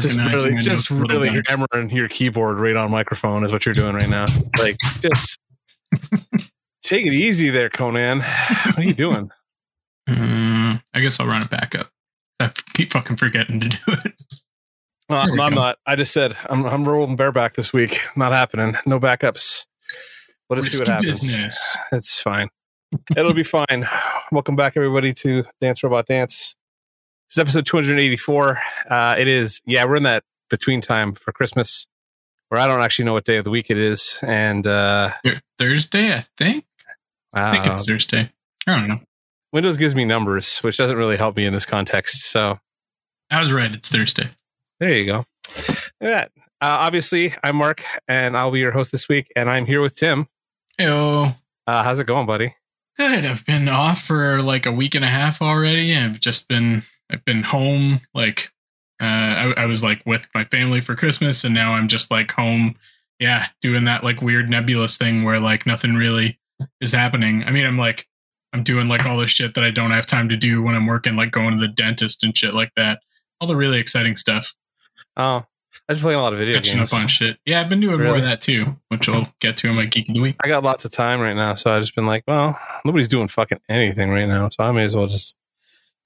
Just really, just notes a little really better. hammering your keyboard right on microphone is what you're doing right now. Like, just take it easy there, Conan. What are you doing? Mm, I guess I'll run it back up. I keep fucking forgetting to do it. Well, we I'm not. I just said I'm, I'm rolling bareback this week. Not happening. No backups. Let us see what happens. business. It's fine. It'll be fine. Welcome back, everybody, to Dance Robot Dance. It's episode 284. Uh, it is, yeah, we're in that between time for Christmas where I don't actually know what day of the week it is. And uh, Th- Thursday, I think. I think it's Thursday. I don't know. Windows gives me numbers, which doesn't really help me in this context. So I was right. It's Thursday. there you go. Look at that. Uh, obviously, I'm Mark, and I'll be your host this week. And I'm here with Tim. Yo, Uh, how's it going, buddy? good. I've been off for like a week and a half already. I've just been I've been home. Like uh, I, I was like with my family for Christmas, and now I'm just like home. Yeah, doing that like weird nebulous thing where like nothing really is happening. I mean, I'm like I'm doing like all this shit that I don't have time to do when I'm working, like going to the dentist and shit like that. All the really exciting stuff. Oh, I was playing a lot of video Catching games. up on shit. Yeah, I've been doing more of that too, which I'll get to in my geek of the week. I got lots of time right now, so I've just been like, well, nobody's doing fucking anything right now, so I may as well just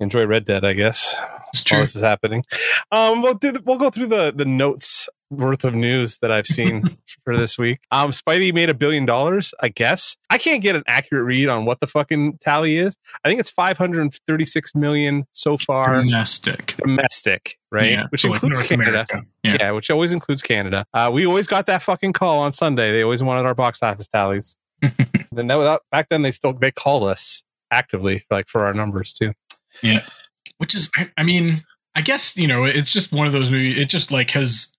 enjoy Red Dead, I guess. It's true. this is happening. Um, we'll do. The, we'll go through the the notes worth of news that I've seen for this week. Um, Spidey made a billion dollars, I guess. I can't get an accurate read on what the fucking tally is. I think it's five hundred thirty six million so far Domestic. domestic, right? Yeah, Which so, includes North Canada. Yeah. Yeah, which always includes Canada. Uh, we always got that fucking call on Sunday. They always wanted our box office tallies. then that, without, back then, they still they called us actively, like for our numbers too. Which is I, I mean i guess you know it's just one of those movies it just like has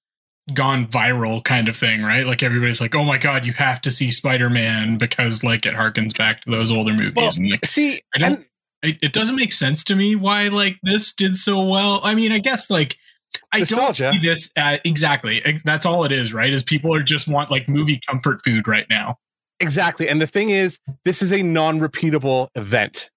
gone viral kind of thing right like everybody's like oh my god you have to see spider-man because like it harkens back to those older movies Well, and like See, I don't- it, it doesn't make sense to me why like this did so well i mean i guess like i Nostalgia. don't see this uh, exactly that's all it is right is people are just want like movie comfort food right now exactly. And the thing is, this is a non-repeatable event.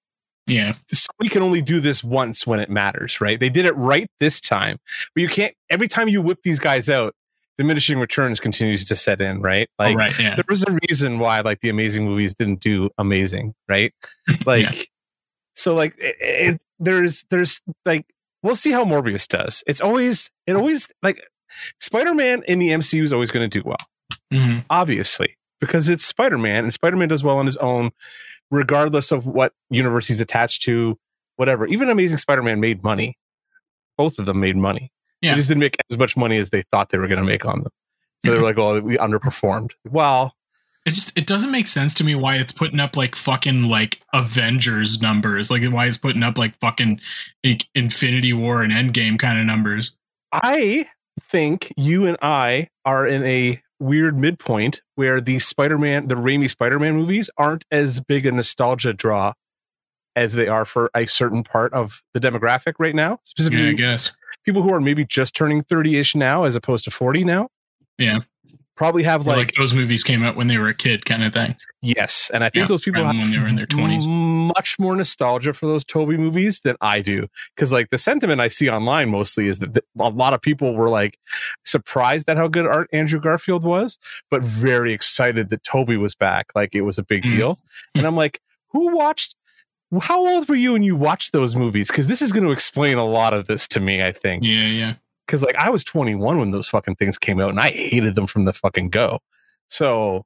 Yeah So we can only do this once when it matters, right? They did it right this time, but you can't. Every time you whip these guys out, diminishing returns continues to set in, right? oh, Like right yeah there was a reason why like the amazing movies didn't do amazing right like Yeah. so like it, it, there's there's like we'll see how morbius does it's always it always like spider-man in the mcu is always going to do well Mhm. obviously because it's spider-man and spider-man does well on his own regardless of what universe he's attached to whatever. Even amazing spider-man made money. Both of them made money. Yeah. they just didn't make as much money as they thought they were going to make on them. So they were mm-hmm. like oh we underperformed. Well It just it doesn't make sense to me why it's putting up like fucking like Avengers numbers, like why it's putting up like fucking like Infinity War and Endgame kind of numbers. I think you and I are in a weird midpoint where the Spider-Man, the Raimi Spider-Man movies aren't as big a nostalgia draw as they are for a certain part of the demographic right now. Yeah, I Specifically, guess. people who are maybe just turning 30-ish now as opposed to 40 now. Yeah. Probably have like, like those movies came out when they were a kid, kind of thing. yes, and I think Yeah, those people have when they were in their 20s. much more nostalgia for those Tobey movies than I do. Because like the sentiment I see online mostly is that a lot of people were like surprised at how good art Andrew Garfield was, but very excited that Tobey was back. Like it was a big Mm. deal. And I'm like, who watched? How old were you when you watched those movies? Because this is going to explain a lot of this to me. I think Yeah, yeah. Because like I was 21 when those fucking things came out, and I hated them from the fucking go. So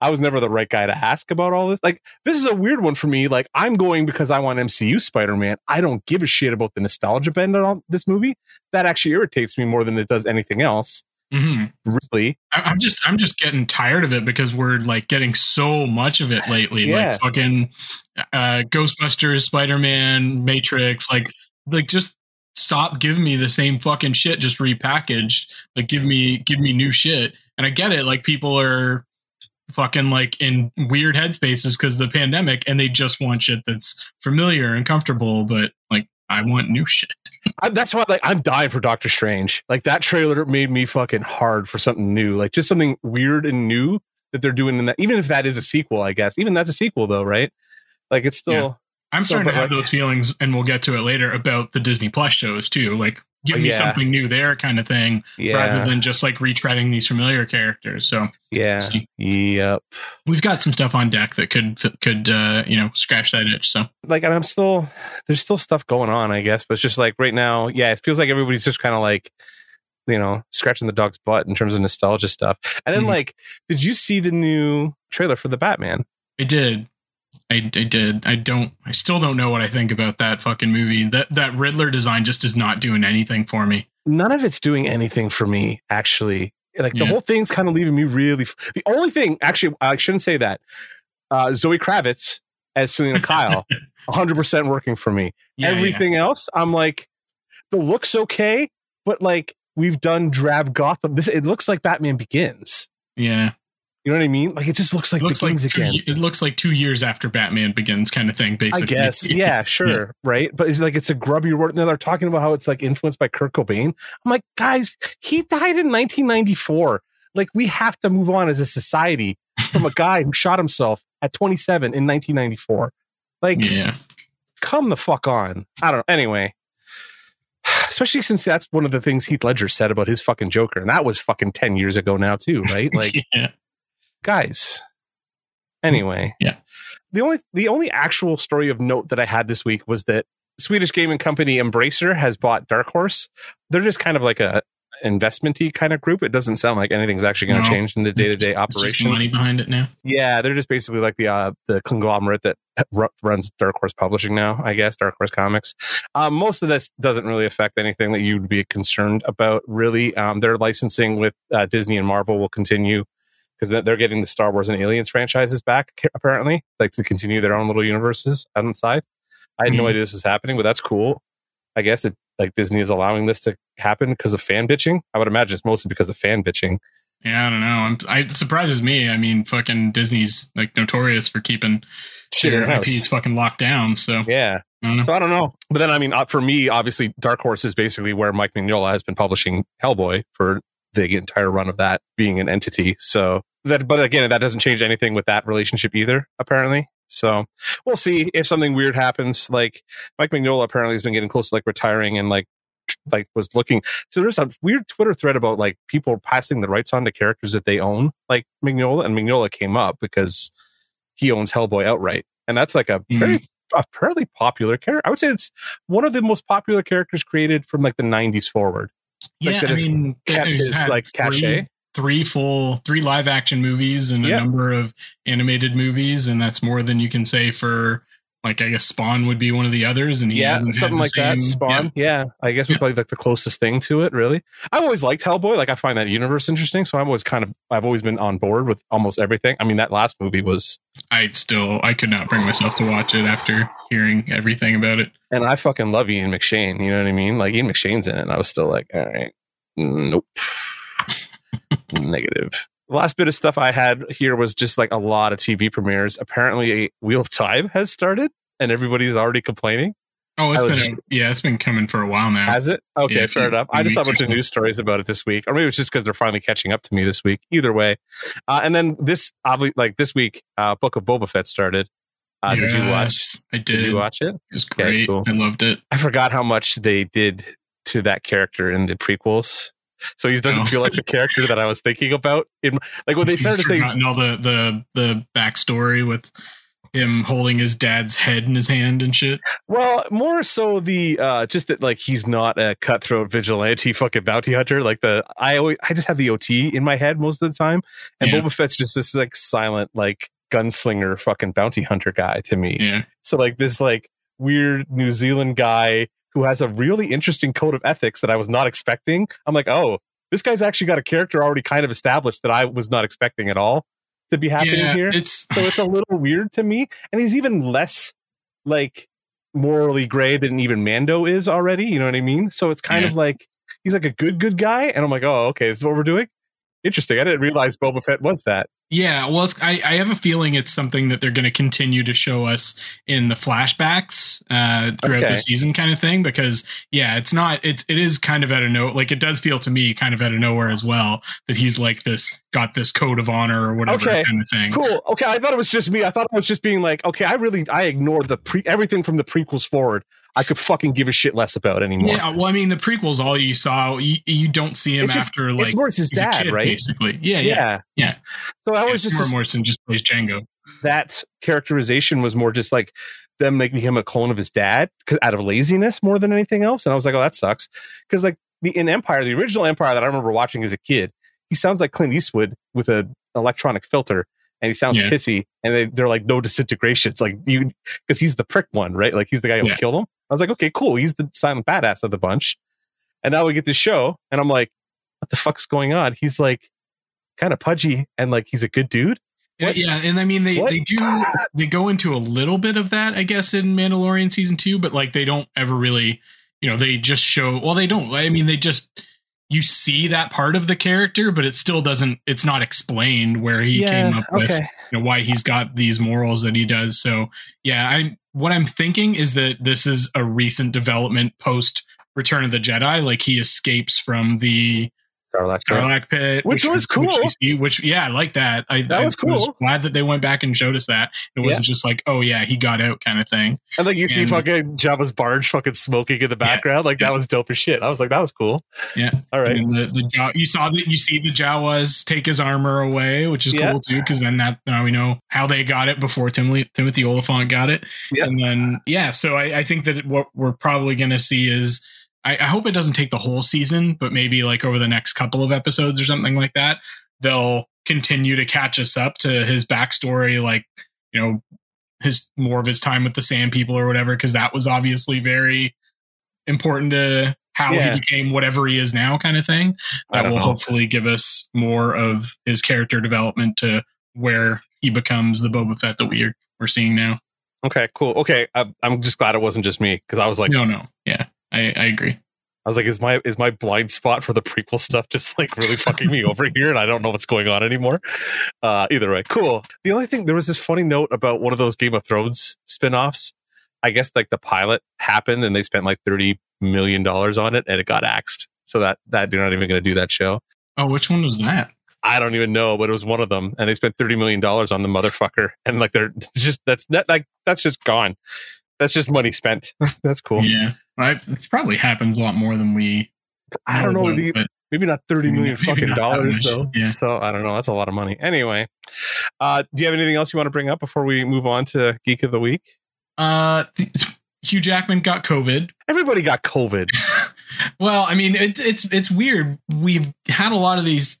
I was never the right guy to ask about all this. Like this is a weird one for me. Like I'm going because I want MCU Spider-Man. I don't give a shit about the nostalgia bend on this movie. That actually irritates me more than it does anything else. hmm Really, I, I'm just I'm just getting tired of it because we're like getting so much of it lately. Yeah. Like fucking uh, Ghostbusters, Spider Man, Matrix. Like like just stop giving me the same fucking shit just repackaged. Like give me give me new shit. And I get it. Like people are fucking like in weird headspaces because of the pandemic and they just want shit that's familiar and comfortable. But like I want new shit. I, that's why like I'm dying for Doctor Strange. Like that trailer made me fucking hard for something new. Like just something weird and new that they're doing in that. Even if that is a sequel, I guess. Even that's a sequel though, right? Like it's still. I'm So, starting to have like- those feelings, and we'll get to it later about the Disney Plus shows too. Like give me yeah. something new there kind of thing Yeah. rather than just like retreading these familiar characters. So yeah. see. Yep. we've got some stuff on deck that could could uh, you know scratch that itch. So Like, and I'm still, there's still stuff going on, I guess, but it's just like right now, yeah, it feels like everybody's just kind of like, you know, scratching the dog's butt in terms of nostalgia stuff. And then, Mhm. like, did you see the new trailer for the Batman? I did. I, I did. I don't. I still don't know what I think about that fucking movie. That that Riddler design just is not doing anything for me. None of it's doing anything for me, actually. Like, the Yeah. whole thing's kind of leaving me really. The only thing, actually, I shouldn't say that. Uh, Zoe Kravitz as Selina Kyle, 100% working for me. Yeah, yeah. Everything else, I'm like, the looks okay, but like we've done drab Gotham. This it looks like Batman Begins. Yeah, You know what I mean? Like it just looks like it looks like two, again. it looks like two years after Batman Begins, kind of thing. Basically, I guess, yeah, sure, right. But it's like it's a grubby word. Now they're talking about how it's like influenced by Kurt Cobain. I'm like, guys, he died in 1994. Like we have to move on as a society from a guy who shot himself at 27 in 1994. Like, Yeah, come the fuck on. I don't know. Anyway, especially since that's one of the things Heath Ledger said about his fucking Joker, and that was fucking 10 years ago now, too, right? Like, yeah. Guys. Anyway, Yeah. The only the only actual story of note that I had this week was that Swedish gaming company Embracer has bought Dark Horse. They're just kind of like a investmenty kind of group. It doesn't sound like anything's actually going to No. change in the day to day operation. money behind it now. Yeah, they're just basically like the uh, the conglomerate that ru- runs Dark Horse Publishing now. I guess Dark Horse Comics. Um, most of this doesn't really affect anything that you'd be concerned about. Really, um, their licensing with uh, Disney and Marvel will continue because they're getting the Star Wars and Aliens franchises back. Apparently, like to continue their own little universes on the side. I had no Mhm. idea this was happening, but that's cool. I guess that like Disney is allowing this to happen because of fan bitching. I would imagine it's mostly because of fan bitching. Yeah, I don't know. I'm, I, it surprises me. I mean, fucking Disney's like notorious for keeping Shit in their house. IPs fucking locked down. So Yeah. I don't know. So I don't know. But then, I mean, uh, for me, obviously, Dark Horse is basically where Mike Mignola has been publishing Hellboy for the entire run of that being an entity. So that, but again, that doesn't change anything with that relationship either, apparently. So we'll see if something weird happens. Like Mike Mignola apparently has been getting close to like retiring and like, like was looking. So there's a weird Twitter thread about like people passing the rights on to characters that they own, like Mignola, and Mignola came up because he owns Hellboy outright, and that's like a hmm. very a fairly popular character. I would say it's one of the most popular characters created from like the 90s forward. Yeah, I mean, kept his, like, three- cachet. Three full, three live action movies and a number of animated movies, and that's more than you can say for like I guess Spawn would be one of the others, and he Yeah, hasn't had something the like that. same- Spawn. Yeah. I guess we Yeah. probably like the closest thing to it, really. I've always liked Hellboy. Like I find that universe interesting. So I'm always kind of I've always been on board with almost everything. I mean, that last movie was I still I could not bring myself to watch it after hearing everything about it. and I fucking love Ian McShane. You know what I mean? Like Ian McShane's in it, and I was still like, all right, nope, negative. The last bit of stuff I had here was just like a lot of TV premieres. Apparently, Wheel of Time has started, and everybody's already complaining. Oh, it's been a, yeah, it's been coming for a while now. Has it? Okay, Yeah, fair few- enough. I just saw a bunch of news stories about it this week, or maybe it's just because they're finally catching up to me this week. Either way, uh, and then this, obviously, like this week, uh, Book of Boba Fett started. Uh, Did you watch? Yes, I Did did. you watch it? It was Okay, great. cool. I loved it. I forgot how much they did to that character in the prequels. So he doesn't Oh. feel like the character that I was thinking about. In like when they started saying, all the the the backstory with him holding his dad's head in his hand and shit. well, more so the uh just that like he's not a cutthroat vigilante fucking bounty hunter. Like the I always I just have the OT in my head most of the time, and Yeah. Boba Fett's just this like silent like gunslinger fucking bounty hunter guy to me. Yeah, So like this like weird New Zealand guy who has a really interesting code of ethics that I was not expecting. I'm like, oh, this guy's actually got a character already kind of established that I was not expecting at all to be happening yeah. here. It's So it's a little weird to me. And he's even less like morally gray than even Mando is already. You know what I mean? So it's kind Yeah. of like he's like a good, good guy. And I'm like, oh, okay, this is what we're doing. Interesting. I didn't realize Boba Fett was that. Yeah, well, I, I have a feeling it's something that they're going to continue to show us in the flashbacks uh, throughout Okay. the season, kind of thing. Because yeah, it's not it's it is kind of out of no like it does feel to me kind of out of nowhere as well that he's like this got this code of honor or whatever Okay, kind of thing. Cool. Okay, I thought it was just me. I thought it was just being like, okay, I really I ignored the pre everything from the prequels forward. I could fucking give a shit less about anymore. Yeah, well, I mean, the prequels, all you saw, you, you don't see him just- after like it's more his dad, kid, right? Basically, yeah, yeah. yeah. So that Yeah, was just Temuera Morrison just plays Jango. that characterization was more just like them making him a clone of his dad out of laziness more than anything else. And I was like, oh, that sucks. Because like the in Empire, the original Empire that I remember watching as a kid, he sounds like Clint Eastwood with an electronic filter. And he sounds Yeah. pissy, and they, they're like no disintegration. It's like you, because he's the prick one, right? Like he's the guy who Yeah. killed him. I was like, okay, cool. He's the silent badass of the bunch. And now we get this show, and I'm like, what the fuck's going on? He's like kind of pudgy, and like he's a good dude. Yeah, What? yeah, and I mean they What? they do they go into a little bit of that, I guess, in Mandalorian season two, but like they don't ever really, you know, they just show. Well, they don't. I mean, they just you see that part of the character, but it still doesn't. It's not explained where he came up with you know, why he's got these morals that he does. So yeah, I'm what I'm thinking is that this is a recent development post Return of the Jedi. Like he escapes from the Sarlacc pit. Sarlacc pit, Which was cool. we see- Which, yeah, I like that. I, That I was cool. glad that they went back and showed us that. It wasn't just like, oh yeah, he got out kind of thing. And like you see fucking Jabba's barge fucking smoking in the Yeah. background. Like Yeah. that was dope as shit. I was like, that was cool. Yeah. All right. And the, the Jaw- you saw that you see the Jawas take his armor away, which is Yeah. cool too, because then that now we know how they got it before Timothy Timothy Olyphant got it. Yeah. And then yeah, so I, I think that what we're probably gonna see is I, I hope it doesn't take the whole season, but maybe like over the next couple of episodes or something like that, they'll continue to catch us up to his backstory, like you know his more of his time with the Sand People or whatever, because that was obviously very important to how Yeah. he became whatever he is now, kind of thing. That will know. hopefully give us more of his character development to where he becomes the Boba Fett that we're we're seeing now. Okay, cool. Okay. I, I'm just glad it wasn't just me because I was like, no, no, yeah, I, I agree. I was like, is my is my blind spot for the prequel stuff just like really fucking me over here, and I don't know what's going on anymore. Uh, either way, cool. The only thing there was this funny note about one of those Game of Thrones spin-offs. I guess like the pilot happened, and they spent like thirty million dollars on it, and it got axed. So that that you're not even going to do that show. Oh, which one was that? I don't even know, but it was one of them, and they spent thirty million dollars on the motherfucker, and like they're just that's that like that's just gone. That's just money spent. that's cool. Yeah, I, it probably happens a lot more than we. I don't know. about, The, but maybe not thirty million fucking dollars though. yeah. So I don't know. That's a lot of money. Anyway, uh, do you have anything else you want to bring up before we move on to Geek of the Week? uh, th- Hugh Jackman got COVID. Everybody got COVID. Well, I mean, it, it's it's weird. We've had a lot of these.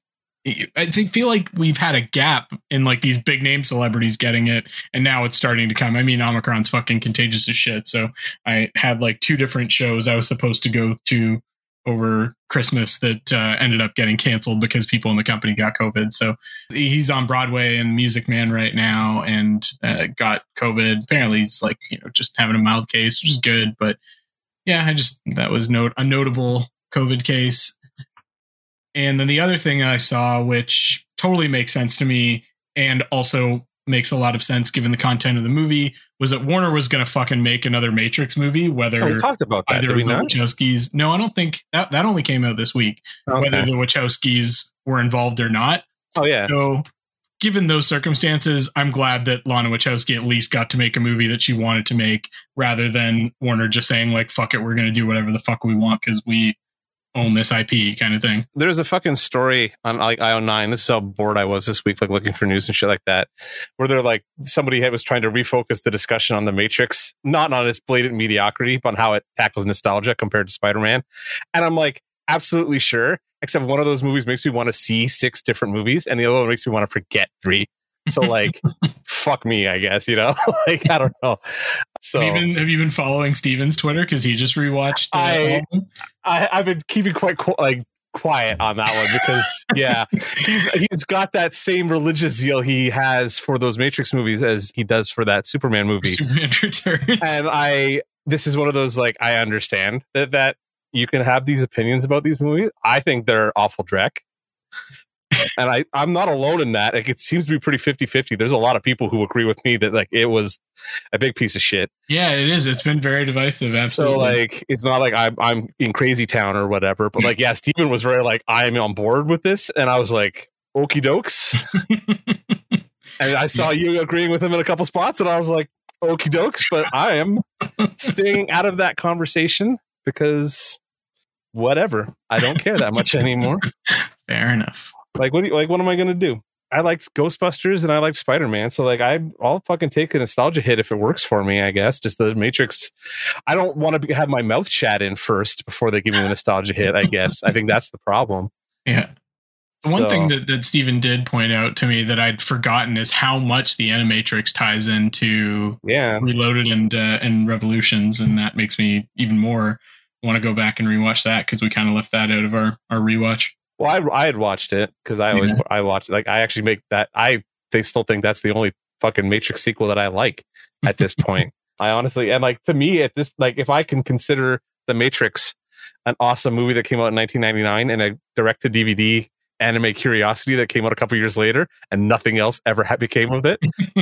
I think feel like we've had a gap in like these big name celebrities getting it, and now it's starting to come. I mean, Omicron's fucking contagious as shit. So I had like two different shows I was supposed to go to over Christmas that uh, ended up getting canceled because people in the company got COVID. So he's on Broadway and Music Man right now, and uh, got COVID. Apparently, he's like you know just having a mild case, which is good, but yeah, I just that was note a notable COVID case. And then the other thing I saw, which totally makes sense to me, and also makes a lot of sense given the content of the movie, was that Warner was going to fucking make another Matrix movie. Whether Oh, we talked about that. either of the not? Wachowskis, no, I don't think that that only came out this week. Whether the Wachowskis were involved or not. Oh yeah. So, given those circumstances, I'm glad that Lana Wachowski at least got to make a movie that she wanted to make, rather than Warner just saying like "fuck it, we're going to do whatever the fuck we want" because we own this IP, kind of thing. There's a fucking story on like IO9. This is how bored I was this week, like looking for news and shit like that, where they're like somebody was trying to refocus the discussion on the Matrix, not on its blatant mediocrity, but on how it tackles nostalgia compared to Spider-Man. And I'm like, absolutely sure. Except one of those movies makes me want to see six different movies, and the other one makes me want to forget three. So like, fuck me, I guess you know. like I don't know. So have, you been, have you been following Steven's Twitter because he just rewatched? Uh, I- all of them? I, I've been keeping quite qu- like quiet on that one because yeah, he's he's got that same religious zeal he has for those Matrix movies as he does for that Superman movie. Superman Returns. And I this is one of those like I understand that that you can have these opinions about these movies. I think they're awful dreck. And I, I'm not alone in that. Like, it seems to be pretty 50 50. There's a lot of people who agree with me that like it was a big piece of shit. Yeah, it is. It's been very divisive. Absolutely. So like, it's not like I'm I'm in crazy town or whatever. But like, yeah, Stephen was very like, I'm on board with this, and I was like, okie dokes. and I saw you agreeing with him in a couple spots, and I was like, okie dokes. But I am staying out of that conversation because whatever. I don't care that much anymore. Fair enough. Like what? Do you, like what am I gonna do? I liked Ghostbusters and I like Spider Man, so like I, I'll fucking take a nostalgia hit if it works for me. I guess just the Matrix. I don't want to have my mouth chat in first before they give me the nostalgia hit. I guess I think that's the problem. Yeah. One so, thing that, that Stephen did point out to me that I'd forgotten is how much the Animatrix ties into yeah Reloaded and uh, and Revolutions, and that makes me even more want to go back and rewatch that because we kind of left that out of our our rewatch. Well, I, I had watched it because I always yeah. I watched like I actually make that I they still think that's the only fucking Matrix sequel that I like at this point. I honestly and like to me at this like if I can consider the Matrix an awesome movie that came out in 1999 and a direct to DVD anime curiosity that came out a couple years later and nothing else ever became of it,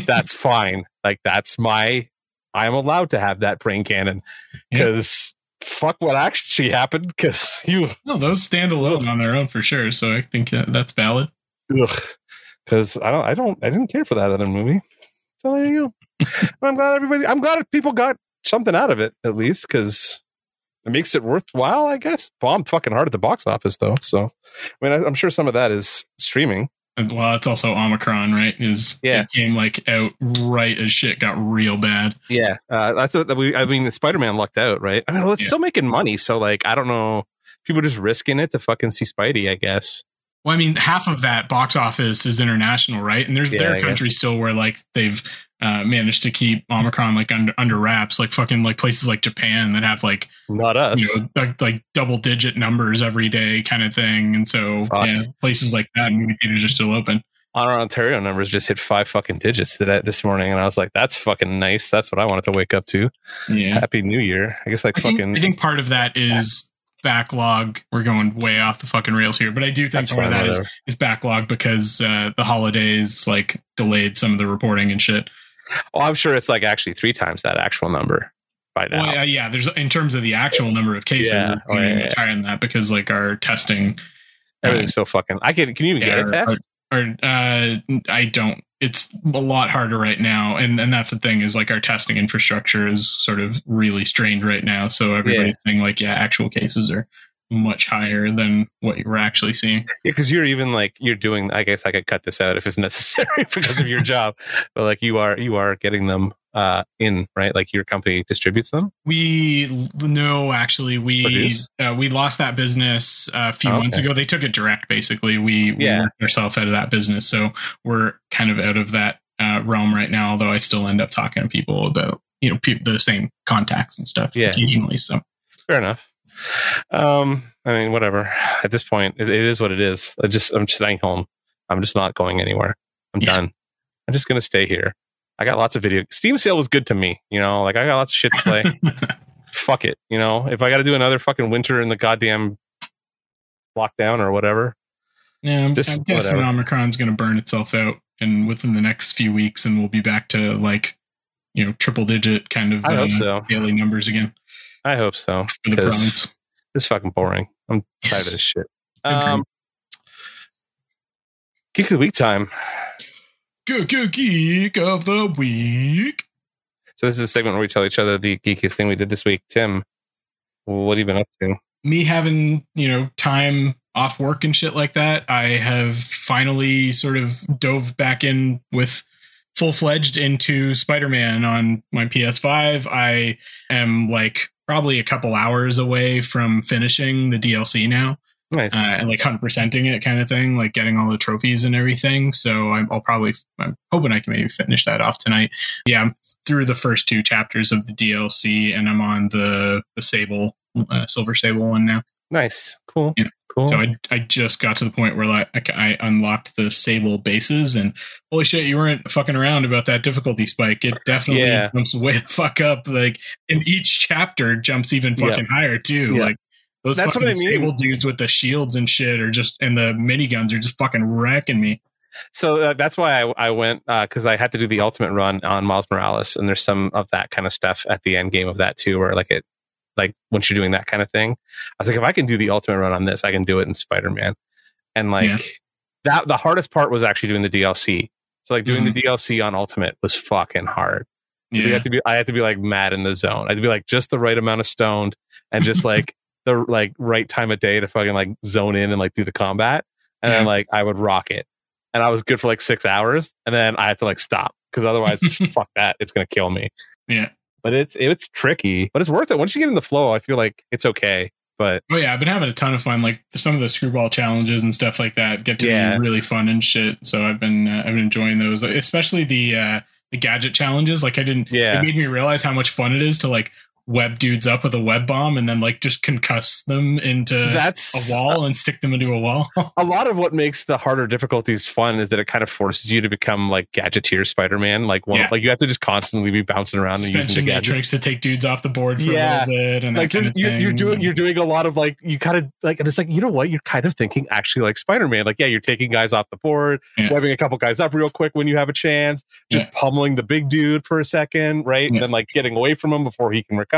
that's fine. Like that's my I am allowed to have that brain canon because fuck what actually happened because you no those stand alone on their own for sure so i think uh, that's valid. Because i don't i don't i didn't care for that other movie. So there you go. I'm glad everybody i'm glad people got something out of it at least because it makes it worthwhile i guess. Bombed fucking hard at the box office though so i mean I, i'm sure some of that is streaming well, it's also Omicron, right? Is yeah, it came like out right as shit got real bad. Yeah, uh, I thought that we. I mean, Spider Man lucked out, right? I mean, well, it's yeah. still making money, so like, I don't know. People just risking it to fucking see Spidey, I guess. Well, I mean, half of that box office is international, right? And there's yeah, there are countries still where like they've uh, managed to keep Omicron like under under wraps, like fucking like places like Japan that have like not us, you know, like, like double digit numbers every day kind of thing. And so yeah, places like that movie theaters are still open. Our Ontario numbers just hit five fucking digits today, this morning, and I was like, "That's fucking nice. That's what I wanted to wake up to." Yeah. Happy New Year. I guess like I fucking. Think, I think part of that is backlog. We're going way off the fucking rails here, but I do think part of that is, is backlog because uh, the holidays like delayed some of the reporting and shit. Oh, I'm sure it's like actually three times that actual number by now. Well, yeah, yeah, there's in terms of the actual number of cases, yeah. it's oh, yeah, yeah. higher than that because like our testing, everything's uh, so fucking. I can. Can you even yeah, get a test? Or, or uh, I don't. It's a lot harder right now, and and that's the thing is like our testing infrastructure is sort of really strained right now. So everybody's saying like, yeah, actual cases are much higher than what you were actually seeing. Yeah, because you're even like you're doing. I guess I could cut this out if it's necessary because of your job, but like you are you are getting them uh in right like your company distributes them we no actually we uh, we lost that business a few oh, months ago they took it direct basically we, yeah. we ourselves out of that business so we're kind of out of that uh, realm right now although i still end up talking to people about you know pe- the same contacts and stuff yeah. occasionally so fair enough um, I mean, whatever. At this point, it, it is what it is. I just I'm staying home. I'm just not going anywhere. I'm yeah. done. I'm just gonna stay here. I got lots of video. Steam sale was good to me. You know, like I got lots of shit to play. Fuck it. You know, if I got to do another fucking winter in the goddamn lockdown or whatever. Yeah, I'm, just I'm guessing whatever. Omicron's going to burn itself out, and within the next few weeks, and we'll be back to like, you know, triple digit kind of uh, so. daily numbers again. I hope so. Because it's fucking boring. I'm yes. tired of this shit. Um, Geek of the Week time. Geek of the Week. So this is a segment where we tell each other the geekiest thing we did this week. Tim, what have you been up to? Me having, you know, time off work and shit like that. I have finally sort of dove back in with full fledged into Spider Man on my PS5. I am like probably a couple hours away from finishing the DLC now. Nice. Uh, and like 100%ing it kind of thing, like getting all the trophies and everything. So i will probably, I'm hoping I can maybe finish that off tonight. Yeah, I'm through the first two chapters of the DLC and I'm on the, the Sable, uh, Silver Sable one now. Nice. Cool. Yeah. Cool. So I, I just got to the point where like I unlocked the Sable bases and holy shit, you weren't fucking around about that difficulty spike. It definitely yeah. jumps way the fuck up. Like in each chapter jumps even fucking yeah. higher too. Yeah. Like Those That's fucking I mean. disabled dudes with the shields and shit are just and the miniguns are just fucking wrecking me. So uh, that's why I, I went because I had to do the ultimate run on Miles Morales, and there's some of that kind of stuff at the end game of that too, where like it, like once you're doing that kind of thing, I was like, if I can do the ultimate run on this, I can do it in Spider Man, and like Yeah. that. The hardest part was actually doing the DLC. So like doing Mm-hmm. the DLC on Ultimate was fucking hard. You Yeah. had to be, I had to be like mad in the zone. I had to be like just the right amount of stoned and just like the like right time of day to fucking like zone in and like do the combat. And then like I would rock it. And I was good for like six hours. And then I had to like stop because otherwise, fuck that. It's going to kill me. Yeah. But it's, it's tricky, but it's worth it. Once you get in the flow, I feel like it's okay. But Oh yeah, I've been having a ton of fun. Like some of the screwball challenges and stuff like that get to Yeah. be really fun and shit. So I've been uh, I've been enjoying those, especially the uh, the gadget challenges. Like I didn't. Yeah. It made me realize how much fun it is to like web dudes up with a web bomb and then like just concuss them into that's a wall and stick them into a wall. a lot of what makes the harder difficulties fun is that it kind of forces you to become like gadgeteer Spider-Man. Like one, Yeah. like you have to just constantly be bouncing around and using the gadgets. to take dudes off the board for Yeah. a little bit and Like kind just of you're, you're doing you're doing a lot of like you kind of like and it's like you know what you're kind of thinking actually like Spider-Man. Like yeah, you're taking guys off the board, Yeah. webbing a couple guys up real quick when you have a chance, just pummeling the big dude for a second, right, and then like getting away from him before he can recover.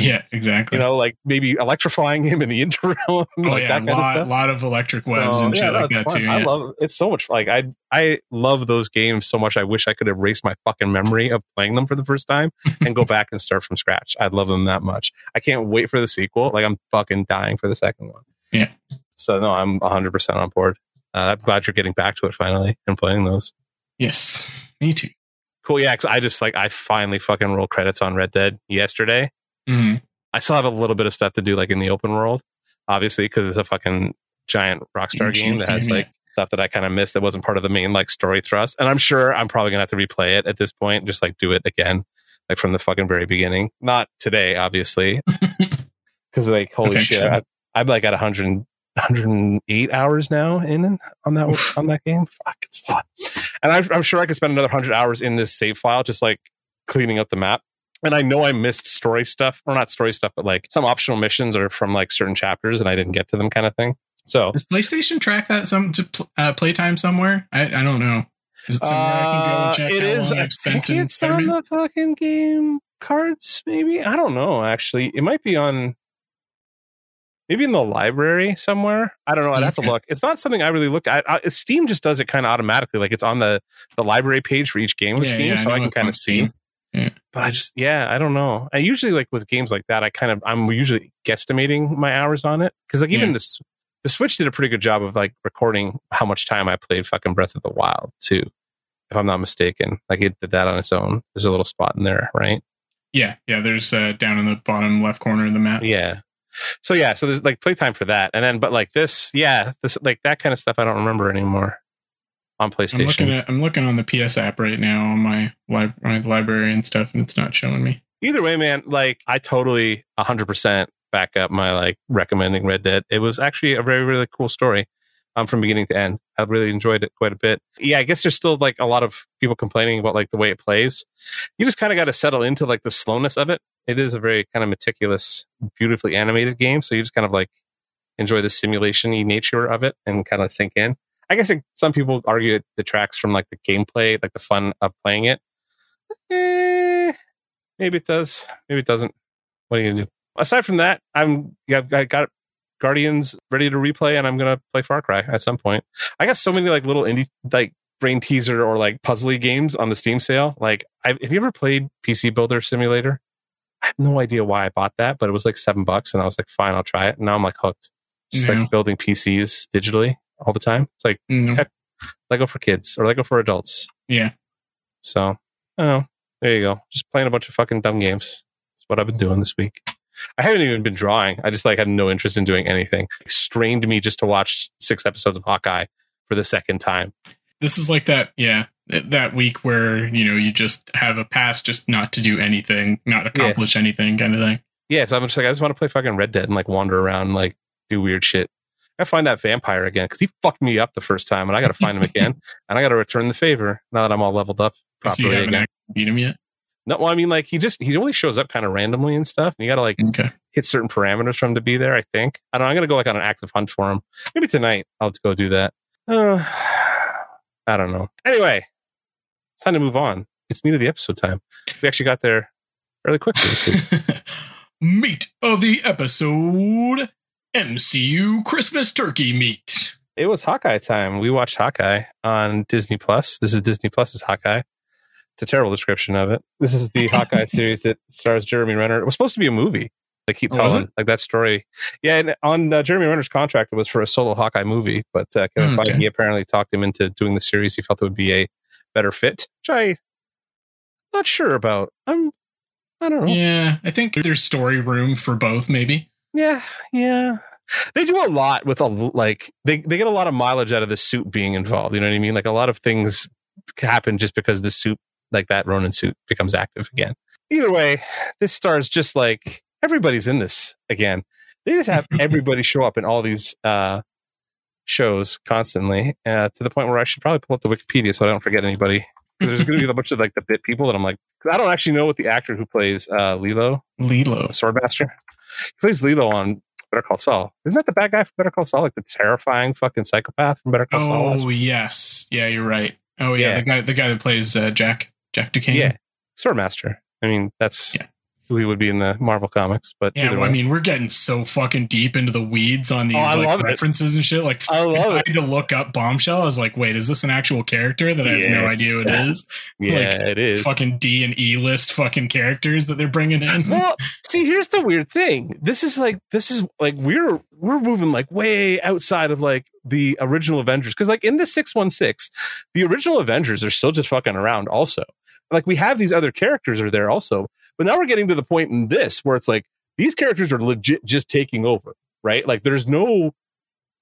Yeah, exactly. You know, like maybe electrifying him in the interim, oh like yeah, a kind of lot, lot of electric webs So, and shit no, like that fun. too. I love it's so much like I I love those games so much. I wish I could erase my fucking memory of playing them for the first time and go back and start from scratch. I love them that much. I can't wait for the sequel. Like I'm fucking dying for the second one. Yeah. So no, I'm 100 percent on board. Uh, I'm glad you're getting back to it finally and playing those. Yes, me too. Cool. Yeah, 'cause I just like I finally fucking rolled credits on Red Dead yesterday. Hmm I still have a little bit of stuff to do like in the open world, obviously, because it's a fucking giant Rockstar game that has like stuff that I kind of missed that wasn't part of the main like story thrust. And I'm sure I'm probably gonna have to replay it at this point, just like do it again, like from the fucking very beginning. Not today, obviously, because like holy Okay, shit, sure. I, I'm like at 100, 108 hours now in on that Oof. on that game. Fuck, it's a lot. And I'm, I'm sure I could spend another hundred hours in this save file, just like cleaning up the map. And I know I missed story stuff, or not story stuff, but like some optional missions are from like certain chapters, and I didn't get to them, kind of thing. So Does PlayStation track that some to pl- uh, playtime somewhere? I, I don't know. Is it somewhere I can go Uh, and check it is. I think it's on the fucking game cards. Maybe I don't know. Actually, it might be on. Maybe in the library somewhere. I don't know. I'd have to look. It's not something I really look at. I, Steam just does it kind of automatically. Like it's on the the library page for each game with Yeah, Steam, yeah, so I, know can kind of see. But I just, yeah, I don't know. I usually like with games like that, I kind of, I'm usually guesstimating my hours on it because like even Yeah. this, the Switch did a pretty good job of like recording how much time I played fucking Breath of the Wild too, if I'm not mistaken. Like it did that on its own. There's a little spot in there, right? Yeah, yeah. There's uh, down in the bottom left corner of the map. Yeah. So yeah, so there's like playtime for that, and then but like this, yeah, this like that kind of stuff I don't remember anymore on I'm looking PlayStation. at I'm looking on the PS app right now on my li- my library and stuff, and it's not showing me. Either way, man, like I totally 100% back up my like recommending Red Dead. It was actually a very really cool story. Um, from beginning to end, I really enjoyed it quite a bit. Yeah, I guess there's still like a lot of people complaining about like the way it plays. You just kind of got to settle into like the slowness of it. It is a very kind of meticulous, beautifully animated game, so you just kind of like enjoy the simulation nature of it and kind of sink in. I guess like, some people argue it detracts from like the gameplay, like the fun of playing it. Eh, maybe it does. Maybe it doesn't. What are you gonna do? Aside from that, I'm yeah, I got Guardians ready to replay, and I'm gonna play Far Cry at some point. I got so many like little indie like brain teaser or like puzzly games on the Steam sale. Like, I, have you ever played PC Builder Simulator? I have no idea why I bought that, but it was like seven bucks, and I was like, fine, I'll try it. And now I'm like hooked, just No. like building PCs digitally all the time. It's like mm-hmm. No. Okay. Lego for kids or Lego for adults. Yeah, So, I know. There you go. Just playing a bunch of fucking dumb games. That's what I've been doing this week. I haven't even been drawing. I just like had no interest in doing anything. It strained me just to watch six episodes of Hawkeye for the second time. this is like that. Yeah, that week where you know you just have a pass, just not to do anything, not accomplish anything, kind of thing. Yeah, so I'm just like, I just want to play fucking Red Dead and like wander around and like do weird shit. I find that vampire again because he fucked me up the first time, and I got to find him again, and I got to return the favor now that I'm all leveled up So you properly haven't beat him yet. No, well, I mean, like he just he only shows up kind of randomly and stuff, and you got to like Okay. hit certain parameters for him to be there. I think. I don't. know. I'm gonna go like on an active hunt for him. Maybe tonight I'll go do that. Uh, I don't know. Anyway, it's time to move on. It's meat of the episode time. We actually got there fairly quickly this week. meat of the episode MCU Christmas turkey meat. it was Hawkeye time. We watched Hawkeye on Disney Plus. This is Disney Plus's Hawkeye. It's a terrible description of it. This is the Hawkeye series that stars Jeremy Renner. It was supposed to be a movie. They keep telling like that story. Yeah, and on uh, Jeremy Renner's contract, it was for a solo Hawkeye movie, but uh, Kevin Hmm, okay. Feige apparently talked him into doing the series. He felt it would be a better fit, which I not sure about. I'm, I don't know. Yeah, I think there's story room for both, maybe. Yeah, yeah. They do a lot with a like they they get a lot of mileage out of the suit being involved. You know what I mean? Like a lot of things happen just because the suit, like that Ronin suit, becomes active again. Either way, this stars just like everybody's in this again. They just have everybody show up in all these uh shows constantly uh, to the point where I should probably pull up the Wikipedia so I don't forget anybody. There's going to be a bunch of like the bit people that I'm like, 'cause I don't actually know what the actor who plays uh, Lalo Lalo. Swordmaster. He plays Lalo on Better Call Saul. Isn't that the bad guy from Better Call Saul? Like the terrifying fucking psychopath from Better Call Saul? Oh yes, yeah, you're right. Oh yeah, Yeah. the guy, the guy that plays uh, Jack, Jack Duquesne. Yeah. Swordmaster. I mean, that's Yeah. Who he would be in the Marvel comics. But Yeah, well, I mean, we're getting so fucking deep into the weeds on oh, these Oh, like love it. references and shit. Like, I love I it. had to look up Bombshell. I was like, wait, is this an actual character that I have no idea who it is? Yeah, like, it is. Fucking D and E list fucking characters that they're bringing in. well, see, here's the weird thing. This is like this is like we're we're moving like way outside of like the original Avengers because like in the six one six, the original Avengers are still just fucking around. Also, like we have these other characters are there also, but now we're getting to the point in this where it's like these characters are legit just taking over, right? Like there's no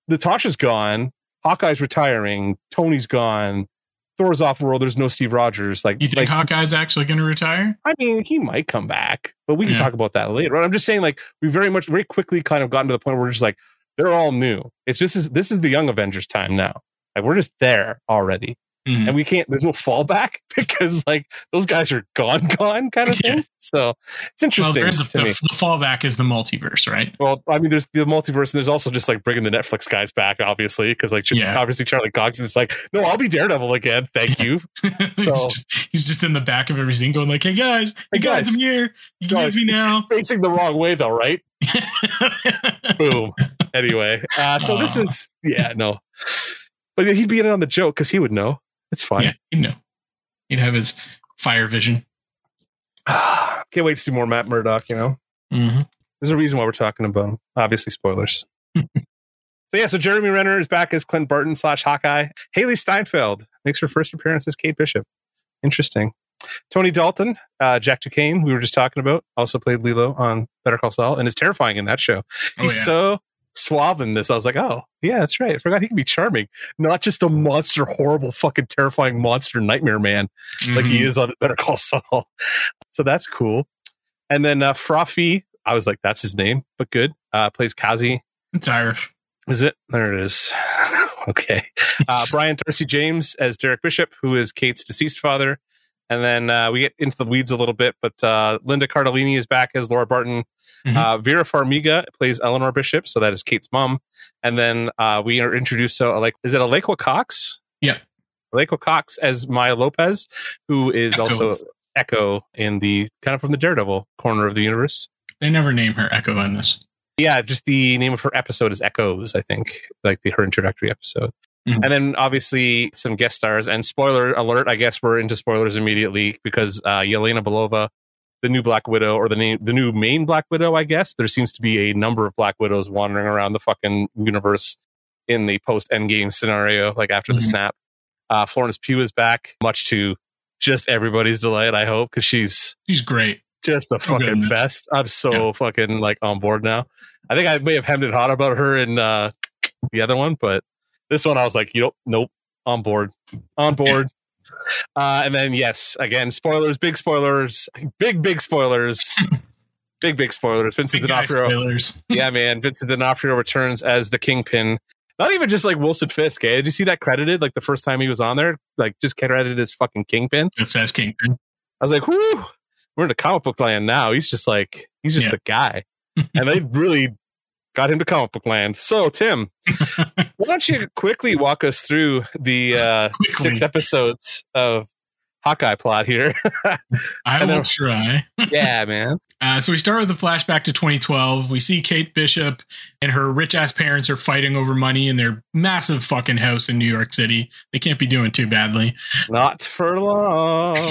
Natasha's gone, Hawkeye's retiring, Tony's gone. Thor's off world. There's no Steve Rogers. Like, You think like Hawkeye's actually going to retire? I mean, he might come back, but we can Yeah. talk about that later. But I'm just saying, like, we very much, very quickly kind of gotten to the point where we're just like, they're all new. It's just, this, this is the young Avengers time now. Like, we're just there already. Mhm. And we can't, there's no fallback because, like, those guys are gone, gone kind of thing. Yeah. So it's Well, interesting there's a, to the, me. the fallback is the multiverse, right? Well, I mean, there's the multiverse, and there's also just like bringing the Netflix guys back, obviously, because like Yeah. obviously Charlie Cox is like, no, I'll be Daredevil again, thank you. he's, So- just, he's just in the back of every scene going like, "Hey guys, hey Hey, guys, guys. I'm here. You Guys. me now." Facing the wrong way though, right? Boom. anyway, uh, so this is yeah, no, but he'd be in on the joke because he would know. It's fine. yeah, you know, he'd have his fire vision. Can't wait to see more Matt Murdock. You know, Mm-hmm. there's a reason why we're talking about him. Obviously, spoilers. so yeah, so Jeremy Renner is back as Clint Barton slash Hawkeye. Hailee Steinfeld makes her first appearance as Kate Bishop. Interesting. Tony Dalton, uh, Jack Duquesne, we were just talking about, also played Lalo on Better Call Saul and is terrifying in that show. Oh, He's yeah. so suave in this. I was like, oh, yeah, that's right. I forgot he can be charming, not just a monster, horrible, fucking terrifying monster nightmare man like he Mhm. is on Better Call Saul. So that's cool. And then uh, Fra Fee, I was like, that's his name, but good. Uh, plays Kazi. It's Irish. Is it? There it is. okay. Uh, Brian Darcy James as Derek Bishop, who is Kate's deceased father. And then uh, we get into the weeds a little bit, but uh, Linda Cardellini is back as Laura Barton. Mhm. Uh, Vera Farmiga plays Eleanor Bishop, so that is Kate's mom. And then uh, we are introduced to like, is it Alaqua Cox? Yeah. Alaqua Cox as Maya Lopez, who is Echo. also Echo in the kind of from the Daredevil corner of the universe. They never name her Echo in this. Yeah, just the name of her episode is Echoes, I think, like the her introductory episode. Mhm. And then obviously some guest stars and spoiler alert, I guess we're into spoilers immediately because uh Yelena Belova, the new Black Widow or the name the new main Black Widow, I guess. There seems to be a number of Black Widows wandering around the fucking universe in the post endgame scenario, like after the Mhm. snap. Uh Florence Pugh is back, much to just everybody's delight, I hope, because she's She's great. just the Oh, fucking goodness. best. I'm so Yeah. fucking like on board now. I think I may have hemmed and hawed about her in uh, the other one, but this one I was like, you know, nope, on board, on board. Uh, and then yes, again, spoilers, big spoilers, big big spoilers, big big spoilers. Vincent Big D'Onofrio, spoilers. yeah, man, Vincent D'Onofrio returns as the Kingpin. Not even just like Wilson Fisk. Eh? Did you see that credited? Like the first time he was on there, like just credited as fucking Kingpin. It says Kingpin. I was like, whoo, we're in a comic book land now. He's just like, he's just Yeah. the guy. and they really got him to comic book land. So, Tim, why don't you quickly walk us through the uh, six episodes of Hawkeye plot here? I will try. yeah, man. Uh, so we start with a flashback to 2012. We see Kate Bishop and her rich ass parents are fighting over money in their massive fucking house in New York City. They can't be doing too badly. Not for long.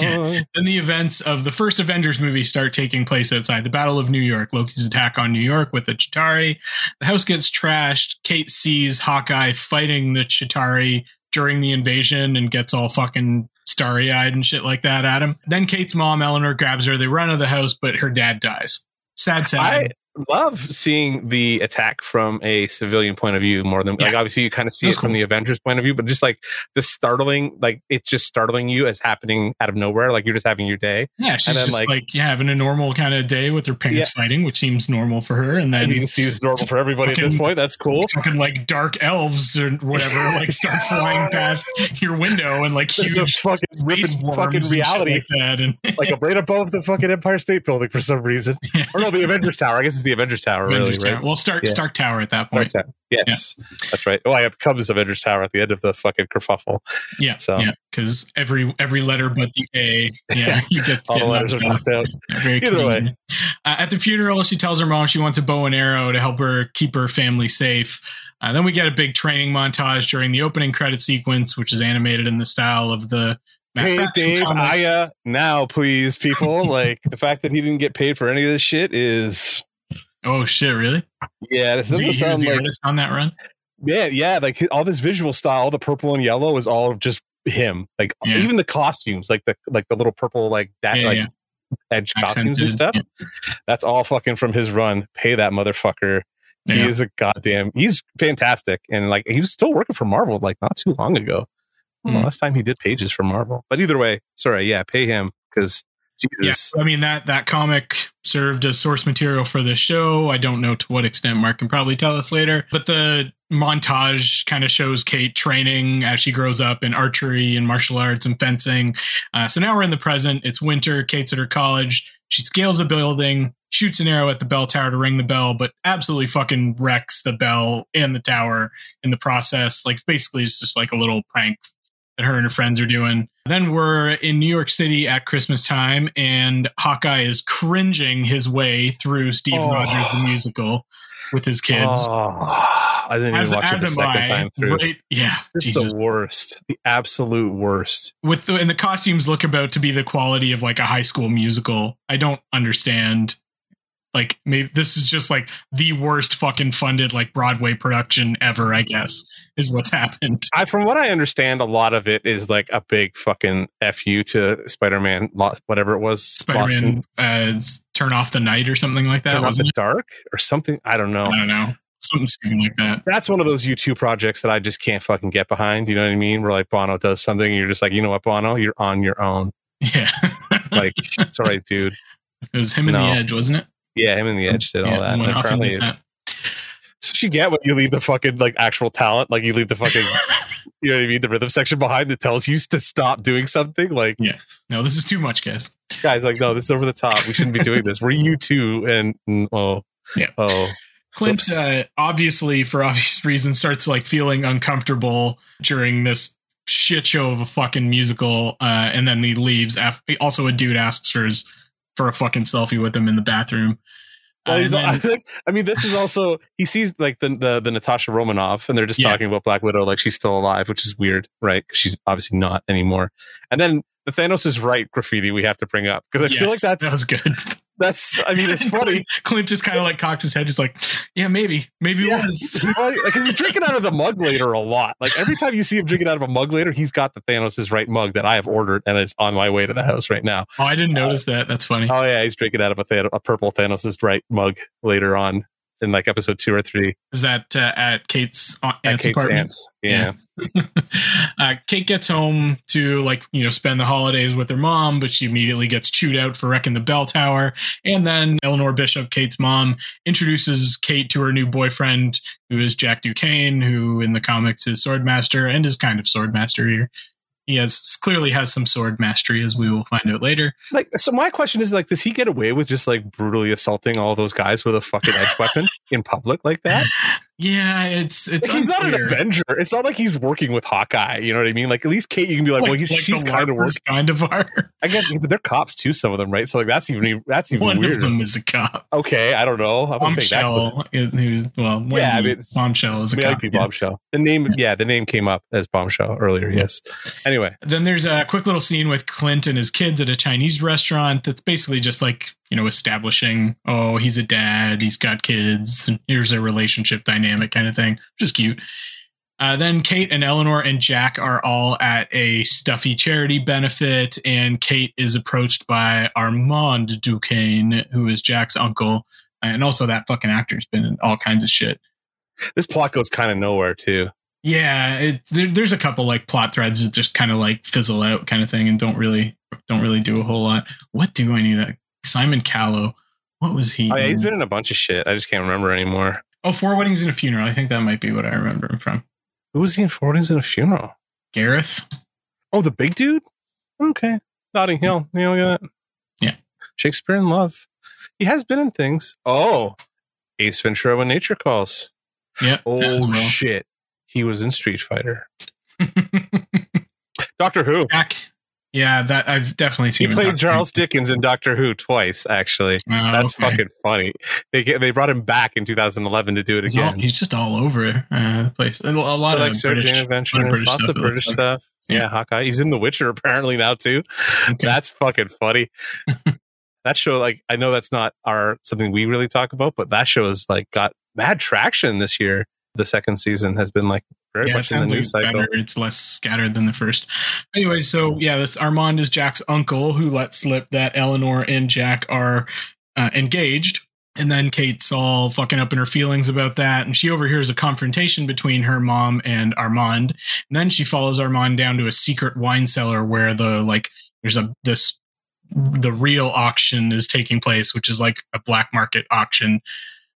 Then the events of the first Avengers movie start taking place outside the Battle of New York. Loki's attack on New York with the Chitauri. The house gets trashed. Kate sees Hawkeye fighting the Chitauri during the invasion and gets all fucking starry eyed and shit like that at him. Then Kate's mom, Eleanor, grabs her. They run out of the house, but her dad dies. Sad, sad. Love seeing the attack from a civilian point of view more than like obviously you kind of see it That's from the Avengers point of view, but just like the startling, like it's just startling you as happening out of nowhere, like you're just having your day. yeah, she's and then, just like, like- yeah, having a normal kind of day with her parents fighting, which seems normal for her. And then mean, it seems normal for everybody at this point. That's cool. fucking like dark elves or whatever like start flying past your window and like There's huge fucking ripping fucking and reality, like that and like a right above the fucking Empire State Building for some reason. Or no, the Avengers Tower. I guess it's the Avengers Tower, really, Avengers right? Well Stark Yeah. Stark Tower at that point Tower. Yes, that's right. Oh, it becomes Avengers Tower at the end of the fucking kerfuffle. yeah So- yeah because every every letter but the A yeah you get, All the letters are knocked out. Very Either way. Uh, at the funeral she tells her mom she wants a bow and arrow to help her keep her family safe uh, then we get a big training montage during the opening credit sequence which is animated in the style of the Hey Dave. Aja, now please, people. like the fact that he didn't get paid for any of this shit is oh shit really yeah. This Is doesn't sound the like on that run yeah, yeah. Like all this visual style, all the purple and yellow is all just him. Like Yeah. even the costumes, like the like the little purple like that Yeah, like yeah. edge costumes and stuff. That's all fucking from his run. Pay that motherfucker. He is a goddamn. He's fantastic, and like he was still working for Marvel like not too long ago. Well, Mm. last time he did pages for Marvel, but either way, sorry, yeah, pay him because Jesus. Yeah, I mean that that comic served as source material for the show. I don't know to what extent. Mark can probably tell us later. But the montage kind of shows Kate training as she grows up in archery and martial arts and fencing. Uh, so now we're in the present. It's winter. Kate's at her college. She scales a building, shoots an arrow at the bell tower to ring the bell, but absolutely fucking wrecks the bell and the tower in the process. Like basically, it's just like a little prank that her and her friends are doing. Then we're in New York City at Christmas time, and Hawkeye is cringing his way through Steve Oh. Rogers the musical with his kids. Oh, I didn't even watch it as the second I. time through. Right? Yeah. Just Jesus. the worst, the absolute worst. With the, and the costumes look about to be the quality of like a high school musical. I don't understand. Like maybe this is just like the worst fucking funded like Broadway production ever. I guess is what's happened. I, from what I understand, a lot of it is like a big fucking fu to Spider-Man, Lost, whatever it was, Spider-Man uh, turn off the night or something like that. Turn Off wasn't Dark or something. I don't know. I don't know. Something like that. That's one of those U2 projects that I just can't fucking get behind. You know what I mean? Where like Bono does something, and you're just like, you know what, Bono, you're on your own. Yeah. Like, it's all right, dude. it was him and the edge, wasn't it? Yeah, him and the Edge did all yeah, that. went And off apparently, did that. That's what you get when you leave the fucking like actual talent. Like you leave the fucking, you know what I mean, the rhythm section behind that tells you to stop doing something. Like yeah, No, this is too much, guys. guys, like no, this is over the top. We shouldn't be doing this. We're U2, and mm, oh, Yeah. oh, Clint, uh, obviously, for obvious reasons, starts like feeling uncomfortable during this shit show of a fucking musical, uh, and then he leaves. Af- also, a dude asks for his for a fucking selfie with him in the bathroom. Well, then- I think. I mean, this is also he sees like the the, the Natasha Romanoff, and they're just Yeah. talking about Black Widow like she's still alive, which is weird, right? she's obviously not anymore. And then the Thanos is right graffiti we have to bring up because I feel like that's that was good. that's. I mean, it's funny. Clint just kind of like cocks his head, just like, yeah, maybe, maybe it was. because he's drinking out of the mug later a lot. Like every time you see him drinking out of a mug later, he's got the Thanos right mug that I have ordered and it's on my way to the house right now. Oh, I didn't uh, notice that. That's funny. Oh yeah, he's drinking out of a, Thanos, a purple Thanos right mug later on in like episode two or three. Is that uh, at Kate's aunt, At aunt's Kate's apartment? aunts. Yeah. uh, Kate gets home to like you know spend the holidays with her mom, but she immediately gets chewed out for wrecking the bell tower. And then Eleanor Bishop, Kate's mom, introduces Kate to her new boyfriend, who is Jack Duquesne, who in the comics is Swordmaster and is kind of Swordmaster here. He has clearly has some sword mastery, as we will find out later. Like, so my question is like, does he get away with just like brutally assaulting all those guys with a fucking edge weapon in public like that? Yeah, it's it's Like, he's not an. Avenger. It's not like he's working with Hawkeye. You know what I mean? Like at least Kate, you can be like, well, he's, like she's kind of working. kind of are. I guess, but they're cops too. Some of them, right? So like that's even that's even One weirder. of them is a cop. Okay, I don't know. I wouldn't take. Bombshell, who's well, Wendy Yeah, I mean, Bombshell is a cop. yeah. Bombshell. The name, yeah, the name came up as Bombshell earlier. Yes. Anyway, Then there's a quick little scene with Clint and his kids at a Chinese restaurant that's basically just like, you know, establishing, oh, he's a dad, he's got kids, and here's a relationship dynamic kind of thing, which is cute. Uh, then Kate and Eleanor and Jack are all at a stuffy charity benefit, and Kate is approached by Armand Duquesne, who is Jack's uncle. And also, that fucking actor's been in all kinds of shit. this plot goes kind of nowhere too. Yeah, it, there, there's a couple like plot threads that just kind of like fizzle out, kind of thing, and don't really don't really do a whole lot. What do I need that? Simon Callow. What was he? Oh yeah, he's been in a bunch of shit. I just can't remember anymore. oh, four weddings and a funeral. I think that might be what I remember him from. Who was he in Four Weddings and a Funeral? Gareth. Oh, the big dude. Okay, Notting Hill. You know that? Yeah. Shakespeare in Love. He has been in things. Oh, Ace Ventura: When Nature Calls. Yeah. Oh well. shit, he was in Street Fighter. Doctor Who. Jack. Yeah, that I've definitely He seen. in played Doctor Charles Dickens in Doctor Who twice. Actually, Oh, that's okay. fucking funny. They get, they brought him back in 2011 to do it He's, all- again. he's just all over uh, the place. A lot of like British. Jane lot of British lots stuff, of British stuff. Yeah. Yeah. Hawkeye. He's in The Witcher apparently now too. Okay. That's fucking funny. that show, like, I know that's not our something we really talk about, but that show has like got mad traction this year. The second season has been like very yeah, much in the sounds like it's cycle. better. It's less scattered than the first. Anyway, so yeah, that's Armand is Jack's uncle who let slip that Eleanor and Jack are uh, engaged. And then Kate's all fucking up in her feelings about that. And she overhears a confrontation between her mom and Armand. And then she follows Armand down to a secret wine cellar where the, like, there's a, this, the real auction is taking place, which is like a black market auction.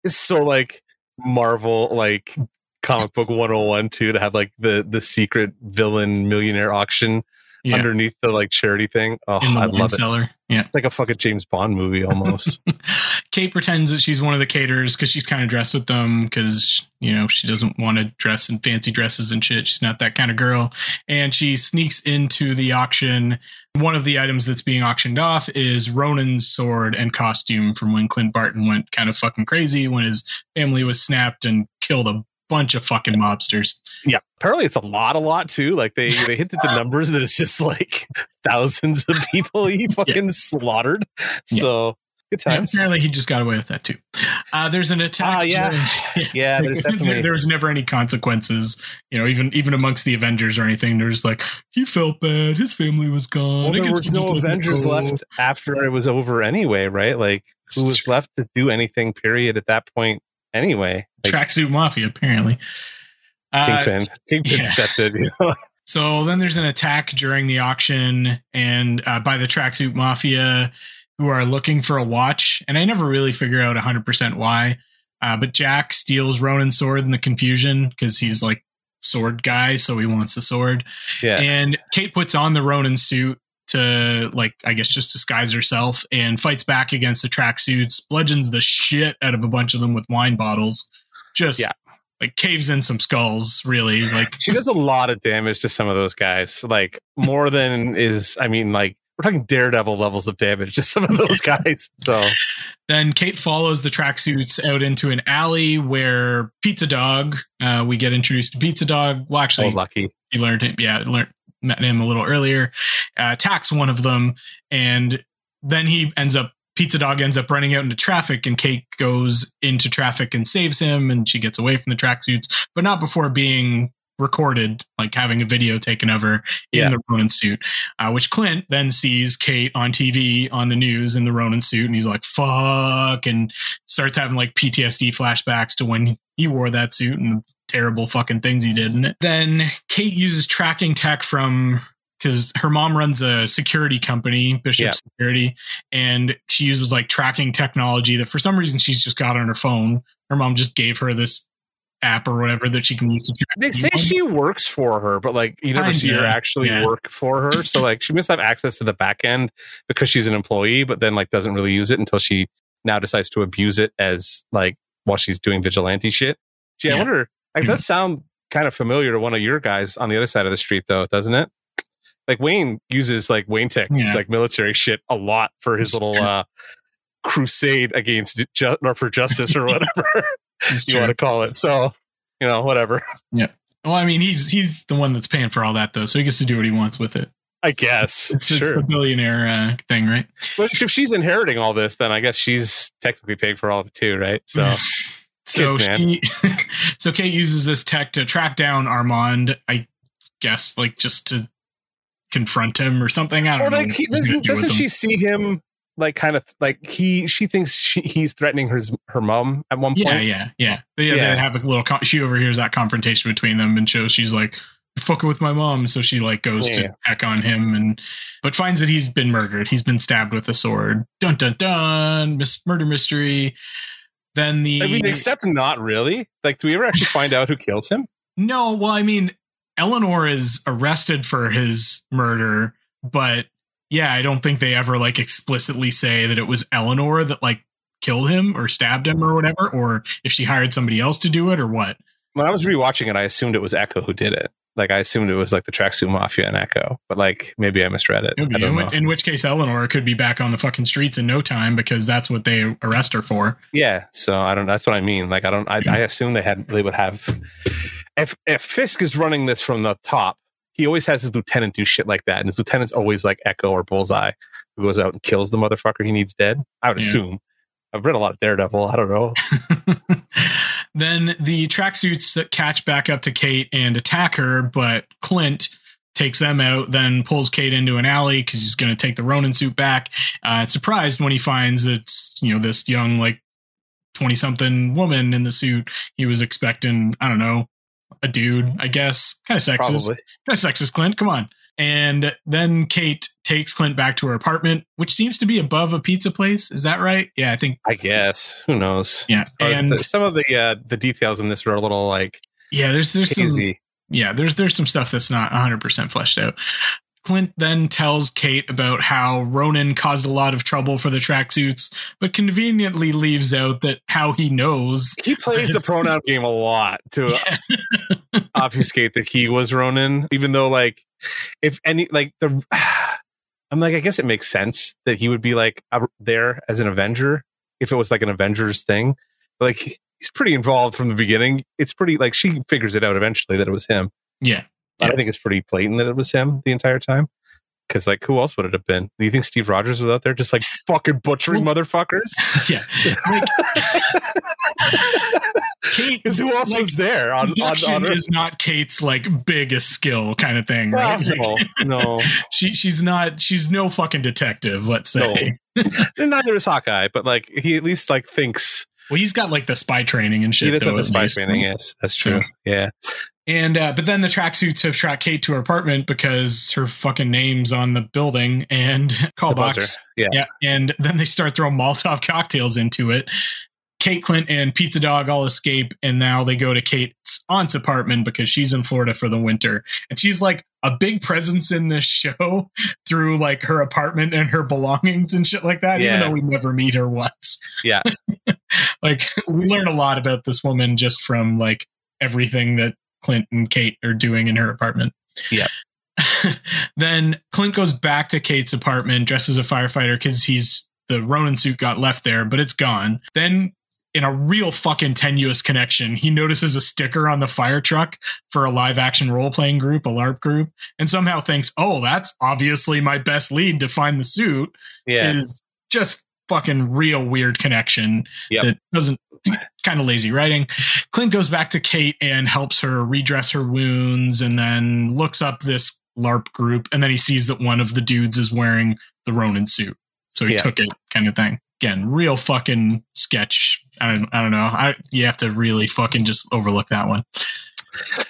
It's so like Marvel, like comic book 101 too, to have like the the secret villain millionaire auction Yeah, underneath the like charity thing. Oh, I love it. Yeah. It's like a fucking James Bond movie almost. Kate pretends that she's one of the caterers because she's kind of dressed with them because you know she doesn't want to dress in fancy dresses and shit. She's not that kind of girl, and she sneaks into the auction. One of the items that's being auctioned off is Ronin's sword and costume from when Clint Barton went kind of fucking crazy when his family was snapped and killed a bunch of fucking mobsters. yeah, apparently it's a lot, a lot too. Like they they hinted the numbers that it's just like thousands of people he fucking slaughtered. Yeah. So good And apparently, he just got away with that too. Uh, there's an attack. Ah, yeah. during- Yeah, there's there, definitely there was never any consequences, you know, even even amongst the Avengers or anything. There's like he felt bad, his family was gone. well, there was no Avengers left after it was over anyway, right? Like who was left to do anything? Period. At that point, anyway. Like, Tracksuit Mafia, apparently. Uh, Kingpin. Kingpin yeah. stepped in. You know? So then there's an attack during the auction and uh, by the Tracksuit Mafia who are looking for a watch. And I never really figure out 100% why. Uh, but Jack steals Ronin's sword in the confusion because he's like sword guy. So he wants the sword. Yeah. And Kate puts on the Ronin suit to like I guess just disguise herself and fights back against the tracksuits, bludgeons the shit out of a bunch of them with wine bottles. Just Yeah. like caves in some skulls, really. Like she does a lot of damage to some of those guys. Like more than is I mean, like we're talking daredevil levels of damage to some of those guys. So then Kate follows the tracksuits out into an alley where Pizza Dog, uh, we get introduced to Pizza Dog. Well, oh actually, lucky. he learned him. Yeah, learned met him a little earlier. Uh, attacks one of them, and then he ends up. Pizza Dog ends up running out into traffic, and Kate goes into traffic and saves him, and she gets away from the tracksuits, but not before being recorded, like having a video taken of her in Yeah. the Ronin suit. Uh, which Clint then sees Kate on TV on the news in the Ronin suit, and he's like, "Fuck!" and starts having like PTSD flashbacks to when he wore that suit and the terrible fucking things he did in it. Then Kate uses tracking tech from because her mom runs a security company, Bishop Yeah. Security, and she uses like tracking technology that for some reason she's just got on her phone. Her mom just gave her this app or whatever that she can use to track They say anyone. she works for her, but like you never see her actually yeah. work for her. So like she must have access to the back end because she's an employee, but then like doesn't really use it until she now decides to abuse it as like while she's doing vigilante shit. Gee, I wonder. It Mhm. does sound kind of familiar to one of your guys on the other side of the street, though, doesn't it? Like Wayne uses like Wayne Tech, Yeah. like military shit a lot for his little uh crusade against ju- or for justice or whatever you true. want to call it. So you know, whatever. Yeah. Well, I mean, he's he's the one that's paying for all that though, so he gets to do what he wants with it. I guess. It's, it's the billionaire uh, thing, right? But if she's inheriting all this, then I guess she's technically paying for all of it too, right? So so kids, she, so Kate uses this tech to track down Armand. I guess, like just to confront him or something. I don't or know. like doesn't, do doesn't she see him like kind of like he she thinks she, he's threatening her her mom at one point. Yeah, yeah, yeah. They, yeah. They have a little. Con- she overhears that confrontation between them and shows she's like fucking with my mom. So she like goes Yeah. to check on him and but finds that he's been murdered. He's been stabbed with a sword. Dun dun dun. Mis- murder mystery. Then the I mean, except not really. Like, do we ever actually find out who kills him? No, well, I mean, Eleanor is arrested for his murder, but yeah, I don't think they ever like explicitly say that it was Eleanor that like killed him or stabbed him or whatever, or if she hired somebody else to do it or what. When I was rewatching it, I assumed it was Echo who did it. Like, I assumed it was like the Tracksuit Mafia and Echo, but like maybe I misread it. I In, in which case, Eleanor could be back on the fucking streets in no time because that's what they arrest her for. Yeah, so I don't. That's what I mean. Like, I don't. I, I assume they had. They would have. If if Fisk is running this from the top, he always has his lieutenant do shit like that, and his lieutenant's always like Echo or Bullseye, who goes out and kills the motherfucker he needs dead. I would Yeah. assume. I've read a lot of Daredevil. I don't know. then the tracksuits that catch back up to Kate and attack her, but Clint takes them out, then pulls Kate into an alley because he's going to take the Ronin suit back. Uh, surprised when he finds it's you know this young like twenty something woman in the suit. He was expecting I don't know a dude, I guess, kind of sexist, kind of sexist. Clint, come on. And then Kate takes Clint back to her apartment, which seems to be above a pizza place. Is that right? Yeah, I think. I guess. Who knows? Yeah, Or and the- some of the uh, the details in this are a little like yeah, there's there's some yeah, there's there's some stuff that's not 100% fleshed out. Clint then tells Kate about how Ronin caused a lot of trouble for the tracksuits, but conveniently leaves out that how he knows. He plays the pronoun game a lot to obfuscate that he was Ronin, even though like if any like the I'm like I guess it makes sense that he would be like there as an Avenger if it was like an Avengers thing. But like he's pretty involved from the beginning. It's pretty like she figures it out eventually that it was him. Yeah. But. I think it's pretty blatant that it was him the entire time. Because like who else would it have been? Do you think Steve Rogers was out there just like fucking butchering motherfuckers? Yeah. Like Kate Because who else like, was there on on, on is not Kate's like biggest skill kind of thing, Well, right? Like, no, no. she she's not she's no fucking detective, let's say. And neither is Hawkeye, but like he at least like thinks Well, he's got like the spy training and shit. he does though, have the spy least. training. Yes, that's true. So- Yeah, And uh, but then the tracksuits have tracked Kate to her apartment because her fucking name's on the building and call The box. buzzer. Yeah. Yeah. And then they start throwing Molotov cocktails into it. Kate Clint and Pizza Dog all escape, and now they go to Kate's aunt's apartment because she's in Florida for the winter. And she's like a big presence in this show through like her apartment and her belongings and shit like that, even though we never meet her once. Yeah. like we learn a lot about this woman just from like everything that Clint and Kate are doing in her apartment. Yeah. then Clint goes back to Kate's apartment dressed as a firefighter because he's the Ronin suit got left there, but it's gone. Then in a real fucking tenuous connection, he notices a sticker on the fire truck for a live action role playing group, a LARP group, and somehow thinks, oh, that's obviously my best lead to find the suit. yeah. Is just fucking real weird connection Yep. that doesn't kind of lazy writing. Clint goes back to Kate and helps her redress her wounds and then looks up this LARP group and then he sees that one of the dudes is wearing the Ronin suit. So he Yeah. took it kind of thing. Again, real fucking sketch. I don't I don't know. I you have to really fucking just overlook that one.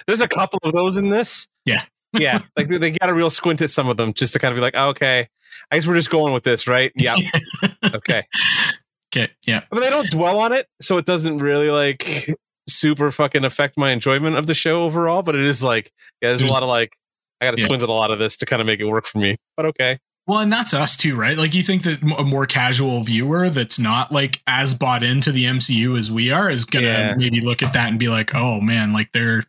There's a couple of those in this. Yeah. yeah. Like they, they got a real squint at some of them just to kind of be like, oh, okay, I guess we're just going with this, right? Yeah. okay. Okay, yeah. But they don't dwell on it, so it doesn't really like super fucking affect my enjoyment of the show overall, but it is like yeah, there's, There's- a lot of like I got to Yeah. squint at a lot of this to kind of make it work for me. But okay, Well, and that's us too, right? Like, you think that a more casual viewer that's not like as bought into the MCU as we are is gonna Yeah. maybe look at that and be like, "Oh man, like they're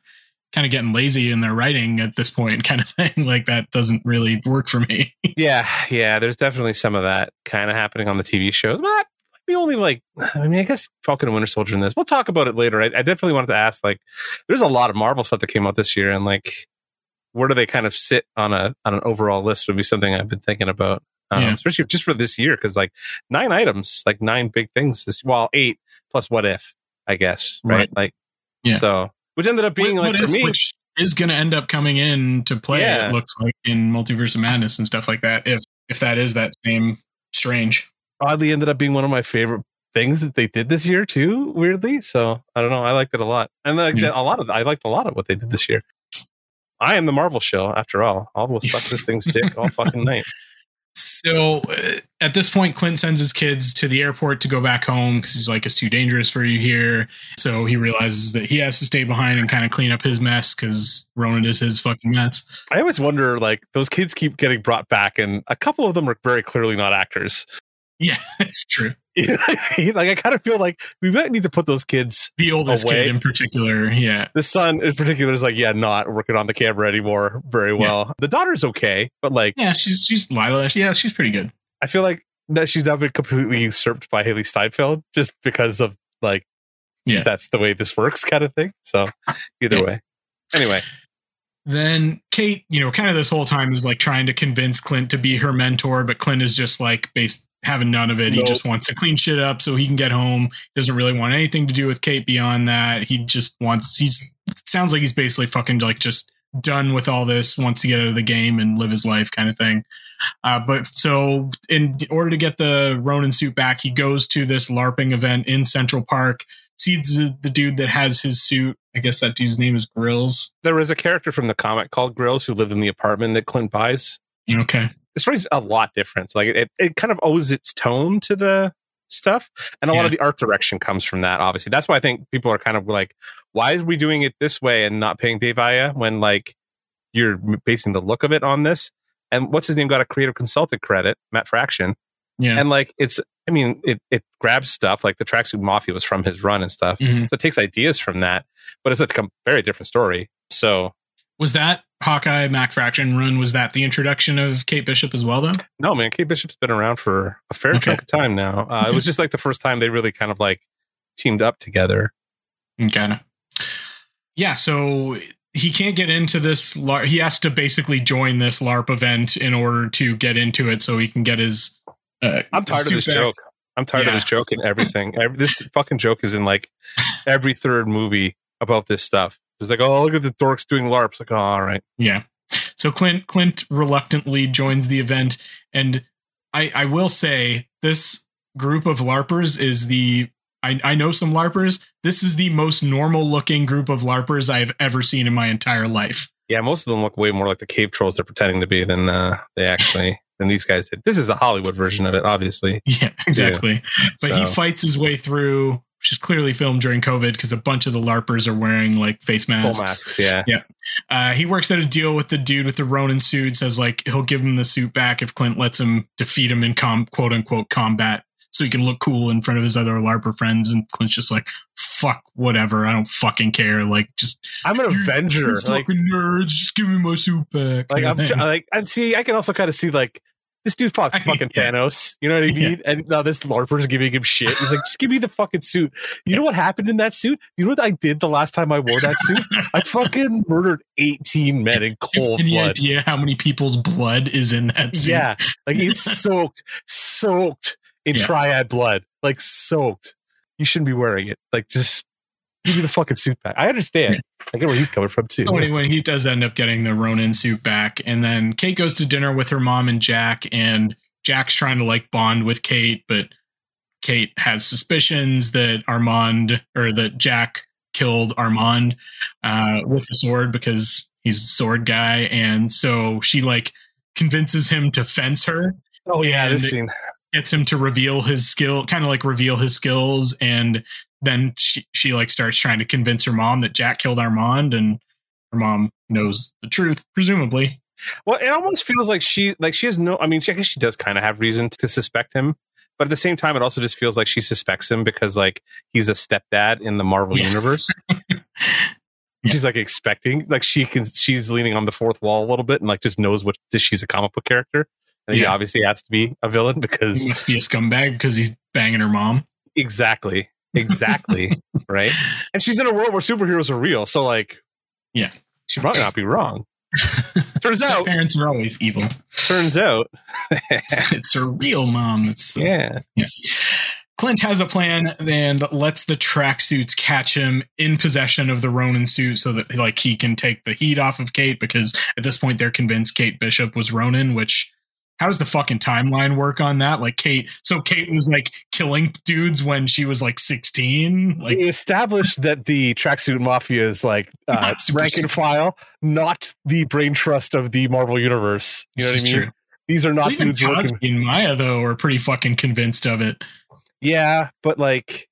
kind of getting lazy in their writing at this point," kind of thing. Like that doesn't really work for me. yeah, yeah, there's definitely some of that kind of happening on the TV shows. But only like, I mean, I guess Falcon and Winter Soldier in this. We'll talk about it later. I, I definitely wanted to ask, like, there's a lot of Marvel stuff that came out this year, and like, where do they kind of sit on a on an overall list? Would be something I've been thinking about. Um, Yeah. especially just for this year, because like nine items, like nine big things. This well, eight plus what if, I guess, right? Right. Like, Yeah. so which ended up being What- like what for if- me, which is going to end up coming in to play. Yeah. It looks like in Multiverse of Madness and stuff like that. If if that is that same strange. Oddly ended up being one of my favorite things that they did this year too. Weirdly, so I don't know. I liked it a lot, and like Yeah. a lot of I liked a lot of what they did this year. I am the Marvel show after all. I'll will suck this thing's dick all fucking night. So uh, at this point, Clint sends his kids to the airport to go back home because he's like, it's too dangerous for you here. So he realizes that he has to stay behind and kind of clean up his mess because Ronin is his fucking mess. I always wonder, like those kids keep getting brought back, and a couple of them are very clearly not actors. Yeah, it's true. You know what I mean? Like I kind of feel like we might need to put those kids. The oldest Away. kid in particular. Yeah. The son in particular is like, yeah, not working on the camera anymore very well. The daughter's okay, but like Yeah, she's she's Lila. Yeah, she's pretty good. I feel like that she's now been completely usurped by Hailee Steinfeld just because of like, Yeah. that's the way this works, kind of thing. So either Yeah. way, anyway, Then Kate, you know, kind of this whole time is like trying to convince Clint to be her mentor, but Clint is just like based having none of it. He just wants to clean shit up so he can get home. Doesn't really want anything to do with Kate beyond that. He just wants he's sounds like he's basically fucking like just done with all this, wants to get out of the game and live his life kind of thing. Uh, but so in order to get the Ronin suit back, he goes to this LARPing event in Central Park, sees the, the dude that has his suit. I guess that dude's name is Grills. there was a character from the comic called Grills who lived in the apartment that Clint buys. Okay. The story's a lot different. Like it, it, kind of owes its tone to the stuff, and a lot of the art direction comes from that. Obviously, that's why I think people are kind of like, why are we doing it this way and not paying Dave Aja when like you're basing the look of it on this? And what's his name got a creative consultant credit, Matt Fraction. Yeah. and like it's i mean it it grabs stuff like the tracksuit mafia was from his run and stuff Mhm. so it takes ideas from that but it's a very different story so Was that Hawkeye Matt Fraction run? Was that the introduction of Kate Bishop as well, though? no man kate bishop's been around for a fair Okay. chunk of time now uh, it was just like the first time they really kind of like teamed up together of. Yeah. So he can't get into this. LARP. He has to basically join this LARP event in order to get into it, so he can get his. Uh, i'm tired of this back. joke i'm tired of this joke and everything Every, this fucking joke is in like every third movie about this stuff it's like oh look at the dorks doing larps like oh, all right Yeah. So Clint Clint reluctantly joins the event, and I I will say this group of larpers is the I, I know some larpers. This is the most normal looking group of larpers I've ever seen in my entire life. Yeah, most of them look way more like the cave trolls they're pretending to be than uh, they actually than these guys did. This is a Hollywood version of it, obviously. Yeah, exactly. But he fights his way through, which is clearly filmed during COVID because a bunch of the larpers are wearing like face masks. full masks. masks. Yeah, Uh, he works out a deal with the dude with the Ronin suit. Says like he'll give him the suit back if Clint lets him defeat him in com quote unquote combat, so he can look cool in front of his other LARPer friends. And Clint's just like, "Fuck, whatever. I don't fucking care. Like, just I'm an Avenger. Like, fucking nerds. Just give me my suit back." like I'm thing. like and see. I can also kind of see like this dude fought fucking yeah. Thanos. You know what I Yeah. mean? And now this LARPer's giving him shit. He's like, just give me the fucking suit. You know what happened in that suit? You know what I did the last time I wore that suit? I fucking murdered 18 men in cold Any blood. idea how many people's blood is in that suit? Yeah, like it's soaked, soaked in Yeah. triad blood, like soaked. You shouldn't be wearing it. Like just give me the fucking suit back. I understand. I get where he's coming from too. So anyway, he does end up getting the Ronin suit back, and then Kate goes to dinner with her mom and Jack, and Jack's trying to like bond with Kate, but Kate has suspicions that Armand or that Jack killed Armand uh, with a sword because he's a sword guy, and so she like convinces him to fence her. oh yeah, this scene. Gets him to reveal his skill, kind of like reveal his skills, and then she, she like starts trying to convince her mom that Jack killed Armand, and her mom knows the truth, presumably. Well, it almost feels like she like she has no. I mean, I guess she does kind of have reason to suspect him, but at the same time, it also just feels like she suspects him because like he's a stepdad in the Marvel Yeah. universe. She's like expecting, like she can. She's leaning on the fourth wall a little bit, and like just knows what she's a comic book character, and he obviously has to be a villain because He must be a scumbag because he's banging her mom. exactly, exactly, right. And she's in a world where superheroes are real, so like, Yeah. she might not be wrong. Turns out, parents are always evil. turns out, it's her real mom. It's the yeah. Yeah. Clint has a plan and lets the tracksuits catch him in possession of the Ronin suit so that like he can take the heat off of Kate because at this point they're convinced Kate Bishop was Ronin, which how does the fucking timeline work on that? Like Kate so Kate was like killing dudes when she was like 16. Like we established that the tracksuit mafia is like uh, rank and file, not the brain trust of the Marvel universe. You know what I mean? true. These are not even dudes working. Kazi and Maya though are pretty fucking convinced of it. Yeah, but like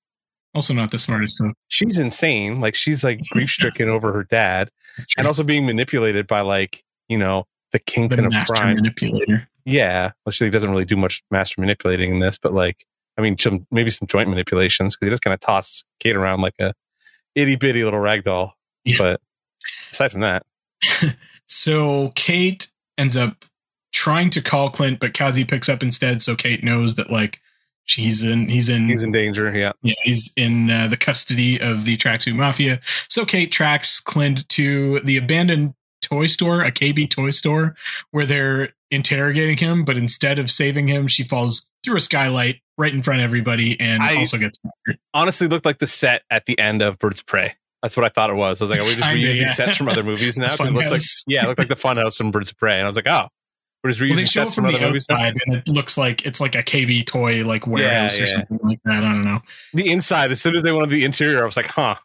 Also not the smartest she's insane. Like she's like grief stricken over her dad, and also being manipulated by like you know the the kingpin of master crime. manipulator. Yeah, which he doesn't really do much master manipulating in this, but like I mean, some maybe some joint manipulations because he just kind of toss Kate around like a itty bitty little rag doll. Yeah. But aside from that, So Kate ends up trying to call Clint, but Kazi picks up instead. So Kate knows that like she's in, he's in, he's in danger. Yeah. yeah, he's in uh, the custody of the tracksuit mafia. So Kate tracks Clint to the abandoned toy store, a KB mm-hmm. toy store, where they're interrogating him. But instead of saving him, she falls through a skylight right in front of everybody and I- also gets honestly looked like the set at the end of Birds of Prey. That's what I thought it was. I was like, are we just reusing yeah. sets from other movies now? it looks like yeah, it looked like the Funhouse from Birds of Prey, and I was like, oh, we're just reusing Well, they show sets from from the other movies. now? and it looks like it's like a KB toy like warehouse or yeah. something like that. I don't know. The inside, as soon as they went to the interior, I was like, huh,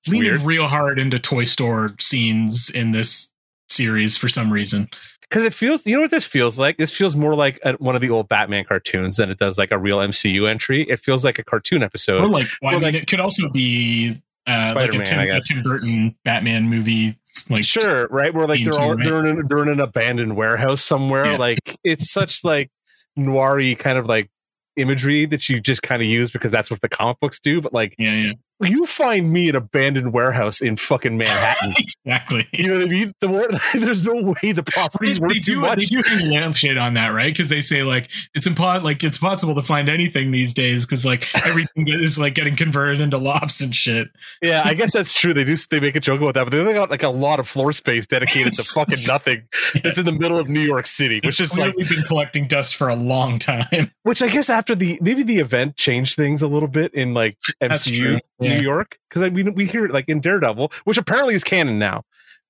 it's leaning weird real hard into toy store scenes in this series for some reason. because it feels. You know what this feels like? This feels more like a, one of the old Batman cartoons than it does like a real MCU entry. It feels like a cartoon episode. Or like, well, I mean, like- it could also be uh, like a Tim, a. Tim Burton Batman movie. Like, sure, right? Where like they're all they're in, a, they're in an abandoned warehouse somewhere. Yeah. Like it's such like noiry kind of like imagery that you just kind of use because that's what the comic books do. But like yeah, yeah, you find me an abandoned warehouse in fucking Manhattan. exactly. you know what I mean? The there's no way the property's worth they too much. they do hang lampshade on that, right? Because they say like it's impo- like it's possible to find anything these days because like everything is like getting converted into lofts and shit. Yeah, I guess that's true. They do. They make a joke about that, but they got like a lot of floor space dedicated to fucking nothing. It's in the middle of New York City, which is like, we've been collecting dust for a long time. which I guess after the maybe the event changed things a little bit in like MCU yeah. New York because I mean we hear it like in Daredevil, which apparently is canon now.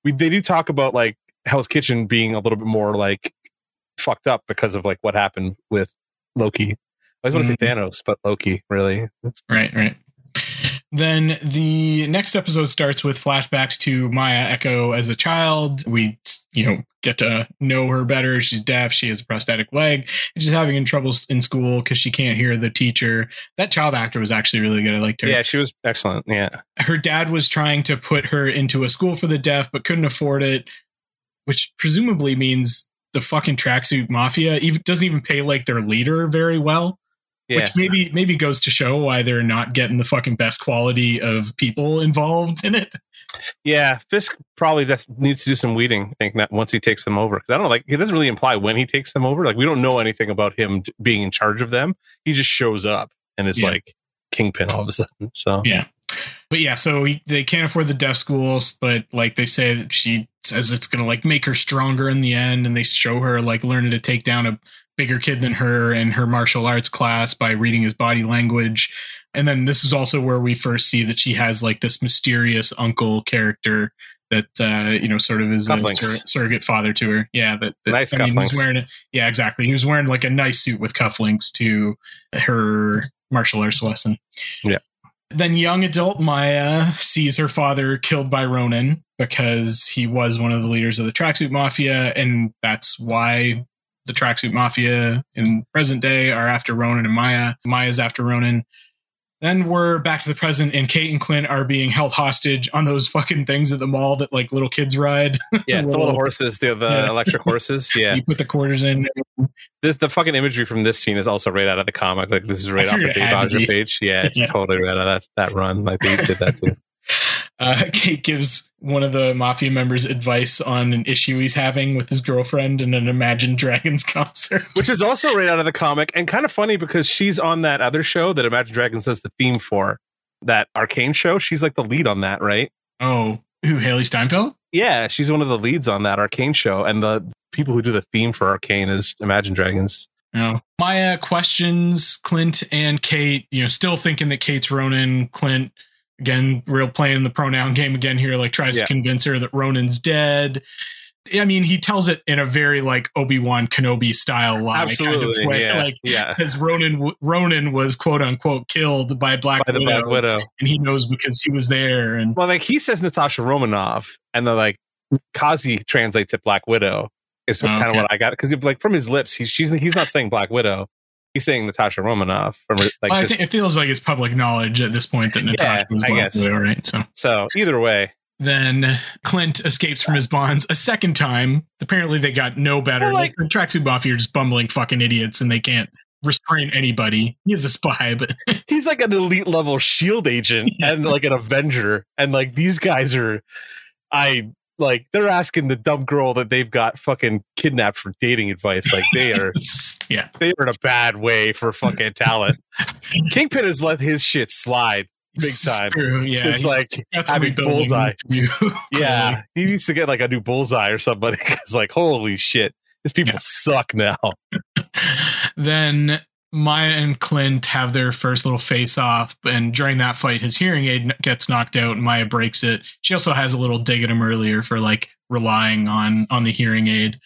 We they do talk about like Hell's Kitchen being a little bit more like fucked up because of like what happened with Loki. I was going to Mm-hmm. say Thanos, but Loki really. Right, right. Then the next episode starts with flashbacks to Maya Echo as a child. We, you know, get to know her better. She's deaf. She has a prosthetic leg. And she's having trouble in school because she can't hear the teacher. That child actor was actually really good. I liked her. Yeah, she was excellent. Yeah. Her dad was trying to put her into a school for the deaf, but couldn't afford it, which presumably means the fucking tracksuit mafia even doesn't even pay like their leader very well Yeah. which maybe maybe goes to show why they're not getting the fucking best quality of people involved in it. Yeah, Fisk probably just needs to do some weeding. I think that once he takes them over, I don't know, like it doesn't really imply when he takes them over. Like we don't know anything about him being in charge of them. He just shows up and is Yeah. like kingpin all of a sudden. So Yeah. But yeah, so he, they can't afford the deaf schools, but like they say that she says it's gonna like make her stronger in the end, and they show her like learning to take down a bigger kid than her in her martial arts class by reading his body language. And then this is also where we first see that she has like this mysterious uncle character that uh you know sort of is a sur- surrogate father to her. Yeah, that, that Nice I mean, he's cufflinks. wearing a, yeah, exactly. He was wearing like a nice suit with cufflinks to her martial arts lesson. Yeah. Then young adult Maya sees her father killed by Ronin because he was one of the leaders of the tracksuit mafia, and that's why the tracksuit mafia in present day are after Ronin and Maya. Maya's after Ronin. Then we're back to the present, and Kate and Clint are being held hostage on those fucking things at the mall that like little kids ride. Yeah, the little horses, the, the Yeah. electric horses. Yeah, You put the quarters in. this the fucking imagery from this scene is also right out of the comic. Like this is right off the Dave had to Aja be. page. Yeah, it's Yeah. totally right out of that that run. Like they did that too. Uh, Kate gives one of the mafia members advice on an issue he's having with his girlfriend in an Imagine Dragons concert. Which is also right out of the comic and kind of funny because she's on that other show that Imagine Dragons does the theme for. That arcane show. She's like the lead on that, right? Oh, who? Hailee Steinfeld? Yeah, she's one of the leads on that arcane show. And the people who do the theme for arcane is Imagine Dragons. No. Maya questions Clint and Kate, you know, still thinking that Kate's Ronin. Clint, again, real playing the pronoun game again here, like tries Yeah. to convince her that Ronin's dead. I mean, he tells it in a very like Obi Wan Kenobi style lie Absolutely. kind of way. yeah. Like, yeah. because Ronin Ronin was quote unquote killed by Black By Widow, Black Widow. and he knows because he was there. And Well, like he says Natasha Romanoff, and then like Kazi translates it Black Widow is Oh, kind of okay. what I got because like from his lips, he, she's he's not saying Black Widow, he's saying Natasha Romanoff from like well, I this- think it feels like it's public knowledge at this point that Natasha was Black guess. Widow, right? So so either way. then Clint escapes from his bonds a second time. Apparently, they got no better. Well, like, the tracksuit mafia are just bumbling fucking idiots, and they can't restrain anybody. He is a spy, but He's like an elite level shield agent Yeah. and like an Avenger, and like these guys are, I like they're asking the dumb girl that they've got fucking kidnapped for dating advice. Like they are yeah, they are in a bad way for fucking talent. Kingpin has let his shit slide big time. True, yeah, Since like that's having bullseye. Yeah, he needs to get like a new bullseye or somebody because, like, holy shit, these people Yeah. suck now. then Maya and Clint have their first little face off, and during that fight, his hearing aid gets knocked out, and Maya breaks it. She also has a little dig at him earlier for like relying on on the hearing aid.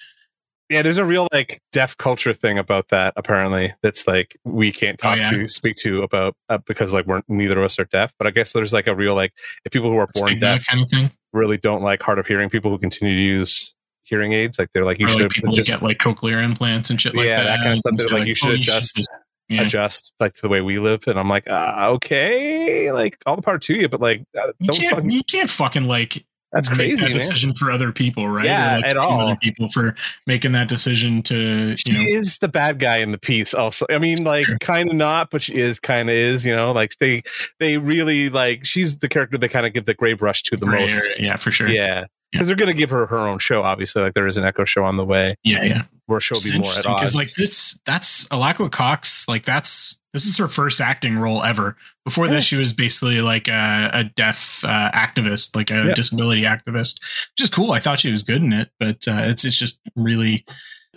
Yeah, there's a real like deaf culture thing about that. Apparently, that's like we can't Oh, talk yeah. to, speak to about uh, because like we're neither of us are deaf. But I guess there's like a real like if people who are born Stigma deaf kind of thing. really don't like hard of hearing people who continue to use hearing aids, like they're like you or should like people just get like cochlear implants and shit like Yeah, that. that kind of stuff. They're so, like, you should oh, adjust- just- yeah. adjust like to the way we live. And I'm like, uh, okay, like all the power to you, but like uh, You can't, fucking, you can't fucking like that's crazy, that decision for other people, right? Yeah, like, at all. Other people for making that decision to she you know. is the bad guy in the piece also i mean like Sure. kind of not but she is kind of is you know like they they really like she's the character they kind of give the gray brush to the gray most. Yeah, for sure. Yeah. Because they're going to give her her own show obviously like there is an echo show on the way yeah, yeah. where she'll be more at odds because like this, that's Alaqua Cox. Like that's this is her first acting role ever. Before Yeah. this, she was basically like a, a deaf uh, activist, like a Yeah. disability activist, which is cool. I thought she was good in it, but uh, it's it's just really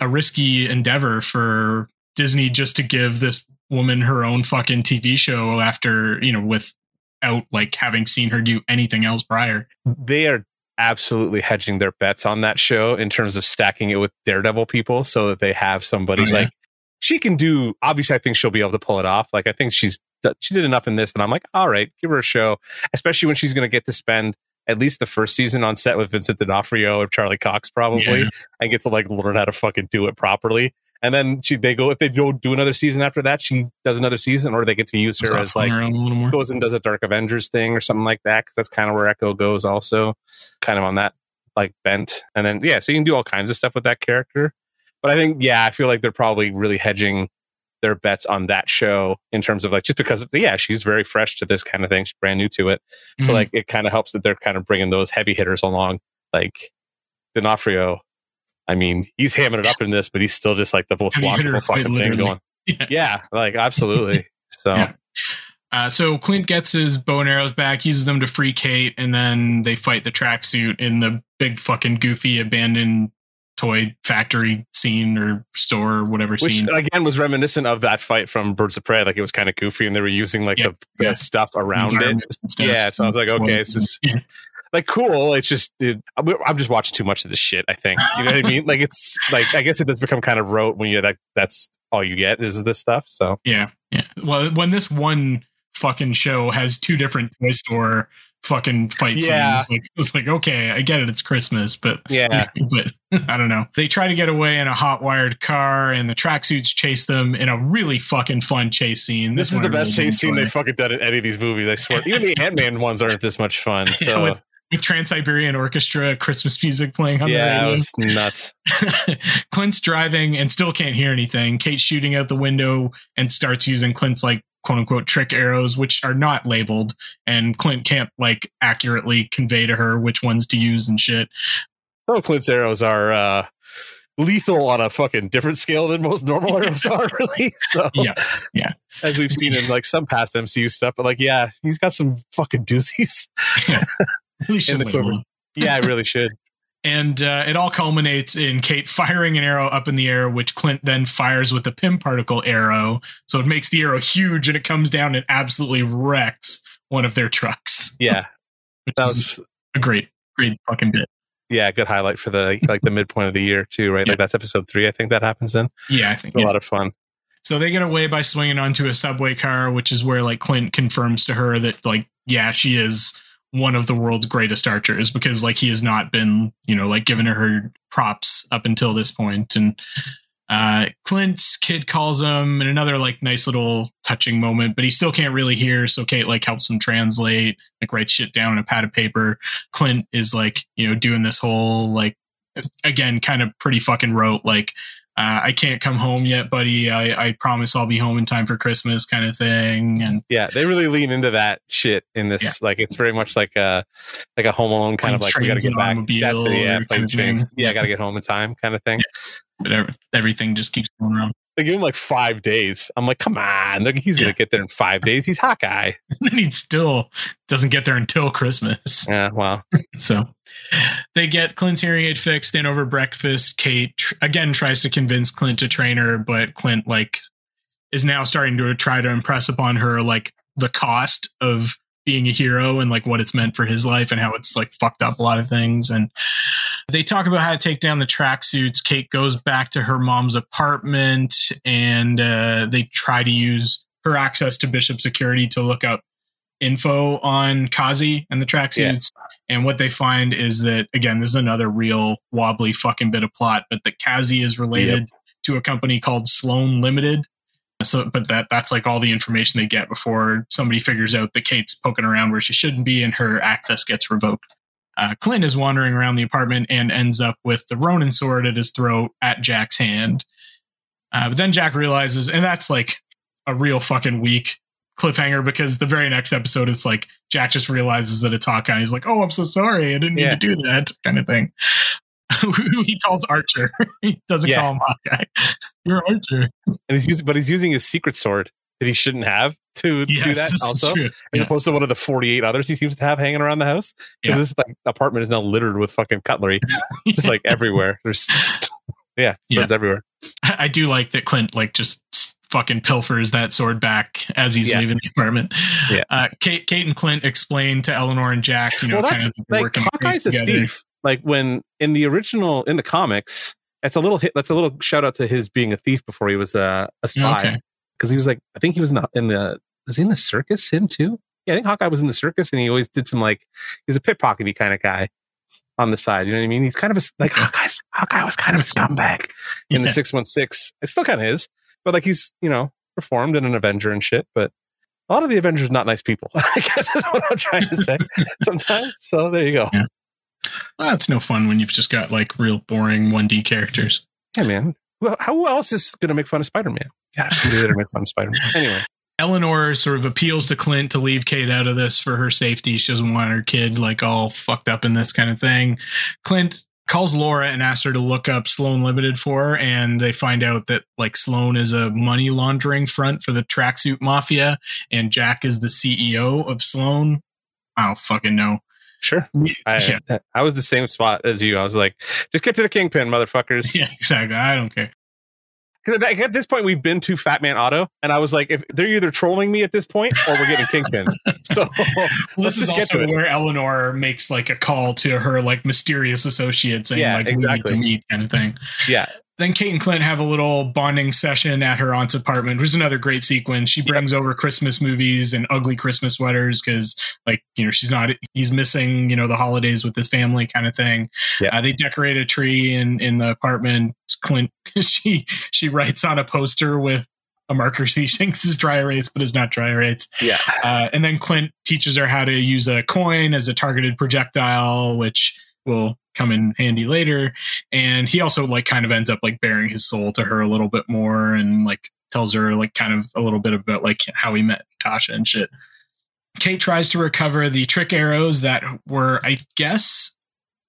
a risky endeavor for Disney just to give this woman her own fucking TV show after you know without like having seen her do anything else prior. they are absolutely hedging their bets on that show in terms of stacking it with daredevil people so that they have somebody Oh, yeah. like she can do obviously i think she'll be able to pull it off like i think she's she did enough in this and i'm like all right give her a show especially when she's going to get to spend at least the first season on set with vincent d'onofrio or charlie cox probably Yeah. and get to like learn how to fucking do it properly and then she they go if they go do another season after that she does another season or they get to use her as like fooling around a little more. goes and does a Dark Avengers thing or something like that. Cause that's kind of where Echo goes also, kind of on that like bent. And then, yeah, so you can do all kinds of stuff with that character. But I think, yeah, I feel like they're probably really hedging their bets on that show in terms of like, just because, of, yeah, she's very fresh to this kind of thing. She's brand new to it. So Mhm. like, it kind of helps that they're kind of bringing those heavy hitters along. Like D'Onofrio, I mean, he's hamming it up in this, but he's still just like the most watchable fucking thing going. Yeah. Yeah, like absolutely. So Yeah. Uh, so Clint gets his bow and arrows back, uses them to free Kate, and then they fight the tracksuit in the big fucking goofy abandoned toy factory scene or store or whatever which scene. again was reminiscent of that fight from Birds of Prey. Like it was kind of goofy, and they were using like Yeah, the, the yeah. stuff around it. Stuff. Yeah, so I was like, okay, it's just. Like cool. It's just it, I'm just watching too much of this shit. I think you know what I mean. Like it's like I guess it does become kind of rote when you're like that's all you get is this stuff. So Yeah, yeah. Well, when this one fucking show has two different toy store fucking fight Yeah. scenes. Like it's like okay, I get it, it's Christmas, but Yeah. but I don't know. They try to get away in a hot wired car, and the tracksuits chase them in a really fucking fun chase scene. This, is the best really chase scene they've fucking done in any of these movies. I swear. Even the Ant Man ones aren't this much fun. So with, with Trans Siberian Orchestra Christmas music playing on yeah, the it radio. was nuts. Clint's driving and still can't hear anything. Kate's shooting out the window and starts using Clint's like quote unquote trick arrows, which are not labeled, and Clint can't like accurately convey to her which ones to use and shit. Some of Clint's arrows are uh, lethal on a fucking different scale than most normal arrows are, really. So Yeah, yeah. as we've seen in like some past MCU stuff, but like yeah, he's got some fucking doozies. Should the Yeah, I really should. And uh, it all culminates in Kate firing an arrow up in the air, which Clint then fires with a Pym particle arrow. So it makes the arrow huge and it comes down and absolutely wrecks one of their trucks. Yeah, Which that is was a great, great fucking bit. yeah, good highlight for the like the midpoint of the year too, right? Yeah. Like that's episode three, I think that happens in. Yeah, I think. It's a lot of fun. So they get away by swinging onto a subway car, which is where like Clint confirms to her that like yeah, she is one of the world's greatest archers because like he has not been you know like given her props up until this point and. Uh, Clint's kid calls him in another like nice little touching moment, but he still can't really hear. So Kate like helps him translate, like write shit down on a pad of paper. Clint is like, you know, doing this whole like again, kind of pretty fucking rote, like uh, I can't come home yet, buddy. I, I promise I'll be home in time for Christmas, kind of thing. And Yeah, they really lean into that shit in this. Yeah. Like it's very much like a like a Home Alone kind of like we got to get back. That's it, yeah, kind plane of trains. thing. Yeah, I got to get home in time, kind of thing. but everything just keeps going around. They give him like five days. I'm like, come on, he's gonna get there in five days. He's Hawkeye. and he still doesn't get there until Christmas. Yeah, well, So they get Clint's hearing aid fixed, and over breakfast, Kate tr- again tries to convince Clint to train her, but Clint like is now starting to try to impress upon her like the cost of being a hero and like what it's meant for his life and how it's like fucked up a lot of things. And they talk about how to take down the tracksuits. Kate goes back to her mom's apartment and uh, they try to use her access to Bishop security to look up info on Kazi and the tracksuits. And what they find is that again, this is another real wobbly fucking bit of plot, but that Kazi is related to a company called Sloan Limited. So, but that that's like all the information they get before somebody figures out that Kate's poking around where she shouldn't be and her access gets revoked. Uh, Clint is wandering around the apartment and ends up with the Ronin sword at his throat at Jack's hand. Uh, but then Jack realizes, and that's like a real fucking weak cliffhanger because the very next episode it's like Jack just realizes that it's Hawkeye. He's like, "Oh, I'm so sorry, I didn't mean Yeah. to do that," kind of thing. Who he calls Archer. he doesn't Yeah. call him Hawkeye. You're Archer. and he's using, but he's using his secret sword that he shouldn't have to do that. Also, as Yeah. opposed to one of the 48 others he seems to have hanging around the house. Yeah. Because this like, apartment is now littered with fucking cutlery, just like everywhere. There's, yeah, swords everywhere. I do like that Clint like just fucking pilfers that sword back as he's Yeah. leaving the apartment. Yeah. Uh, Kate, Kate and Clint explain to Eleanor and Jack, you know, well, that's kind of like working the Hawkeye's a together. thief. Like when in the original in the comics, that's a little hit. That's a little shout out to his being a thief before he was uh, a spy. Okay. Because he was like, I think he was not in the was he in the circus. Him too. Yeah, I think Hawkeye was in the circus, and he always did some like he's a pickpockety kind of guy on the side. You know what I mean? He's kind of a like Hawkeye's Hawkeye was kind of a scumbag in the six one six. It still kind of is, but like he's you know performed in an Avenger and shit. But a lot of the Avengers not nice people. I guess that's what I'm trying to say sometimes. So there you go. Yeah. Well, that's no fun when you've just got like real boring 1D characters. Yeah, man. Well, how who else is going to make fun of Spider Man? Yeah, somebody that make fun of Spider Man. Anyway, Eleanor sort of appeals to Clint to leave Kate out of this for her safety. She doesn't want her kid like all fucked up in this kind of thing. Clint calls Laura and asks her to look up Sloan Limited for her, and they find out that like Sloan is a money laundering front for the tracksuit mafia, and Jack is the CEO of Sloan. I don't fucking know. sure. I, yeah, I was the same spot as you. I was like, just get to the kingpin, motherfuckers. yeah, exactly. I don't care. Because at, this point, we've been to Fat Man Auto, and I was like, if they're either trolling me at this point or we're getting kingpin. so Well, let's this is just get also it. where Eleanor makes like a call to her like mysterious associate saying Yeah, like we need exactly. to meet kind of thing. Yeah. Then Kate and Clint have a little bonding session at her aunt's apartment, which is another great sequence. She brings over Christmas movies and ugly Christmas sweaters because, like, you know, she's not, he's missing, you know, the holidays with his family kind of thing. Yeah. Uh, they decorate a tree in in the apartment. Clint, she she writes on a poster with a marker she thinks is dry erase, but is not dry erase. Yeah. Uh, and then Clint teaches her how to use a coin as a targeted projectile, which will come in handy later. And he also like kind of ends up like bearing his soul to her a little bit more and like tells her like kind of a little bit about like how he met Tasha and shit. Kate tries to recover the trick arrows that were, I guess,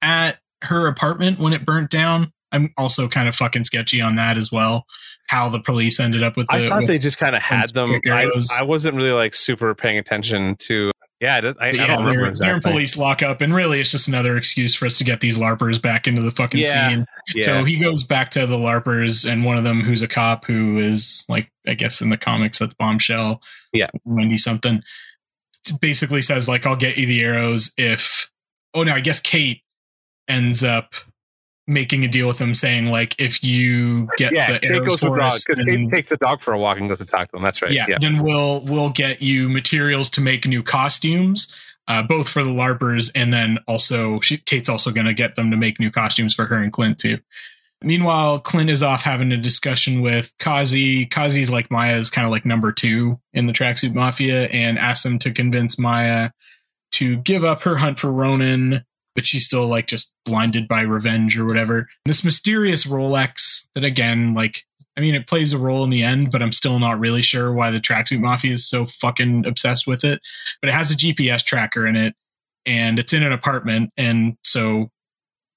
at her apartment when it burnt down. I'm also kind of fucking sketchy on that as well. How the police ended up with the. I thought they just kind of had them. I. I wasn't really like super paying attention to. Yeah, it is- I, I But don't remember they're, they're police lockup, and really, it's just another excuse for us to get these larpers back into the fucking Yeah, scene. Yeah. So he goes back to the larpers, and one of them, who's a cop, who is like, I guess in the comics, that's Bombshell. Yeah. Wendy something. Basically says like, "I'll get you the arrows if." Oh no, I guess Kate ends up making a deal with him, saying like, "If you get yeah, the Kate arrows goes with for dog then- Kate takes the dog for a walk and goes to talk to them. That's right. yeah, Yeah. then we'll we'll get you materials to make new costumes uh, both for the larpers and then also she, kate's also going to get them to make new costumes for her and clint too meanwhile clint is off having a discussion with kazi kazi's like maya's kind of like number two in the tracksuit mafia and asks him to convince maya to give up her hunt for Ronin but she's still like just blinded by revenge or whatever. This mysterious rolex that again like I mean, it plays a role in the end, but I'm still not really sure why the tracksuit mafia is so fucking obsessed with it. But it has a GPS tracker in it, and it's in an apartment, and so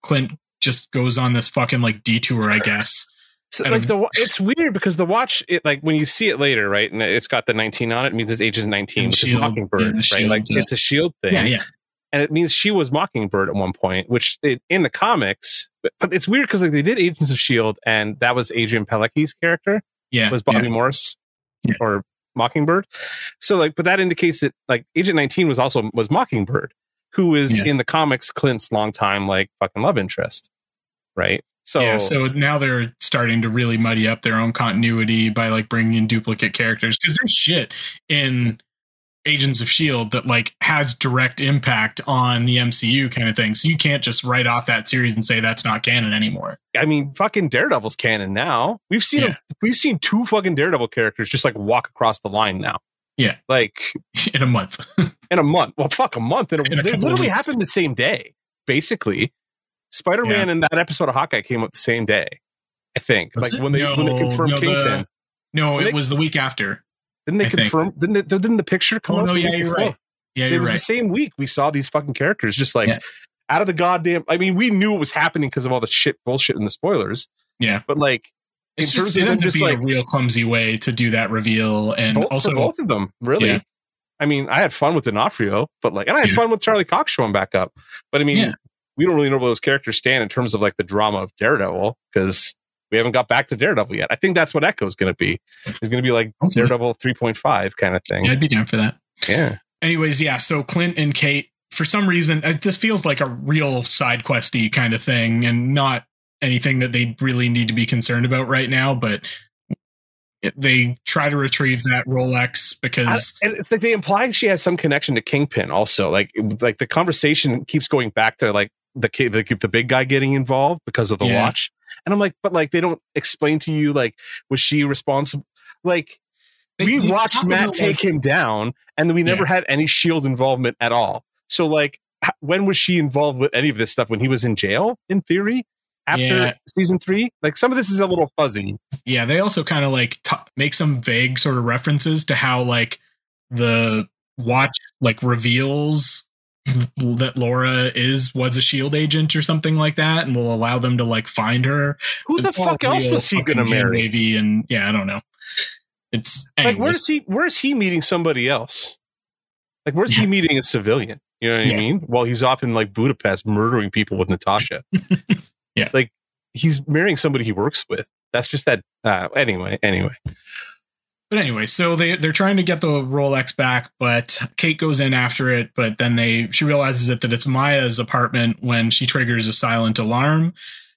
Clint just goes on this fucking like detour, I guess. So, like the it's weird because the watch it like when you see it later right and it's got the 19 on it, it means his age is 19 which shield, is mockingbird yeah, right? Shield, like uh, it's a shield thing. Yeah, yeah, and it means she was mockingbird at one point which it, in the comics but, it's weird because like they did agents of shield and that was Adrianne Palicki's character yeah. was bobby yeah. morse Yeah. or mockingbird so like but that indicates that like agent 19 was also was mockingbird who is Yeah. in the comics clint's longtime like fucking love interest right so yeah, so now they're starting to really muddy up their own continuity by like bringing in duplicate characters because there's shit in Agents of Shield that like has direct impact on the MCU kind of thing. So you can't just write off that series and say that's not canon anymore. I mean, fucking Daredevil's canon now. We've seen Yeah. we've seen two fucking Daredevil characters just like walk across the line now. Yeah. like in a month. in a month. Well, fuck a month. In a, In a they literally happened the same day. Basically, Spider Man and that episode of Hawkeye came up the same day. I think, Was like it? when they when they confirmed no, the- Kingpin. no, They- it was the week after. Didn't they I think. confirm? Didn't, they, didn't the picture come Oh no, yeah, you're right. Yeah, it you're it was the same week we saw these fucking characters just like Yeah. out of the goddamn. I mean, we knew it was happening because of all the shit bullshit in the spoilers. Yeah. but like It's in just it ends up being like a real clumsy way to do that reveal, and both, also both of them, really. Yeah. I mean, I had fun with D'Onofrio, but like, and I had Yeah. fun with Charlie Cox showing back up. But I mean, we don't really know where those characters stand in terms of like the drama of Daredevil because we haven't got back to Daredevil yet. I think that's what Echo's going to be. It's going to be like. Daredevil 3.5 kind of thing. yeah, I'd be down for that. Yeah. anyways, yeah. So Clint and Kate, for some reason, uh, this feels like a real side questy kind of thing, and not anything that they really need to be concerned about right now. But they try to retrieve that Rolex I- because and it's like they imply she has some connection to Kingpin also. Like, like the conversation keeps going back to like the kid, the, the big guy getting involved because of the Yeah. watch. And I'm like, but like they don't explain to you like was she responsible? Like They- we watched Matt take like- him down, and we never had any Shield involvement at all. So like, when was she involved with any of this stuff? When he was in jail, in theory, after Yeah. season three. Like some of this is a little fuzzy. yeah, they also kind of like t- make some vague sort of references to how like the watch like reveals that Laura is was a shield agent or something like that and will allow them to like find her Who the It's all fuck else was he gonna marry? hand-wavy and yeah, I don't know. It's Like, where's he? Where's he meeting somebody else? Like, where's he meeting a civilian? You know what Yeah. I mean? While he's off in like Budapest murdering people with Natasha. Yeah. like he's marrying somebody he works with. That's just that. Uh, anyway, anyway. But anyway, so they they're trying to get the Rolex back, but Kate goes in after it. But then they she realizes it that it's Maya's apartment when she triggers a silent alarm.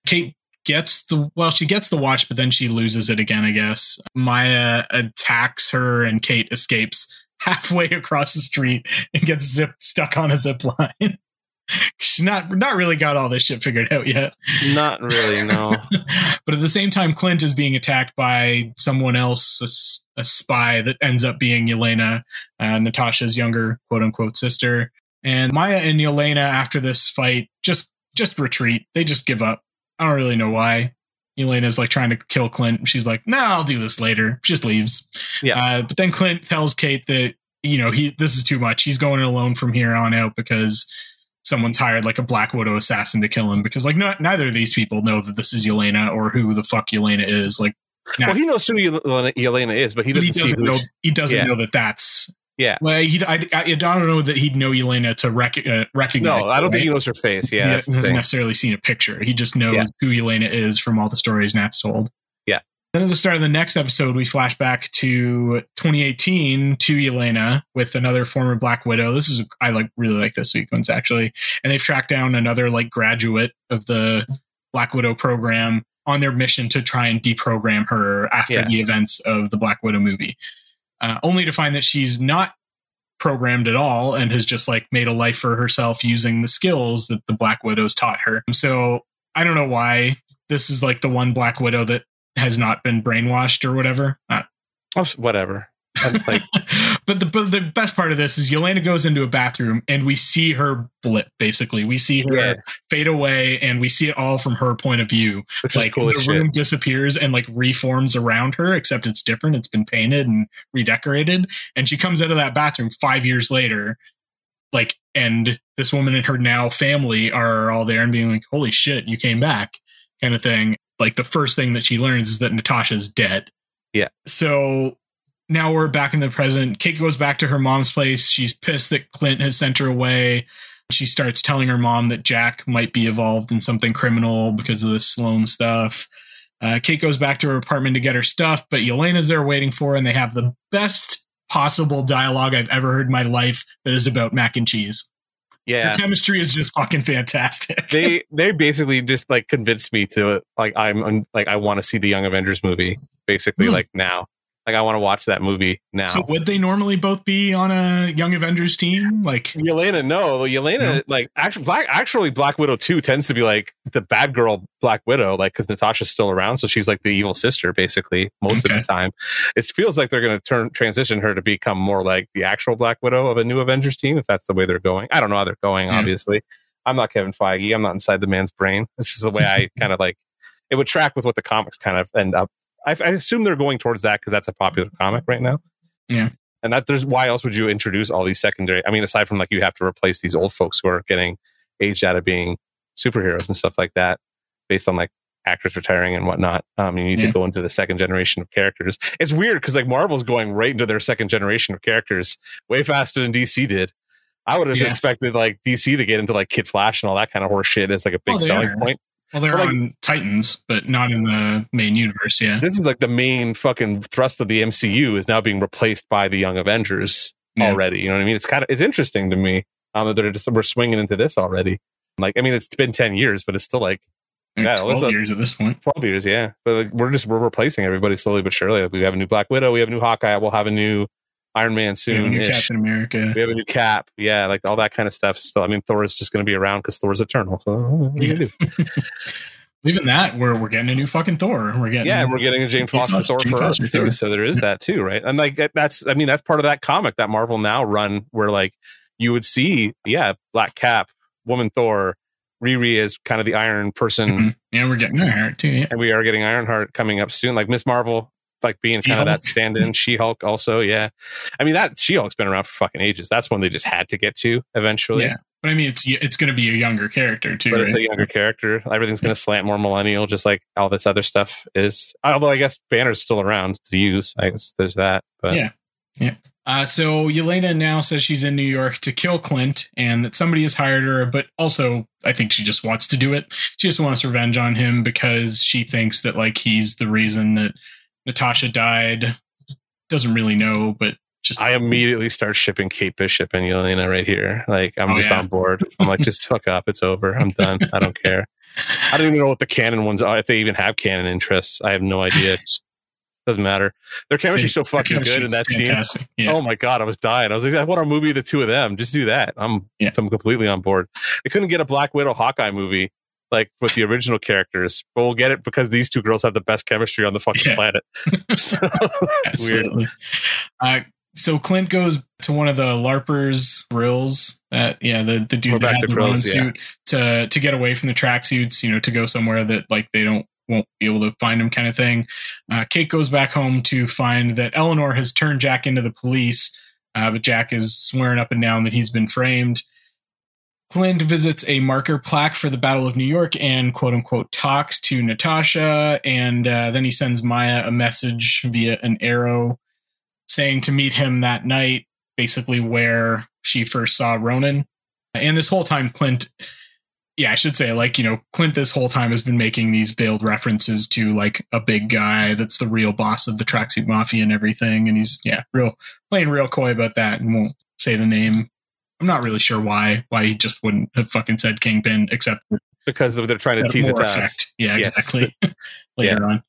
Kate gets the well, she gets the watch, but then she loses it again. I guess Maya attacks her, and Kate escapes halfway across the street and gets zip stuck on a zip line. She's not not really got all this shit figured out yet. Not really, no. but at the same time, Clint is being attacked by someone else, a, a spy that ends up being Yelena, uh, Natasha's younger quote unquote sister. And Maya and Yelena, after this fight, just just retreat. They just give up. I don't really know why. Yelena's like trying to kill Clint. She's like, "Nah, I'll do this later." She just leaves. Yeah. Uh, but then Clint tells Kate that you know he this is too much. He's going alone from here on out because someone's hired like a Black Widow assassin to kill him. Because like no, neither of these people know that this is Yelena or who the fuck Yelena is. Like, well, he knows who Yelena, Yelena is, but he doesn't, he doesn't know. she- He doesn't Yeah. know that that's. Yeah. Well, he, I, I, I don't know that he'd know Yelena to rec- uh, recognize. No, I don't her, think he knows her face. Yeah, he hasn't necessarily seen a picture. He just knows Yeah. who Yelena is from all the stories Nat's told. Then at the start of the next episode, we flash back to 2018 to Elena with another former Black Widow. This is I like really like this sequence actually, and they've tracked down another like graduate of the Black Widow program on their mission to try and deprogram her after Yeah. the events of the Black Widow movie, uh, only to find that she's not programmed at all and has just like made a life for herself using the skills that the Black Widows taught her. So I don't know why this is like the one Black Widow that has not been brainwashed or whatever. Uh, Oh, whatever. Like, but the but the best part of this is Yelena goes into a bathroom and we see her blip. Basically, we see her yeah, fade away, and we see it all from her point of view. which like cool the shit. room disappears and like reforms around her, except it's different. It's been painted and redecorated, and she comes out of that bathroom five years later. Like, and this woman and her now family are all there and being like, "Holy shit, you came back!" kind of thing. Like the first thing that she learns is that Natasha's dead. Yeah. So now we're back in the present. Kate goes back to her mom's place. She's pissed that Clint has sent her away. She starts telling her mom that Jack might be involved in something criminal because of the Sloan stuff. Uh, Kate goes back to her apartment to get her stuff, but Yelena's there waiting for her, and they have the best possible dialogue I've ever heard in my life that is about mac and cheese. Yeah, The chemistry is just fucking fantastic. they they basically just like convinced me to like I'm like I want to see the Young Avengers movie basically Hmm. like now. Like I want to watch that movie now. so would they normally both be on a Young Avengers team? Like Yelena, no, Yelena, No? like actually, Black, actually, Black Widow two tends to be like the bad girl Black Widow, like because Natasha's still around, so she's like the evil sister basically most Okay. of the time. It feels like they're going to turn transition her to become more like the actual Black Widow of a new Avengers team, if that's the way they're going. I don't know how they're going. Yeah. Obviously, I'm not Kevin Feige. I'm not inside the man's brain. This is the way I kind of like. It would track with what the comics kind of end up. I, I assume they're going towards that because that's a popular comic right now. Yeah. And that there's why else would you introduce all these secondary? I mean, aside from like you have to replace these old folks who are getting aged out of being superheroes and stuff like that, based on like actors retiring and whatnot. Um, you need Yeah. to go into the second generation of characters. It's weird because like Marvel's going right into their second generation of characters way faster than DC did. I would have Yeah. expected like DC to get into like Kid Flash and all that kind of horse shit as like a big they selling are. point. Well, they're like- on Titans, but not in the main universe. Yeah. This is like the main fucking thrust of the MCU is now being replaced by the Young Avengers Yeah. already. You know what I mean? It's kind of it's interesting to me um, that they're just we're swinging into this already. Like, I mean, it's been ten years, but it's still like Like Yeah, 12 let's- years at this point. twelve years. Yeah, but like, we're just we're replacing everybody slowly but surely. Like, we have a new Black Widow, we have a new Hawkeye, we'll have a new Iron Man soon. We have a new Captain America. We have a new Cap. Yeah, like all that kind of stuff. Still, I mean, Thor is just going to be around because Thor's eternal. So what are you gonna do? Even that, we're we're getting a new fucking Thor. We're getting yeah, and we're getting a Jane Foster Thor for us too. Thor. So there is that too, right? And like that's, I mean, that's part of that comic that Marvel now run, where like you would see, yeah, Black Cap, Woman Thor, Riri is kind of the Iron person, Mhm. yeah, we're getting Ironheart too. Yeah. and we are getting Ironheart coming up soon. Like Miss Marvel, like being kind of that stand-in. She Hulk also, yeah. I mean that She Hulk's been around for fucking ages. That's one they just had to get to eventually. Yeah, but I mean, it's it's going to be a younger character too. but it's a younger character. Everything's going to slant more millennial, just like all this other stuff is. Although I guess Banner's still around to use. I guess there's that. But Yeah. Uh, so Yelena now says she's in New York to kill Clint and that somebody has hired her, but also I think she just wants to do it. She just wants revenge on him because she thinks that like he's the reason that Natasha died. Doesn't really know, but just I immediately start shipping Kate Bishop and Yelena right here. Like I'm Oh, just yeah. on board. I'm like, just hook up. It's over. I'm done. I don't care. I don't even know what the canon ones are. If they even have canon interests, I have no idea. It doesn't matter. Their chemistry's so fucking good in that Fantastic. scene. Yeah. Oh my god, I was dying. I was like, I want a movie of the two of them. Just do that. I'm Yeah. I'm completely on board. They couldn't get a Black Widow Hawkeye movie like with the original characters, but we'll get it because these two girls have the best chemistry on the fucking Yeah. planet. So. Absolutely. Uh, so Clint goes to one of the LARPers grills that yeah the the dude We're that had the grills, suit to to get away from the tracksuits, you know, to go somewhere that like they don't won't be able to find him kind of thing. Uh, Kate goes back home to find that Eleanor has turned Jack into the police, uh, but Jack is swearing up and down that he's been framed. Clint visits a marker plaque for the Battle of New York and quote unquote talks to Natasha. And uh, then he sends Maya a message via an arrow saying to meet him that night, basically where she first saw Ronin. And this whole time, Clint, yeah, I should say, like, you know, Clint this whole time has been making these veiled references to like a big guy that's the real boss of the tracksuit mafia and everything. And he's, yeah, real playing real coy about that and won't say the name. I'm not really sure why why he just wouldn't have fucking said Kingpin, except because they're trying to tease it more to us. effect. Yeah, Yes. exactly. Later on,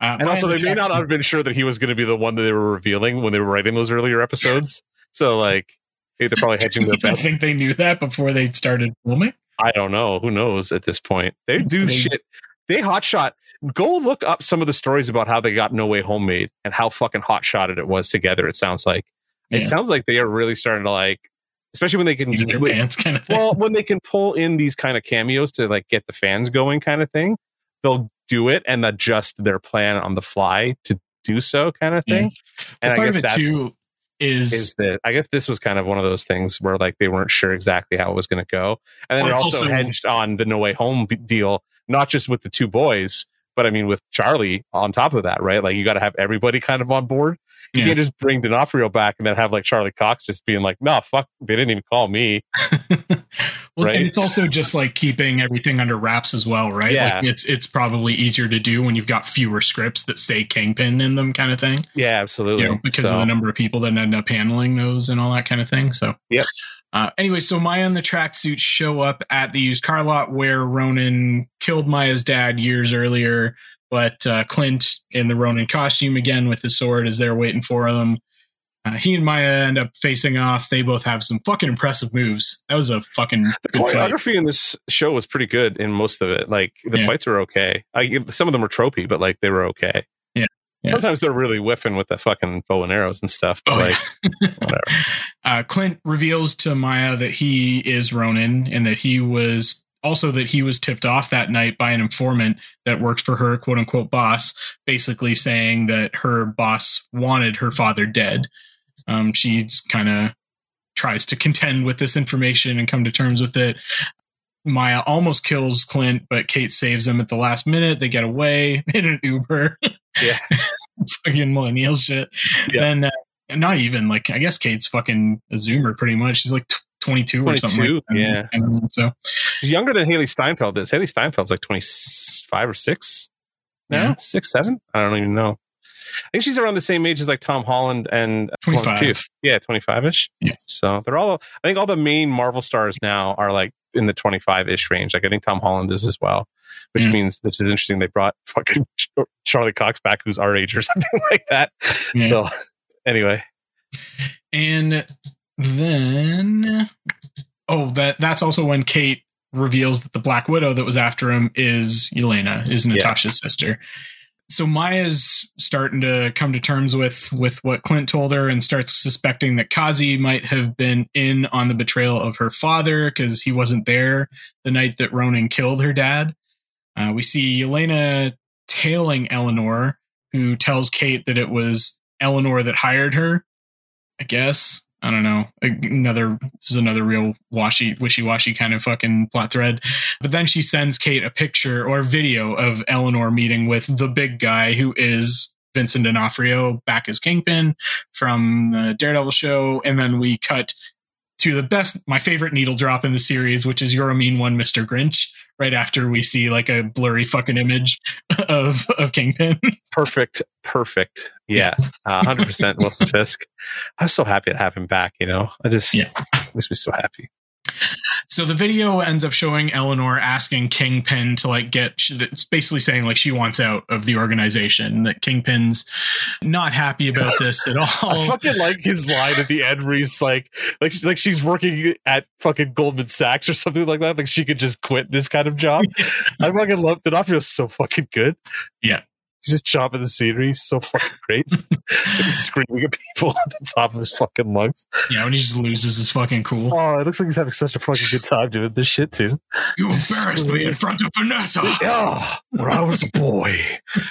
uh, And also, they may not have been sure that he was going to be the one that they were revealing when they were writing those earlier episodes. So, like, hey, they're probably hedging their I bets. think they knew that before they started filming. I don't know. Who knows at this point? They do They- shit. They hotshot. Go look up some of the stories about how they got No Way Homemade and how fucking hot shotted it was together. It sounds like. Yeah. It sounds like they are really starting to like, especially when they can. Seat in their wait, kind of thing. well, when they can pull in these kind of cameos to like get the fans going, kind of thing, they'll do it and adjust their plan on the fly to do so, kind of thing. And I guess of it that's too is, is that I guess this was kind of one of those things where like they weren't sure exactly how it was going to go, and then Well, it also, also- hedged on the No Way Home deal, not just with the two boys, but I mean with Charlie on top of that, right? Like you got to have everybody kind of on board. You Yeah. can't just bring D'Onofrio back and then have like Charlie Cox just being like, "No, fuck, they didn't even call me." well, right? and it's also just like keeping everything under wraps as well, right? Yeah. Like it's it's probably easier to do when you've got fewer scripts that say Kingpin in them, kind of thing. Yeah, absolutely. You know, because So- of the number of people that end up handling those and all that kind of thing. So, Yep. Uh, anyway, so Maya and the tracksuit show up at the used car lot where Ronin killed Maya's dad years earlier. But uh, Clint in the Ronin costume again with the sword is there waiting for them. Uh, he and Maya end up facing off. They both have some fucking impressive moves. That was a fucking the good fight. choreography in this show was pretty good in most of it. Like the Yeah. fights were okay. I, some of them were tropey, but like they were okay. Yeah. Sometimes they're really whiffing with the fucking bow and arrows and stuff. But Oh, like, yeah. whatever. uh, Clint reveals to Maya that he is Ronin and that he was also that he was tipped off that night by an informant that works for her quote unquote boss, basically saying that her boss wanted her father dead. Um, she's kind of tries to contend with this information and come to terms with it. Maya almost kills Clint, but Kate saves him at the last minute. They get away in an Uber. Yeah. fucking millennial shit. Yeah. Then, uh, not even like, I guess Kate's fucking a Zoomer pretty much. She's like t- 22, or something. Like yeah. So, She's younger than Hailee Steinfeld is. Hailee Steinfeld's like 25 or 6 now? Yeah. 6, 7? I don't even know. I think she's around the same age as like Tom Holland and 25. Yeah, 25 ish. Yeah. So they're all, I think all the main Marvel stars now are like in the 25 ish range. Like I think Tom Holland is as well, which Yeah. means, which is interesting. They brought fucking Charlie Cox back, who's our age or something like that. Yeah. So anyway, and then, oh, that that's also when Kate reveals that the Black Widow that was after him is Elena, is Natasha's sister. So Maya's starting to come to terms with with what Clint told her and starts suspecting that Kazi might have been in on the betrayal of her father because he wasn't there the night that Ronin killed her dad. Uh, we see Yelena tailing Eleanor, who tells Kate that it was Eleanor that hired her. I guess I don't know. Another this is another real washy, wishy washy kind of fucking plot thread. But then she sends Kate a picture or video of Eleanor meeting with the big guy who is Vincent D'Onofrio back as Kingpin from the Daredevil show, and then we cut to the best, my favorite needle drop in the series, which is "You're a Mean One, Mister Grinch." Right after we see like a blurry fucking image of of Kingpin. perfect, perfect. Yeah, uh, 100% Wilson Fisk. I was so happy to have him back, you know? I just Yeah. makes me so happy. So the video ends up showing Eleanor asking Kingpin to like get. It's basically saying like she wants out of the organization. That Kingpin's not happy about this at all. I fucking like his line at the end where he's like, like, like she's working at fucking Goldman Sachs or something like that. Like she could just quit this kind of job. I fucking love. Did not feel so fucking good. Yeah. He's just chopping the scenery. He's so fucking great. he's screaming at people at the top of his fucking lungs. Yeah, when he just loses his fucking cool. Oh, it looks like he's having such a fucking good time doing this shit too. You embarrassed me in front of Vanessa. Yeah, when I was a boy.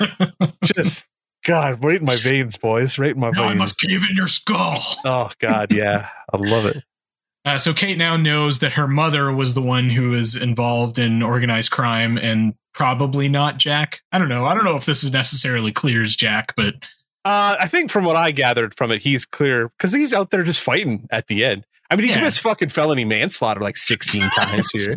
just God, right in my veins, boys. Right in my now veins. I must cave in your skull. Oh God, yeah, I love it. Uh, so Kate now knows that her mother was the one who was involved in organized crime and probably not Jack. I don't know. I don't know if this is necessarily clear as Jack, but uh, I think from what I gathered from it, he's clear because he's out there just fighting at the end. I mean, he Yeah. commits fucking felony manslaughter like 16 times here.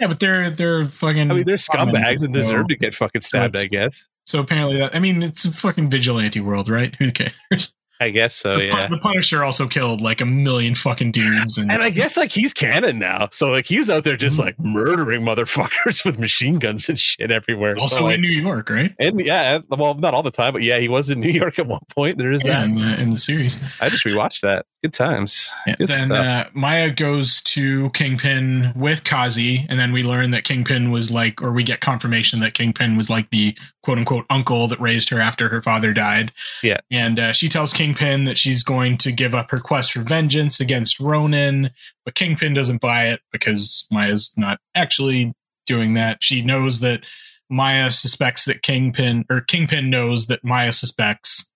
yeah, but they're they're fucking. I mean, they're scumbags and deserve to get fucking stabbed, I guess. So apparently, that I mean, it's a fucking vigilante world, right? Who cares? I guess so, the, yeah. the Punisher also killed like a million fucking dudes, and, And I guess like he's canon now. So like he's out there Mm-hmm. just like murdering motherfuckers with machine guns and shit everywhere. also so, like, in New York, right? and yeah, well, not all the time, but yeah, he was in New York at one point. There is Yeah, that. in the, in the series. I just rewatched that. Good times. Yeah, Good then uh, Maya goes to Kingpin with Kazi, and then we learn that Kingpin was like, or we get confirmation that Kingpin was like the quote unquote uncle that raised her after her father died. Yeah. And uh, she tells Kingpin that she's going to give up her quest for vengeance against Ronin, but Kingpin doesn't buy it because Maya's not actually doing that. She knows that Maya suspects that Kingpin, or Kingpin knows that Maya suspects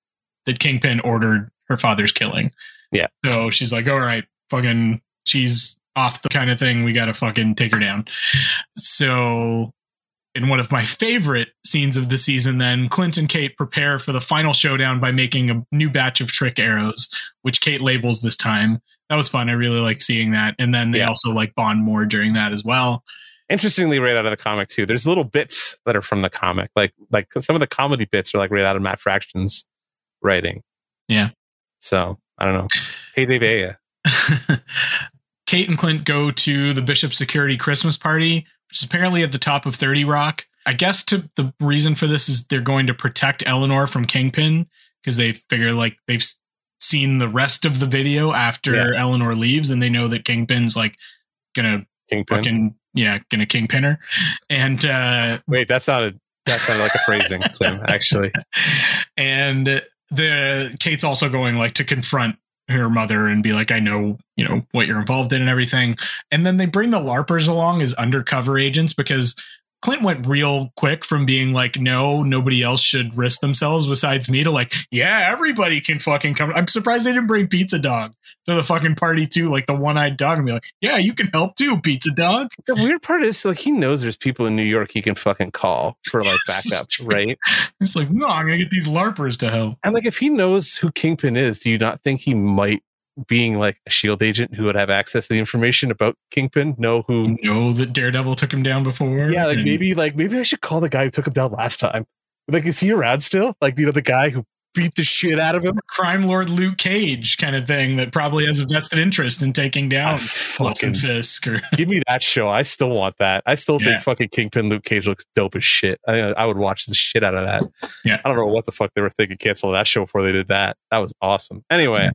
that Kingpin ordered her father's killing. Yeah. So she's like, all right, fucking, she's off the kind of thing. We got to fucking take her down. So, in one of my favorite scenes of the season, then Clint and Kate prepare for the final showdown by making a new batch of trick arrows, which Kate labels this time. That was fun. I really liked seeing that. And then they Yeah. also like bond more during that as well. Interestingly, right out of the comic too. There's little bits that are from the comic, like like some of the comedy bits are like right out of Matt Fraction's writing. Yeah. So I don't know. Hey, Dave Aja. Kate and Clint go to the Bishop Security Christmas party, which is apparently at the top of 30 Rock. I guess to the reason for this is they're going to protect Eleanor from Kingpin because they figure like they've seen the rest of the video after Yeah. Eleanor leaves and they know that Kingpin's like gonna Kingpin. fucking yeah, gonna kingpin her. And uh Wait, that's not a that sounded like a phrasing, Tim. Actually, and the Kate's also going like to confront her mother and be like, I know, you know, what you're involved in and everything. And then they bring the LARPers along as undercover agents because Clint went real quick from being like, no, nobody else should risk themselves besides me to like, yeah, everybody can fucking come. I'm surprised they didn't bring Pizza Dog to the fucking party too, like the one eyed dog and be like, yeah, you can help too, Pizza Dog. the weird part is like he knows there's people in New York he can fucking call for like backup, right? It's like, no, I'm going to get these LARPers to help. And like if he knows who Kingpin is, do you not think he might, being like a Shield agent who would have access to the information about Kingpin, know who? Know that Daredevil took him down before. Yeah, like and- maybe like maybe I should call the guy who took him down last time. Like, is he around still? Like, you know, the guy who beat the shit out of him. crime lord Luke Cage kind of thing that probably has a vested interest in taking down Ah, fucking Fisk or give me that show. I still want that. I still Yeah. think fucking Kingpin Luke Cage looks dope as shit. I, I would watch the shit out of that. Yeah. I don't know what the fuck they were thinking cancel that show before they did that. That was awesome. Anyway, yeah,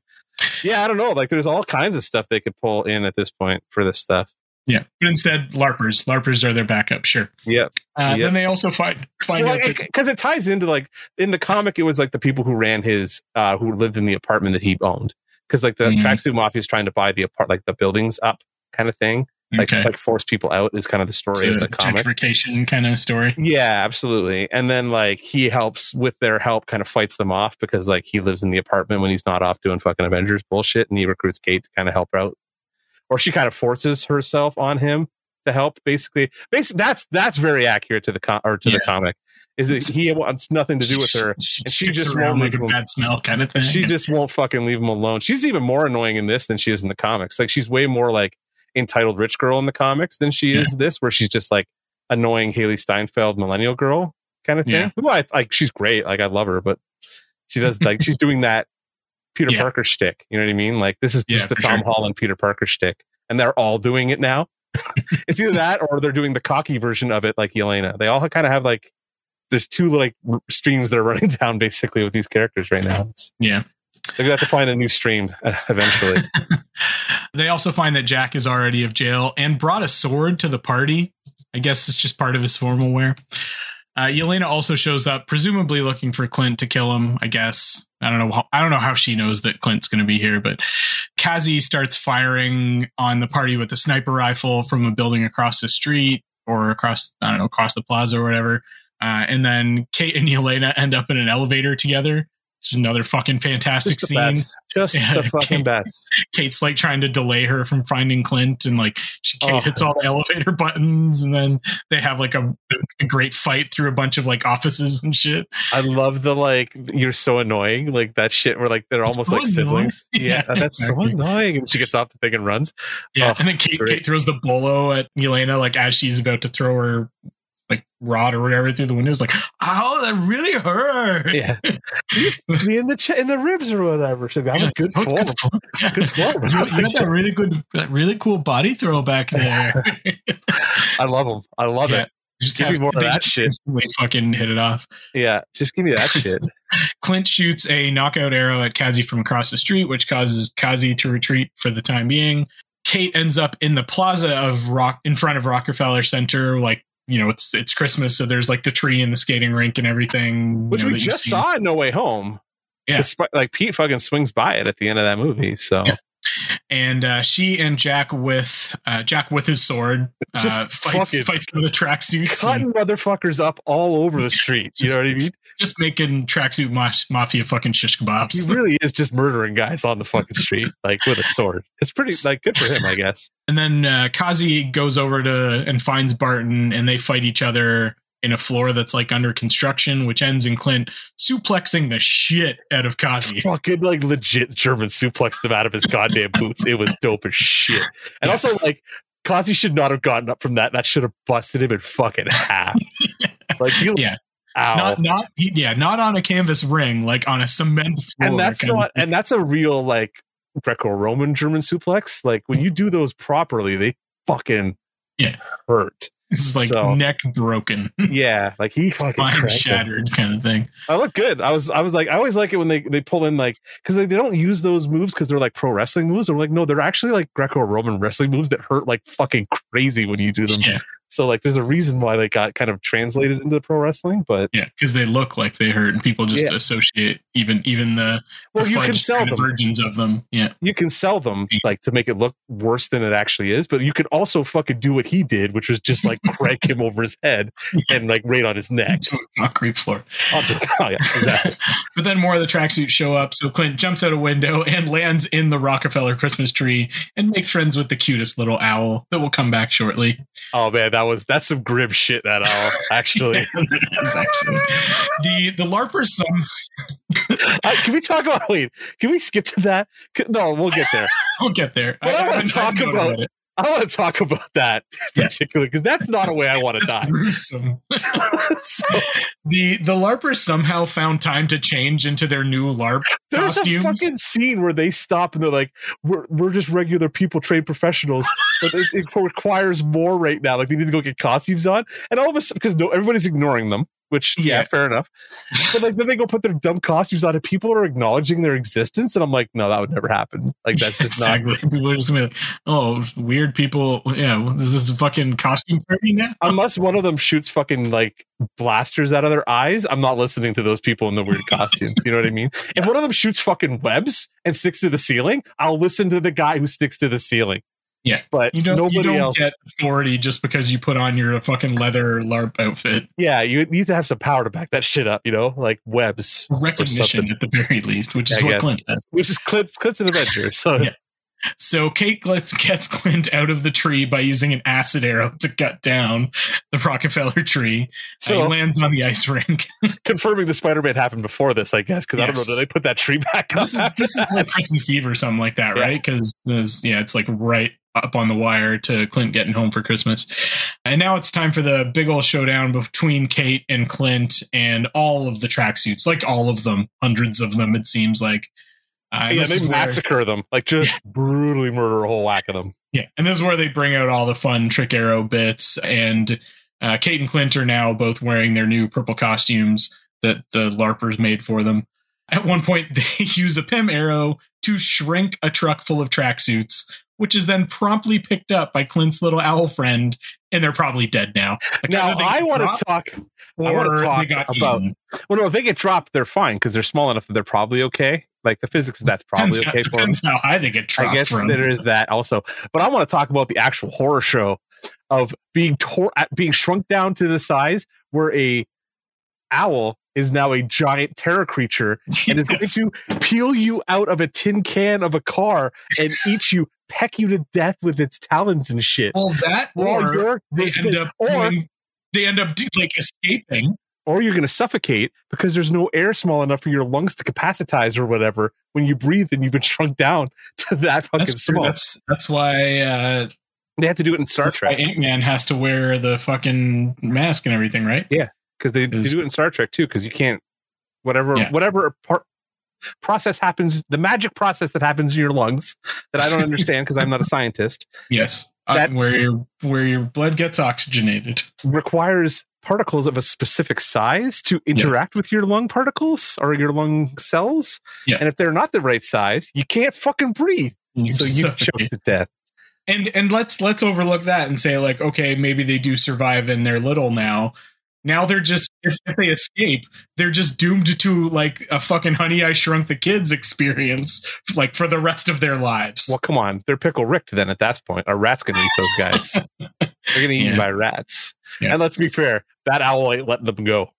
I don't know. Like, there's all kinds of stuff they could pull in at this point for this stuff. yeah. But instead, LARPers, LARPers are their backup. Sure. Yep. Uh, Yeah. Then they also find find out because it ties into like in the comic, it was like the people who ran his, uh, who lived in the apartment that he owned. Because like the Mhm. tracksuit mafia is trying to buy the apart, like the buildings up, kind of thing. Like okay, like force people out is kind of the story it's of the comic. gentrification kind of story. Yeah, absolutely. And then like he helps with their help, kind of fights them off because like he lives in the apartment when he's not off doing fucking Avengers bullshit, and he recruits Kate to kind of help out, or she kind of forces herself on him to help. Basically, basically that's that's very accurate to the com- or to the comic. Is that he wants nothing to do with her. She, and she just won't like a bad smell kind of thing. She just won't fucking leave him alone. She's even more annoying in this than she is in the comics. Like she's way more like entitled rich girl in the comics than she is this, where she's just like annoying Hailee Steinfeld millennial girl kind of thing. Yeah. Who I like, she's great. Like I love her, but she does like she's doing that Peter Yeah. Parker shtick. You know what I mean? Like this is Yeah, just the Tom sure. Holland Peter Parker shtick and they're all doing it now. it's either that or they're doing the cocky version of it, like Yelena. They all kind of have like there's two like streams that are running down basically with these characters right now. It's, Yeah. They're gonna have to find a new stream uh, eventually. they also find that Jack is already of jail and brought a sword to the party. I guess it's just part of his formal wear. Uh, Yelena also shows up, presumably looking for Clint to kill him. I guess I don't know. How, I don't know how she knows that Clint's going to be here, but Kazi starts firing on the party with a sniper rifle from a building across the street or across I don't know across the plaza or whatever. Uh, and then Kate and Yelena end up in an elevator together. It's another fucking fantastic Just scene. best. Just Yeah, the fucking Kate- best. Kate's like trying to delay her from finding Clint, and like she Kate Oh. hits all the elevator buttons, and then they have like a, a great fight through a bunch of like offices and shit. I love the like you're so annoying, like that shit where like they're almost So like siblings. Yeah, Yeah, that's exactly. so annoying. And she gets off the thing and runs. Yeah, Oh, and then Kate. Kate throws the bolo at Elena like as she's about to throw her like rod or whatever through the windows. Like, ow, that really hurt. Yeah, me in the ch- in the ribs or whatever. So that was good That was form. Yeah. Good form. You, you got that really good, that really cool body throw back there. I love them. I love Yeah. it. Just Give me more of that shit. instantly Fucking hit it off. Yeah, just give me that shit. Clint shoots a knockout arrow at Kazi from across the street, which causes Kazi to retreat for the time being. Kate ends up in the plaza of Rock in front of Rockefeller Center, like you know, it's it's Christmas, so there's like the tree and the skating rink and everything. Which you know, we just saw in No Way Home. Yeah. Despite, like Pete fucking swings by it at the end of that movie. So Yeah. And uh, she and Jack with uh, Jack with his sword uh, Just fights fights with the tracksuits, cutting and motherfuckers up all over the street. You know what I mean? just making tracksuit ma- mafia fucking shish kebabs. He really is just murdering guys on the fucking street, like with a sword. It's pretty like good for him, I guess. And then uh, Kazi goes over to and finds Barton, and they fight each other in a floor that's like under construction, which ends in Clint suplexing the shit out of Kazi. Fucking like legit German suplexed him out of his goddamn boots. It was dope as shit. And Yeah. also like Kazi should not have gotten up from that. That should have busted him in fucking half. Like you Yeah. ow. Not, not, yeah, not on a canvas ring, like on a cement floor. and that's not and that's a real like Greco-Roman German suplex. Like when mm. you do those properly, they fucking Yeah. hurt. It's like So- neck broken, Yeah, like he fucking spine cranked him. shattered, kind of thing. I look good. I was I was like I always like it when they they pull in like because they, they don't use those moves because they're like pro wrestling moves. I'm like no, they're actually like Greco-Roman wrestling moves that hurt like fucking crazy when you do them. Yeah, So like there's a reason why they got kind of translated into pro wrestling. But yeah, because they look like they hurt, and people just Yeah. associate even even the, well, the you can sell of them. versions of them. Yeah, You can sell them like to make it look worse than it actually is. But you can also fucking do what he did, which was just like crank him over his head and like right on his neck. to a concrete floor. Oh, yeah, exactly. But then more of the tracksuits show up, so Clint jumps out a window and lands in the Rockefeller Christmas tree and makes friends with the cutest little owl that will come back shortly. Oh man, that was that's some grim shit. That all actually. It is actually. The the LARPers some Uh, can we talk about wait? Can we skip to that? C- No, we'll get there. we'll get there. What I wanna talk haven't about- it. I want to talk about that Yeah. particularly because that's not a way I want to die. so, The the LARPers somehow found time to change into their new LARP there's costumes. a fucking scene where they stop and they're like, "We're we're just regular people, trained professionals, but it, it requires more right now. Like they need to go get costumes on." And all of a sudden, because no, everybody's ignoring them, which yeah, Yeah. fair enough. But like then they go put their dumb costumes on, and people are acknowledging their existence, and I'm like, no, that would never happen. Like that's just not. People are just gonna be like, "Oh, weird people." Yeah, is this a fucking costume party now? Unless one of them shoots fucking like blasters out of their eyes, I'm not listening to those people in the weird costumes. You know what I mean? If one of them shoots fucking webs and sticks to the ceiling, I'll listen to the guy who sticks to the ceiling. Yeah. But You don't. nobody you don't else. get authority just because you put on your fucking leather LARP outfit. yeah, you need to have some power to back that shit up, you know, like webs, Recognition at the very least, which is I what guess. Clint has. which is Clint's, Clint's an Avenger. So Yeah. So Kate gets, gets Clint out of the tree by using an acid arrow to cut down the Rockefeller tree. Uh, so So- he lands on the ice rink. confirming the Spider Man happened before this, I guess, because I don't know, did they put that tree back up? this is this is like Christmas Eve or something like that, Yeah. right? Because yeah, it's like right up on the wire to Clint getting home for Christmas. And now it's time for the big old showdown between Kate and Clint and all of the tracksuits, like all of them, hundreds of them. It seems like. Uh, yeah, they is where- massacre them, like just brutally murder a whole whack of them. Yeah, and this is where they bring out all the fun trick arrow bits, and uh, Kate and Clint are now both wearing their new purple costumes that the LARPers made for them. At one point, they use a Pym arrow to shrink a truck full of tracksuits, which is then promptly picked up by Clint's little owl friend, and they're probably dead now. Like, now I want to talk. I want to talk about. eaten. Well, no, if they get dropped, they're fine because they're small enough that they're probably okay. Like the physics, that's probably Depends, okay for them. depends how high they get dropped I guess from. there is that also. But I want to talk about the actual horror show of being tor- being shrunk down to the size where a owl is now a giant terror creature and is going to peel you out of a tin can of a car and eat you, peck you to death with its talons and shit. Well, that Or or they end up or they end up like escaping. or you're going to suffocate because there's no air small enough for your lungs to capacitize or whatever when you breathe and you've been shrunk down to that fucking That's small. That's that's why uh, they have to do it in Star that's Trek Ant Man has to wear the fucking mask and everything, right? Because they, they do it in Star Trek too because you can't whatever Yeah. whatever part process happens the magic process that happens in your lungs that I don't understand because I'm not a scientist Yes, Uh, That- where your where your blood gets oxygenated. requires particles of a specific size to interact with your lung particles or your lung cells Yeah. and if they're not the right size you can't fucking breathe You so you choke to death and and let's let's overlook that and say like okay maybe they do survive and they're little now now they're just if, if they escape they're just doomed to like a fucking honey i shrunk the kids experience like for the rest of their lives well come on they're pickle ricked then at that point a rat's gonna eat those guys they're gonna eat Yeah. by rats Yeah. and let's be fair that owl ain't letting them go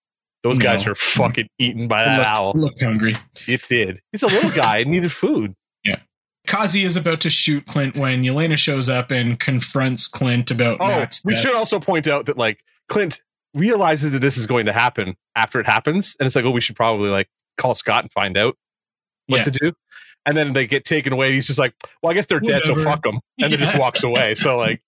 those guys No. are fucking eaten by It that looked, owl looked hungry It did. It's a little guy and needed food. Yeah. Kazi is about to shoot Clint when Yelena shows up and confronts Clint about Oh, Matt's we death. should also point out that like Clint realizes that this is going to happen after it happens, and it's like, oh, we should probably like call Scott and find out what Yeah. to do. And then they get taken away. And he's just like, well, I guess they're dead, so fuck them. And then just walks away. So like,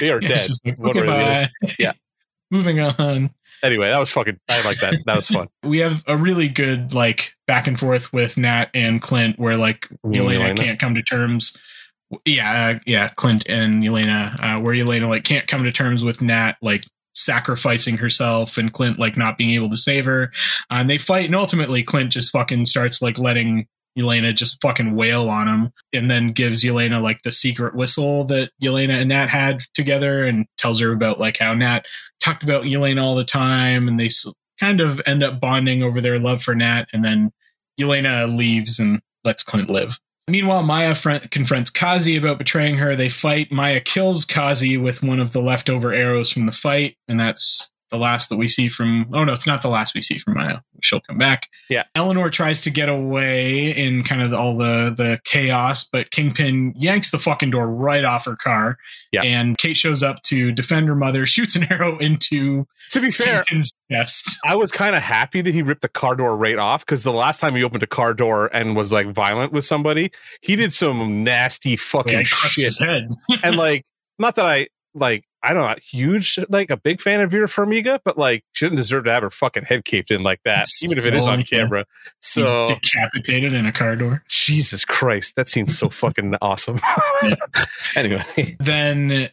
they are Yeah, dead. like, okay, way or the bye. Yeah. Moving on. Anyway, that was fucking. I like that. That was fun. We have a really good like back and forth with Nat and Clint where like Yelena Yelena? can't come to terms. Yeah, uh, yeah, Clint and Elena, uh, where Elena like can't come to terms with Nat like sacrificing herself and Clint like not being able to save her. Uh, and they fight, and ultimately Clint just fucking starts like letting Elena just fucking wail on him, and then gives Elena like the secret whistle that Elena and Nat had together, and tells her about like how Nat talked about Elena all the time, and they kind of end up bonding over their love for Nat, and then Elena leaves and lets Clint live. Meanwhile, Maya confronts Kazi about betraying her. They fight. Maya kills Kazi with one of the leftover arrows from the fight, and that's the last that we see from. Oh no, it's not the last we see from Maya. She'll come back. Yeah. Eleanor tries to get away in kind of all the the chaos, but Kingpin yanks the fucking door right off her car. Yeah. And Kate shows up to defend her mother, shoots an arrow into To be fair, Kingpin's chest. I was kind of happy that he ripped the car door right off because the last time he opened a car door and was like violent with somebody, he did some nasty fucking Yeah, shit. his head. and like, not that I like, I don't know, huge, like a big fan of Vera Farmiga, but like, she didn't deserve to have her fucking head caved in like that, even if it is on camera. So, decapitated in a car door. Jesus Christ, that seems so fucking awesome. Yeah. anyway, Then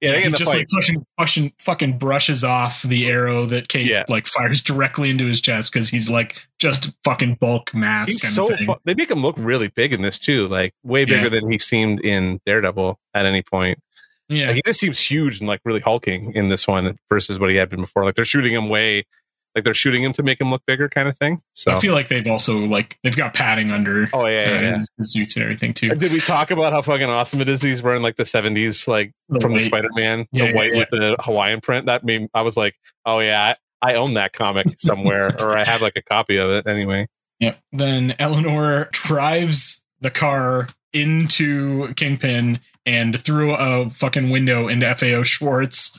yeah, he get in the just like fucking, fucking, fucking brushes off the arrow that Kate Yeah. like fires directly into his chest because he's like just fucking bulk mass He's kind so of thing. fu- they make him look really big in this too, like way bigger Yeah. than he seemed in Daredevil at any point. Yeah, Like, he just seems huge and like really hulking in this one versus what he had been before. Like they're shooting him way, like they're shooting him to make him look bigger, kind of thing. So, I feel like they've also like they've got padding under oh yeah, yeah, uh, yeah. his, suits and everything too. Did we talk about how fucking awesome it is? He's wearing like the '70s, like The from the Spider Man, Yeah, the yeah, white yeah. with the Hawaiian print. That made I was like, oh yeah, I, I own that comic somewhere, or I have like a copy of it anyway. Yep. Then Eleanor drives the car into Kingpin and through a fucking window into FAO Schwarz.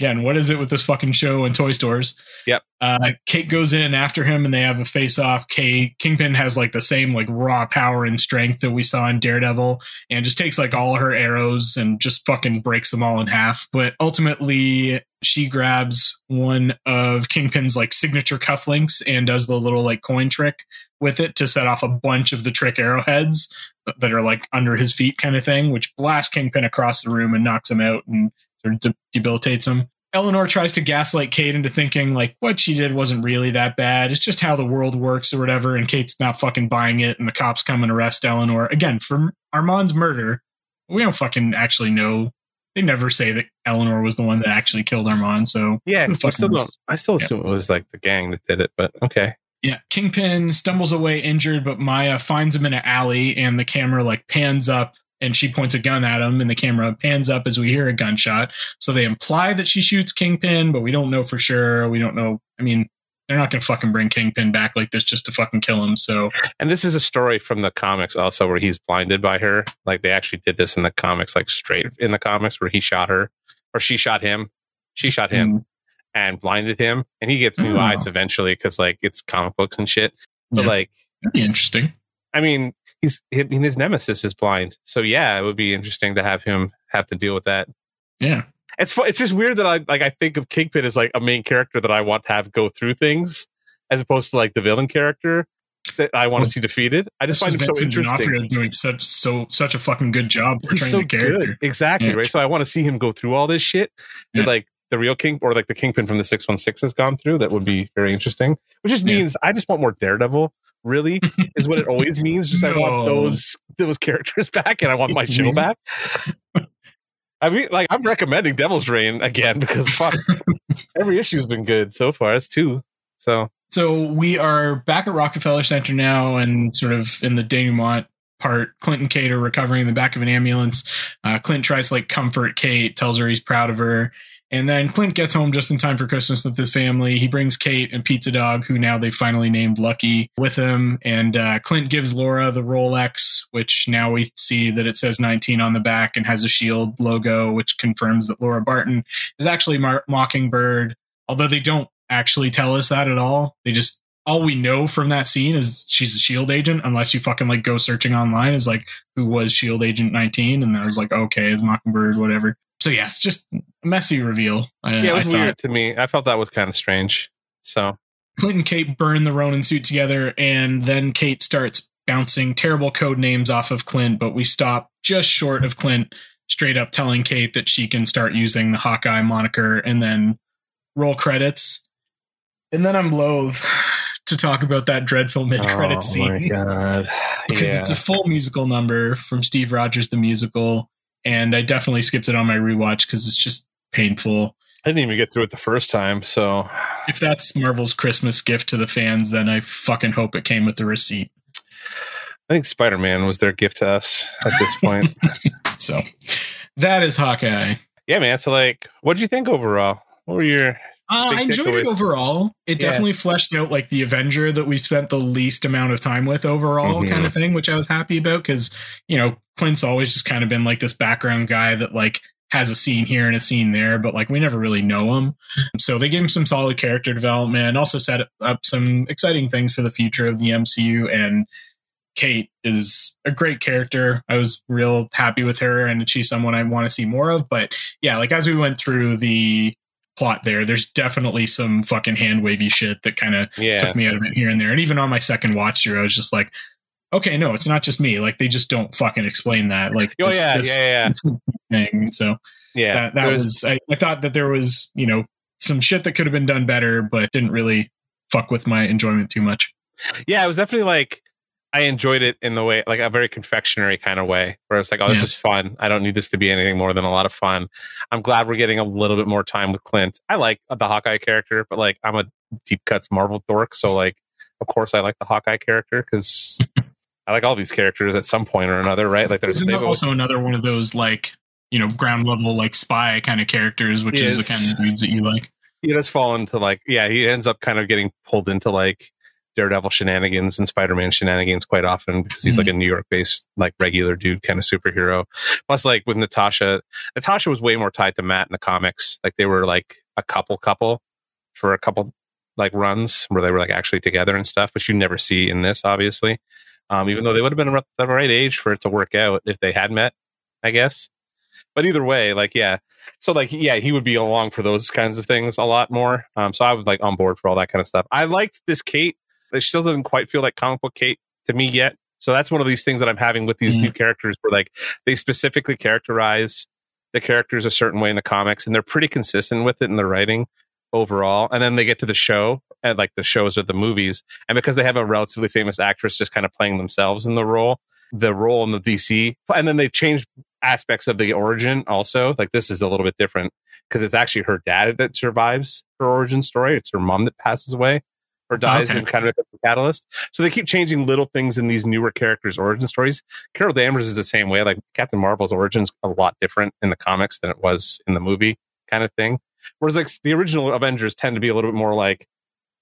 Again, what is it with this fucking show and toy stores? Yep. Uh, Kate goes in after him and they have a face off. Kate Kingpin has like the same like raw power and strength that we saw in Daredevil and just takes like all her arrows and just fucking breaks them all in half. But ultimately, she grabs one of Kingpin's like signature cufflinks and does the little like coin trick with it to set off a bunch of the trick arrowheads that are like under his feet kind of thing, which blasts Kingpin across the room and knocks him out and of de- debilitates him. Eleanor tries to gaslight Kate into thinking like what she did wasn't really that bad. It's just how the world works or whatever. And Kate's not fucking buying it. And the cops come and arrest Eleanor again for Armand's murder. We don't fucking actually know. They never say that Eleanor was the one that actually killed Armand. So Yeah, I still, don't, I still Yeah. assume it was like the gang that did it, but okay. Yeah, Kingpin stumbles away injured, but Maya finds him in an alley, and the camera like pans up, and she points a gun at him, and the camera pans up as we hear a gunshot. So they imply that she shoots Kingpin, but we don't know for sure. We don't know. I mean, they're not gonna fucking bring Kingpin back like this just to fucking kill him. So And this is a story from the comics also where he's blinded by her. Like they actually did this in the comics, like straight in the comics where he shot her or she shot him. She shot him mm. and blinded him. And he gets new Oh. eyes eventually because like it's comic books and shit. But Yeah. like, that'd be interesting. I mean, he's I mean, his nemesis is blind. So yeah, it would be interesting to have him have to deal with that. Yeah, It's it's just weird that I like I think of Kingpin as like a main character that I want to have go through things as opposed to like the villain character that I want Well, to see defeated. I just find him so interesting. D'Onofrio doing such so such a fucking good job He's portraying so the character. good. Exactly, Yeah. right? So I want to see him go through all this shit that like the real king or like the kingpin from the 616 has gone through. That would be very interesting. Which just Yeah. means I just want more Daredevil, really, is what it always means. Just I want those those characters back and I want my show back. I mean, like I'm recommending Devil's Reign again because fuck, every issue's been good so far. It's two. So So we are back at Rockefeller Center now, and sort of in the denouement part. Clinton Kate are recovering in the back of an ambulance. Uh, Clint tries to like comfort Kate, tells her he's proud of her, and then Clint gets home just in time for Christmas with his family. He brings Kate and Pizza Dog, who now they finally named Lucky, with him, and uh, Clint gives Laura the Rolex, which now we see that it says 19 on the back and has a shield logo, which confirms that Laura Barton is actually Mar- Mockingbird. Although they don't actually tell us that at all. They just all we know from that scene is she's a shield agent, unless you fucking like go searching online is like who was Shield Agent 19, and I was like, okay, it's Mockingbird, whatever. So yes, just messy reveal. I, yeah, it was weird to me. I felt that was kind of strange. So Clint and Kate burn the Ronin suit together, and then Kate starts bouncing terrible code names off of Clint, but we stop just short of Clint straight up telling Kate that she can start using the Hawkeye moniker and then roll credits. And then I'm loath to talk about that dreadful mid credit Oh scene my god, because yeah. it's a full musical number from Steve Rogers the musical, and I definitely skipped it on my rewatch because it's just painful. I didn't even get through it the first time. So If that's Marvel's Christmas gift to the fans, then I fucking hope it came with the receipt. I think Spider Man was their gift to us at this point. So that is Hawkeye. yeah, man. So like, what did you think overall? What were your Uh, I enjoyed it overall. It Yeah. definitely fleshed out like the Avenger that we spent the least amount of time with overall, Mhm. kind of thing, which I was happy about because you know Clint's always just kind of been like this background guy that like has a scene here and a scene there, but like we never really know him. So they gave him some solid character development, and also set up some exciting things for the future of the MCU. And Kate is a great character. I was real happy with her, and she's someone I want to see more of. But yeah, like as we went through the plot there, there's definitely some fucking hand wavy shit that kind of yeah? took me out of it here and there. And even on my second watch through, I was just like, okay, no, it's not just me. Like they just don't fucking explain that. Like Oh this- yeah, this yeah, yeah, thing. So yeah. that that There was, I, I thought that there was you know some shit that could have been done better, but didn't really fuck with my enjoyment too much. yeah. It was definitely like I enjoyed it in the way, like a very confectionery kind of way, where it's like, oh, this Yeah. is fun. I don't need this to be anything more than a lot of fun. I'm glad we're getting a little bit more time with Clint. I like the Hawkeye character, but like I'm a deep cuts Marvel dork, so like, of course, I like the Hawkeye character because. I like all these characters at some point or another, right? Like there's Isn't they've always- also another one of those like you know ground level like spy kind of characters, which is the kind of dudes that you like. he does fall into like yeah he ends up kind of getting pulled into like daredevil shenanigans and spider-man shenanigans quite often because he's like a new york based like regular dude kind of superhero plus like with natasha natasha was way more tied to matt in the comics like they were like a couple couple for a couple like runs where they were like actually together and stuff which you never see in this obviously um, even though they would have been the right age for it to work out if they had met i guess But either way, like yeah. So like yeah, he would be along for those kinds of things a lot more. Um, so I would like on board for all that kind of stuff. I liked this Kate. It still doesn't quite feel like comic book Kate to me yet. So that's one of these things that I'm having with these Mm. new characters where like they specifically characterize the characters a certain way in the comics and they're pretty consistent with it in the writing overall. And then they get to the show and like the shows or the movies. And because they have a relatively famous actress just kind of playing themselves in the role, the role in the DC, and then they change aspects of the origin also. Like this is a little bit different because it's actually her dad that survives her origin story. It's her mom that passes away or dies Okay. and kind of becomes a catalyst. So they keep changing little things in these newer characters' origin stories. Carol Danvers is the same way. Like Captain Marvel's origin's a lot different in the comics than it was in the movie, kind of thing. Whereas like the original Avengers tend to be a little bit more like,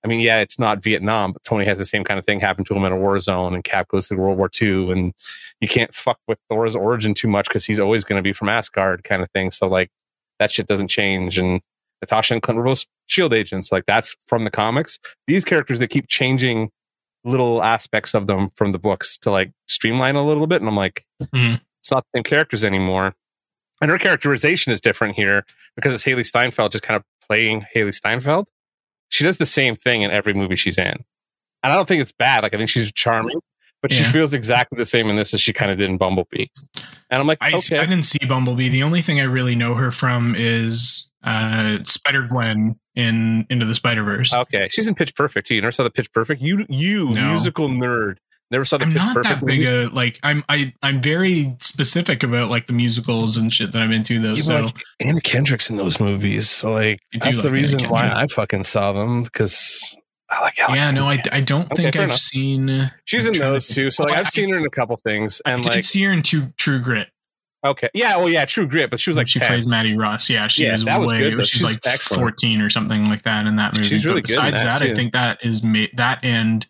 I mean, yeah, it's not Vietnam, but Tony has the same kind of thing happen to him in a war zone, and Cap goes through World War II, and you can't fuck with Thor's origin too much because he's always going to be from Asgard, kind of thing. So like that shit doesn't change. And Natasha and Clint were both Shield agents, like that's from the comics. These characters they keep changing little aspects of them from the books to like streamline a little bit, and I'm like, Mhm. it's not the same characters anymore. And her characterization is different here because it's Hailee Steinfeld just kind of playing Hailee Steinfeld. She does the same thing in every movie she's in. And I don't think it's bad. Like I think she's charming, but she feels exactly the same in this as she kind of did in Bumblebee. And I'm like, I, okay. I didn't see Bumblebee. The only thing I really know her from is uh, Spider Gwen in Into the Spider Verse. Okay. She's in Pitch Perfect too. You never saw the Pitch Perfect? You you No. musical nerd. Never saw the I'm Pitch not Perfect that big a like. I'm I I'm very specific about like the musicals and shit that I'm into though. Even, So like, Anna Kendrick's in those movies. So like that's like the reason why I fucking saw them because I like how yeah, no, I, I don't Okay, think I've enough. seen. she's I'm in trying to those too. So like I've I- seen her in a couple things I and did like see her in True True Grit. Okay. Yeah, well yeah, True Grit, but she was like she 10. plays Mattie Ross. Yeah, she Yeah, was that was way. good, though. she's, She's like excellent. 14 or something like that in that movie. She's really But good Besides that, that. I think that is ma- that and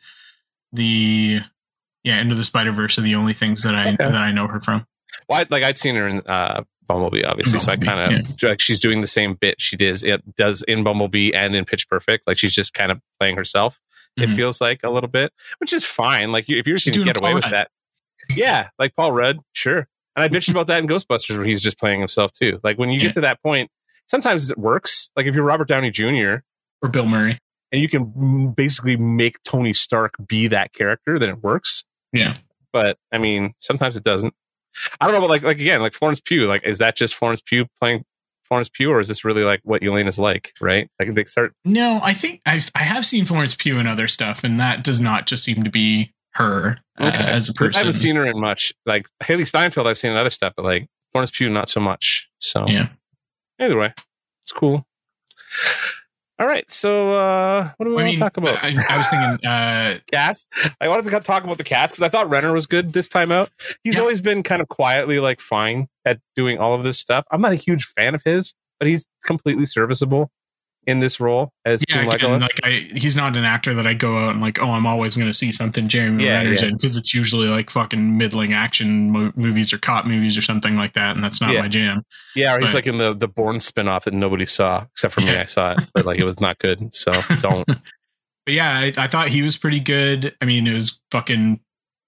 the yeah into the Spider Verse are the only things that I Okay. that I know her from. Well, I, like I'd seen her in uh, Bumblebee, obviously. so I kind of like she's doing the same bit she does it does in Bumblebee and in Pitch Perfect. Like she's just kind of playing herself. It Mhm. feels like a little bit, which is fine. Like if you're just gonna doing get away with that, yeah, like Paul Rudd, sure. And I bitched about that in Ghostbusters where he's just playing himself too. Like when you Yeah. get to that point, sometimes it works. Like if you're Robert Downey Jr. Or Bill Murray. and you can basically make Tony Stark be that character, then it works. Yeah. But I mean, sometimes it doesn't. I don't know, but like like again, like Florence Pugh, like is that just Florence Pugh playing Florence Pugh, or is this really like what Elena's like, right? Like they start No, I think I've I have seen Florence Pugh in other stuff, and that does not just seem to be her uh, as a person. I haven't seen her in much. Like Hailee Steinfeld, I've seen in other stuff, but like Florence Pugh, not so much. So Yeah. either way, it's cool. All right, so uh what do we I want mean, to talk about? I, I was thinking, uh, cast. I wanted to talk about the cast because I thought Renner was good this time out. He's Yeah. always been kind of quietly like fine at doing all of this stuff. I'm not a huge fan of his, but he's completely serviceable in this role as yeah, again, like I, he's not an actor that I go out and like, oh, I'm always going to see something Jeremy Yeah, Renner's yeah. in because it's usually like fucking middling action mo- movies or cop movies or something like that, and that's not Yeah. my jam. yeah, or he's like in the the Bourne spinoff that nobody saw except for me. I saw it, but like it was not good. So don't. But yeah, I, I thought he was pretty good. I mean, it was fucking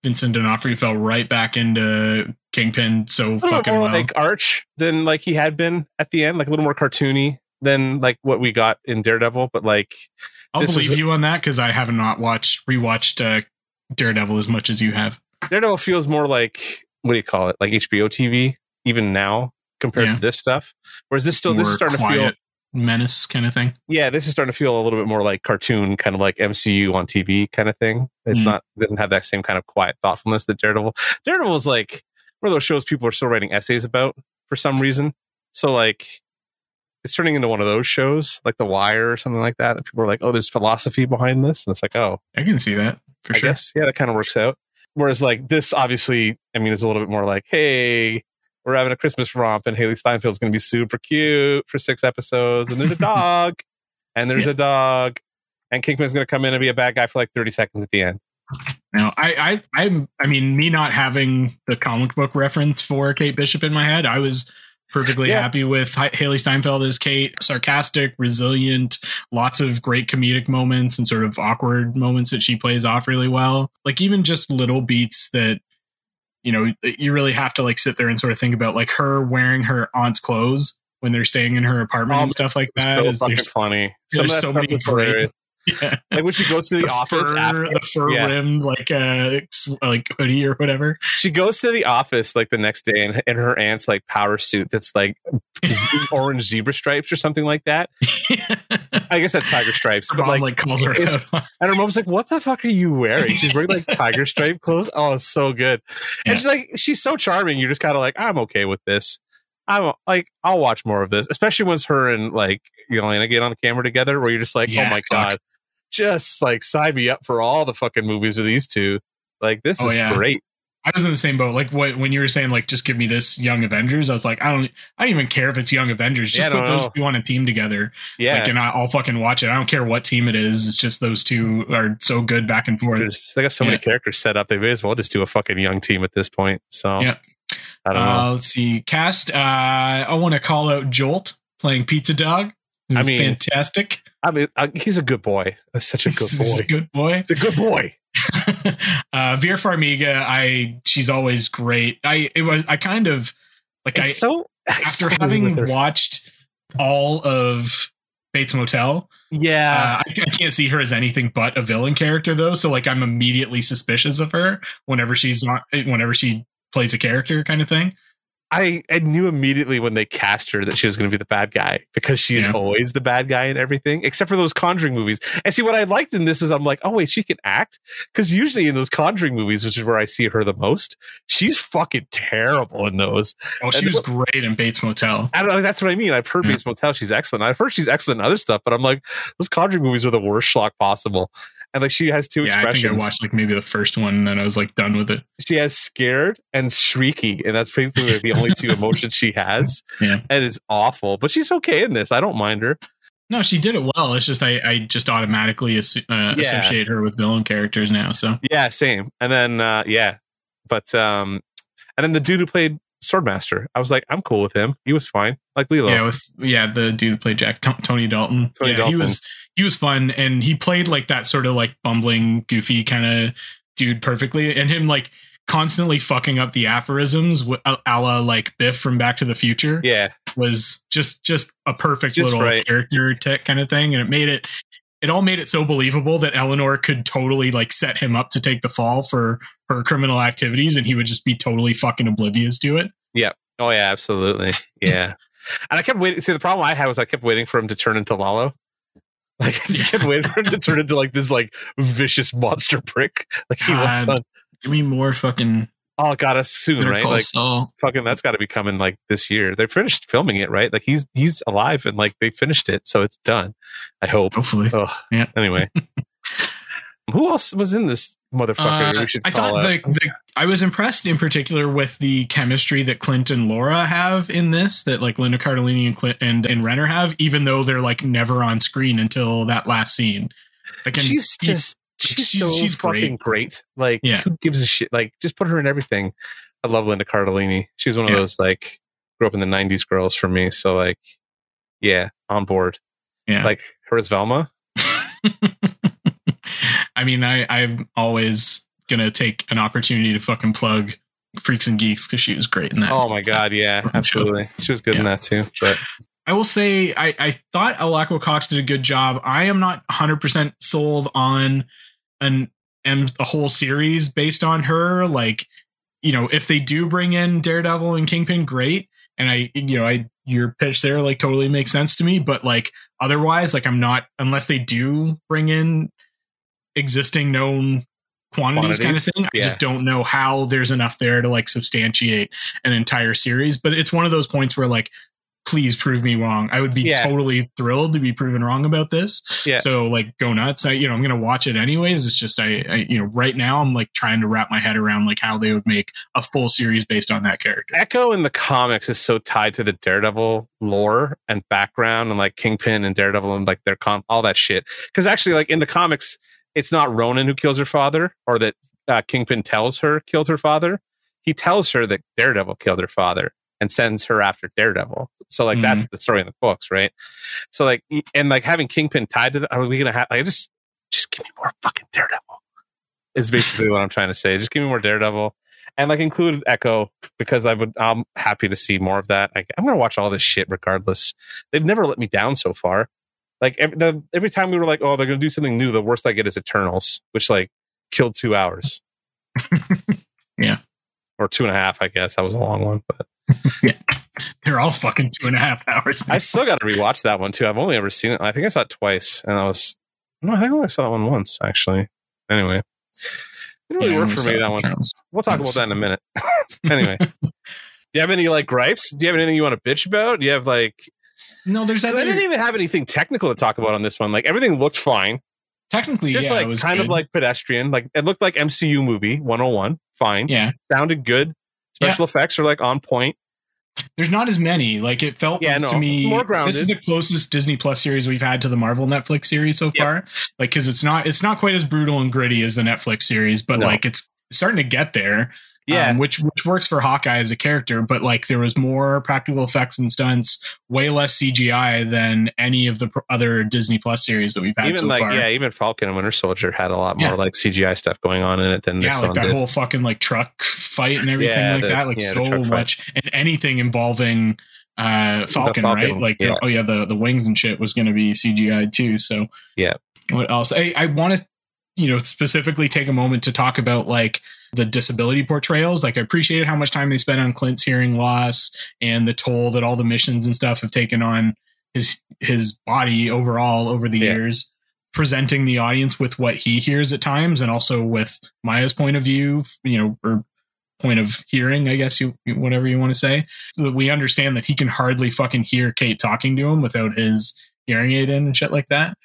Vincent D'Onofrio fell right back into Kingpin so fucking well. like Arch than like he had been at the end, like a little more cartoony than like what we got in Daredevil. But like, I'll believe was- you on that because I have not watched rewatched uh, Daredevil as much as you have. Daredevil feels more like what do you call it? Like HBO TV, even now compared Yeah. to this stuff. Whereas this still this is More starting to feel menace kind of thing. yeah, this is starting to feel a little bit more like cartoon, kind of like MCU on TV kind of thing. It's Mm. not doesn't have that same kind of quiet thoughtfulness that Daredevil. Daredevil is like one of those shows people are still writing essays about for some reason. So like it's turning into one of those shows, like The Wire or something like that. And people are like, oh, there's philosophy behind this. And it's like, oh, I can see that for I sure. guess, yeah, that kind of works out. Whereas like this, obviously, I mean, it's a little bit more like, hey, we're having a Christmas romp, and Hailee Steinfeld's going to be super cute for six episodes, and there's a dog, and there's Yeah. a dog, and Kingpin's going to come in and be a bad guy for like 30 seconds at the end. No, I, I, I'm, I mean, me not having the comic book reference for Kate Bishop in my head, I was perfectly Yeah. happy with Hailee Steinfeld as Kate. Sarcastic, resilient, lots of great comedic moments and sort of awkward moments that she plays off really well. Like even just little beats that you know, you really have to like sit there and sort of think about like her wearing her aunt's clothes when they're staying in her apartment Oh, and stuff like that. so is fucking funny. Some of there's so many great- hilarious. Yeah. Like when she goes to the, the office fur, after, the fur yeah. rimmed like uh like hoodie or whatever. she goes to the office like the next day in, in her aunt's like power suit that's like orange zebra stripes or something like that. I guess that's tiger stripes, Her but mom like, like, calls her out. and her mom's like, "What the fuck are you wearing?" She's wearing like tiger stripe clothes. Oh, it's so good. Yeah. And she's like, she's so charming. You're just kind of like, I'm okay with this. I'm like, I'll watch more of this, especially once her and like Yelena get on the camera together, where you're just like, Yeah, oh my fuck. god, just like sign me up for all the fucking movies with these two. Like this Oh, is yeah. great. I was in the same boat. Like what, when you were saying like just give me this Young Avengers, I was like I don't I don't even care if it's Young Avengers. Just Yeah, put don't those know. two on a team together. Yeah, Like and I, I'll fucking watch it. I don't care what team it is. It's just those two are so good back and forth. There's, they got so many characters set up. They may as well just do a fucking young team at this point. So Yeah. I don't know. Uh, let's see. Cast. Uh, I want to call out Jolt playing Pizza Dog. Who's I mean, fantastic. I mean, uh, he's a good boy. That's such a good boy. He's a good boy. It's a good boy. uh, Vera Farmiga. I. She's always great. I. It was. I kind of like. I so after having watched all of Bates Motel, yeah, uh, I, I can't see her as anything but a villain character though. So like I'm immediately suspicious of her whenever she's on whenever she plays a character kind of thing. I, I knew immediately when they cast her that she was going to be the bad guy because she's Yeah. always the bad guy in everything, except for those Conjuring movies. And see, what I liked in this was I'm like, oh wait, she can act because usually in those Conjuring movies, which is where I see her the most, she's fucking terrible in those. Oh, she And- was great in Bates Motel. I don't know. That's what I mean. I've heard Yeah. Bates Motel. She's excellent. I've heard she's excellent in other stuff, but I'm like, those Conjuring movies are the worst schlock possible. And like, she has two Yeah, I think I watched like maybe the first one, and then I was like done with it. she has scared and shrieky, and that's basically the only two emotions she has. Yeah. and it's awful. But she's okay in this. I don't mind her. No, she did it well. It's just I, I just automatically asso- uh, Yeah. associate her with villain characters now. So Yeah, same. And then uh yeah, but um, and then the dude who played Swordmaster, I was like, I'm cool with him. He was fine, like Lalo. yeah, with yeah the dude that played Jack T- Tony Dalton. Tony yeah, Dalton. he was he was fun, and he played like that sort of like bumbling, goofy kind of dude perfectly, and him like constantly fucking up the aphorisms a la like Biff from Back to the Future yeah, was just just a perfect Just little right. character tick kind of thing, and it made it. It all made it so believable that Eleanor could totally like set him up to take the fall for her criminal activities, and he would just be totally fucking oblivious to it. Yeah. Oh yeah, absolutely, yeah. and I kept waiting. See, the problem I had was I kept waiting for him to turn into Lalo. Like I just kept waiting for him to turn into like this like vicious monster prick. Like he was. God. On, Give me more fucking. Oh god, us soon, Better right? Like Saul. fucking that's got to be coming like this year. They finished filming it, right? Like he's he's alive and like they finished it, so it's done. I hope. Hopefully. Oh, Yeah. Anyway, who else was in this motherfucker? Uh, we should I thought the, the I was impressed in particular with the chemistry that Clint and Laura have in this that like Linda Cardellini and Clint and, and Renner have, even though they're like never on screen until that last scene. Like she's he- just she's, she's- so she's fucking great. Like Yeah. who gives a shit? Like just put her in everything. I love Linda Cardellini. She's one of Yeah. those like grew up in the '90s girls for me. So like, yeah, on board. yeah. Like her as Velma. I mean, I I'm always gonna take an opportunity to fucking plug Freaks and Geeks because she was great in that. Oh my god, yeah, absolutely. She was good in that too. But I will say I, I thought Alaqua Cox did a good job. I am not 100% sold on an and a whole series based on her. Like, you know, if they do bring in Daredevil and Kingpin, great. And I, you know, I your pitch there like totally makes sense to me. But like otherwise, like I'm not unless they do bring in existing known quantities, kind of Quantities, thing. I just don't know how there's enough there to like substantiate an entire series. But it's one of those points where like please prove me wrong. I would be Yeah. totally thrilled to be proven wrong about this. Yeah. So like go nuts. I you know I'm gonna watch it anyways. It's just I, I you know right now I'm like trying to wrap my head around like how they would make a full series based on that character. Echo in the comics is so tied to the Daredevil lore and background and like Kingpin and Daredevil and like their com all that shit. Because actually, like in the comics, it's not Ronin who kills her father or that uh, Kingpin tells her killed her father. He tells her that Daredevil killed her father and sends her after Daredevil. So like that's mm-hmm. the story in the books, right? So like and like having Kingpin tied to the, are we gonna have like just just give me more fucking Daredevil is basically what I'm trying to say. Just give me more Daredevil. and like included Echo because I would I'm happy to see more of that. Like, I'm gonna watch all this shit regardless. They've never let me down so far. Like every, the, every time we were like, oh, they're gonna do something new. The worst I get is Eternals, which like killed two hours. Yeah. or two and a half. I guess that was a long one, but They're all fucking two and a half hours. I still got to rewatch that one too. I've only ever seen it. I think I saw it twice, and I was no, I think I only saw that one once actually. Anyway, it didn't really Yeah, work for me that one. Eternals. We'll talk about that in a minute. anyway, do you have any like gripes? Do you have anything you want to bitch about? Do you have like? No, There's. I didn't even have anything technical to talk about on this one. Like everything looked fine, technically, just yeah, it like was kind of like pedestrian. Like it looked like MCU movie 101. Fine, yeah. sounded good. Special effects are like on point. There's not as many. Like it felt Yeah, like no, to me. more grounded. This is the closest Disney Plus series we've had to the Marvel Netflix series so Yep. far. Like because it's not it's not quite as brutal and gritty as the Netflix series, but No. like it's starting to get there. Yeah, um, which which works for Hawkeye as a character, but like there was more practical effects and stunts, way less CGI than any of the pr- other Disney Plus series that we've had even so like far. yeah, even Falcon and Winter Soldier had a lot more Yeah. like CGI stuff going on in it than yeah, this like one that did. whole fucking like truck fight and everything Yeah, like the- that, like yeah, so truck fight. much, and anything involving uh Falcon, Falcon, right? Like, oh yeah, the the wings and shit was going to be CGI too. So Yeah. what else? I I want to you know specifically take a moment to talk about like the disability portrayals. Like I appreciated how much time they spent on Clint's hearing loss and the toll that all the missions and stuff have taken on his his body overall over the Yeah. years presenting the audience with what he hears at times and also with Maya's point of view, you know, or point of hearing, I guess you whatever you want to say, so that we understand that he can hardly fucking hear Kate talking to him without his hearing aid in and shit like that.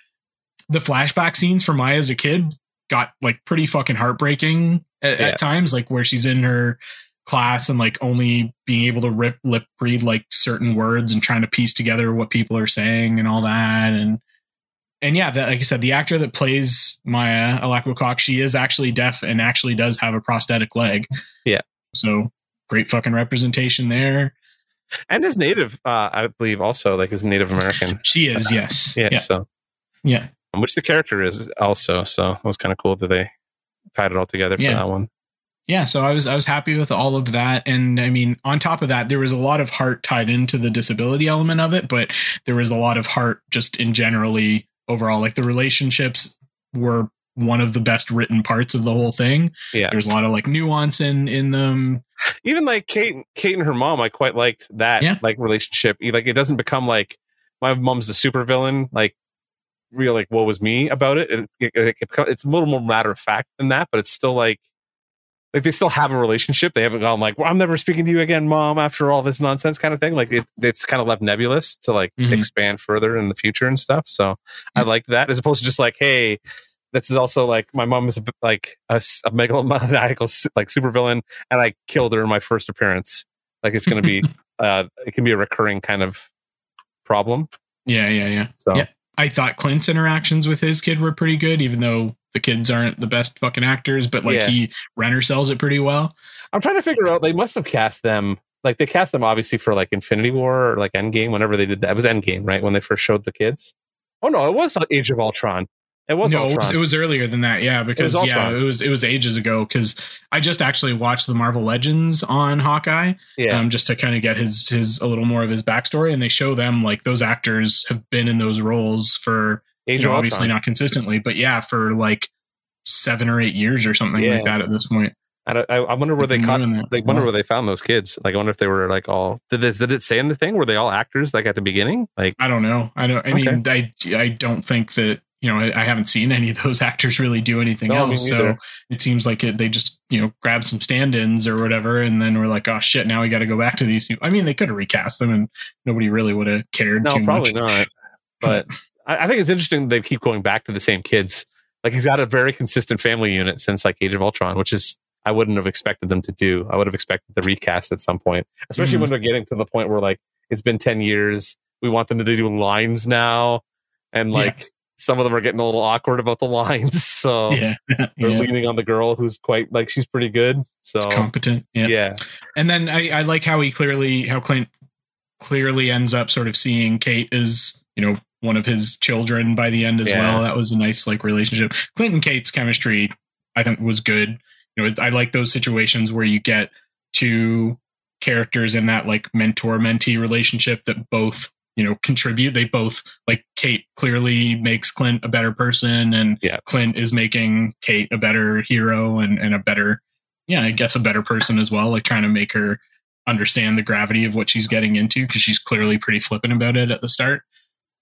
The flashback scenes for Maya as a kid got like pretty fucking heartbreaking at, Yeah. at times, like where she's in her class and like only being able to rip lip read like certain words and trying to piece together what people are saying and all that. And and yeah that, like i said the actor that plays maya Alaqua Cox she is actually deaf and actually does have a prosthetic leg. Yeah. so great fucking representation there. And his native, uh, I believe, also like his Native American. she is yes. Yeah, yeah. so. Yeah Um, which the character is also. So it was kind of cool that they tied it all together for Yeah. that one. yeah so i was i was happy with all of that and i mean on top of that there was a lot of heart tied into the disability element of it but there was a lot of heart just in generally overall like the relationships were one of the best written parts of the whole thing Yeah, there's a lot of like nuance in in them even like Kate, Kate and her mom, I quite liked that Yeah. like relationship. Like it doesn't become like my mom's the super villain, like real like what was me about it. It, it, it. It's a little more matter of fact than that, but it's still like like they still have a relationship. They haven't gone like, well, I'm never speaking to you again, mom, after all this nonsense kind of thing. Like it, it's kind of left nebulous to like Mhm. expand further in the future and stuff. So I like that as opposed to just like, hey, this is also like my mom is a, like a, a megalomaniacal like supervillain, and I killed her in my first appearance. Like it's going to be, uh, it can be a recurring kind of problem. yeah yeah yeah So Yeah. I thought Clint's interactions with his kid were pretty good, even though the kids aren't the best fucking actors, but like Yeah. he Renner sells it pretty well. I'm trying to figure out. They must have cast them. Like they cast them obviously for like Infinity War or like Endgame. Whenever they did that, it was Endgame, right? When they first showed the kids. Oh no, it was Age of Ultron. It was no, it was, it was earlier than that, yeah, because yeah, it was it was ages ago. Because I just actually watched the Marvel Legends on Hawkeye, yeah, um, just to kind of get his his a little more of his backstory, and they show them like those actors have been in those roles for Age you know, obviously not consistently, but yeah, for like seven or eight years or something Yeah. like that at this point. I, don't- I, I wonder where they caught. Like, wonder where they found those kids. Like, I wonder if they were like all. Did this? Did it say in the thing? Were they all actors? Like at the beginning? Like, I don't know. I don't. I Okay. mean, I I don't think that you know. I, I haven't seen any of those actors really do anything No, else. So it seems like it, they just you know grab some stand-ins or whatever, and then we're like, oh shit, now we got to go back to these. People. I mean, they could have recast them, and nobody really would have cared no, probably much. not. But I, I think it's interesting they keep going back to the same kids. Like he's got a very consistent family unit since like Age of Ultron, which is I wouldn't have expected them to do. I would have expected the recast at some point, especially Mhm. when they're getting to the point where like it's been ten years. We want them to do lines now, and Yeah. Some of them are getting a little awkward about the lines. So Yeah, they're yeah. leaning on the girl who's quite like she's pretty good. So It's competent. Yeah. yeah, and then I, I like how he clearly how Clint clearly ends up sort of seeing Kate as you know one of his children by the end as Yeah. well. That was a nice like relationship. Clint and Kate's chemistry, I think, was good. you know, I like those situations where you get two characters in that like mentor mentee relationship that both you know contribute. They both like kate clearly makes clint a better person and Yeah. clint is making kate a better hero and, and a better yeah i guess a better person as well like trying to make her understand the gravity of what she's getting into because she's clearly pretty flippant about it at the start.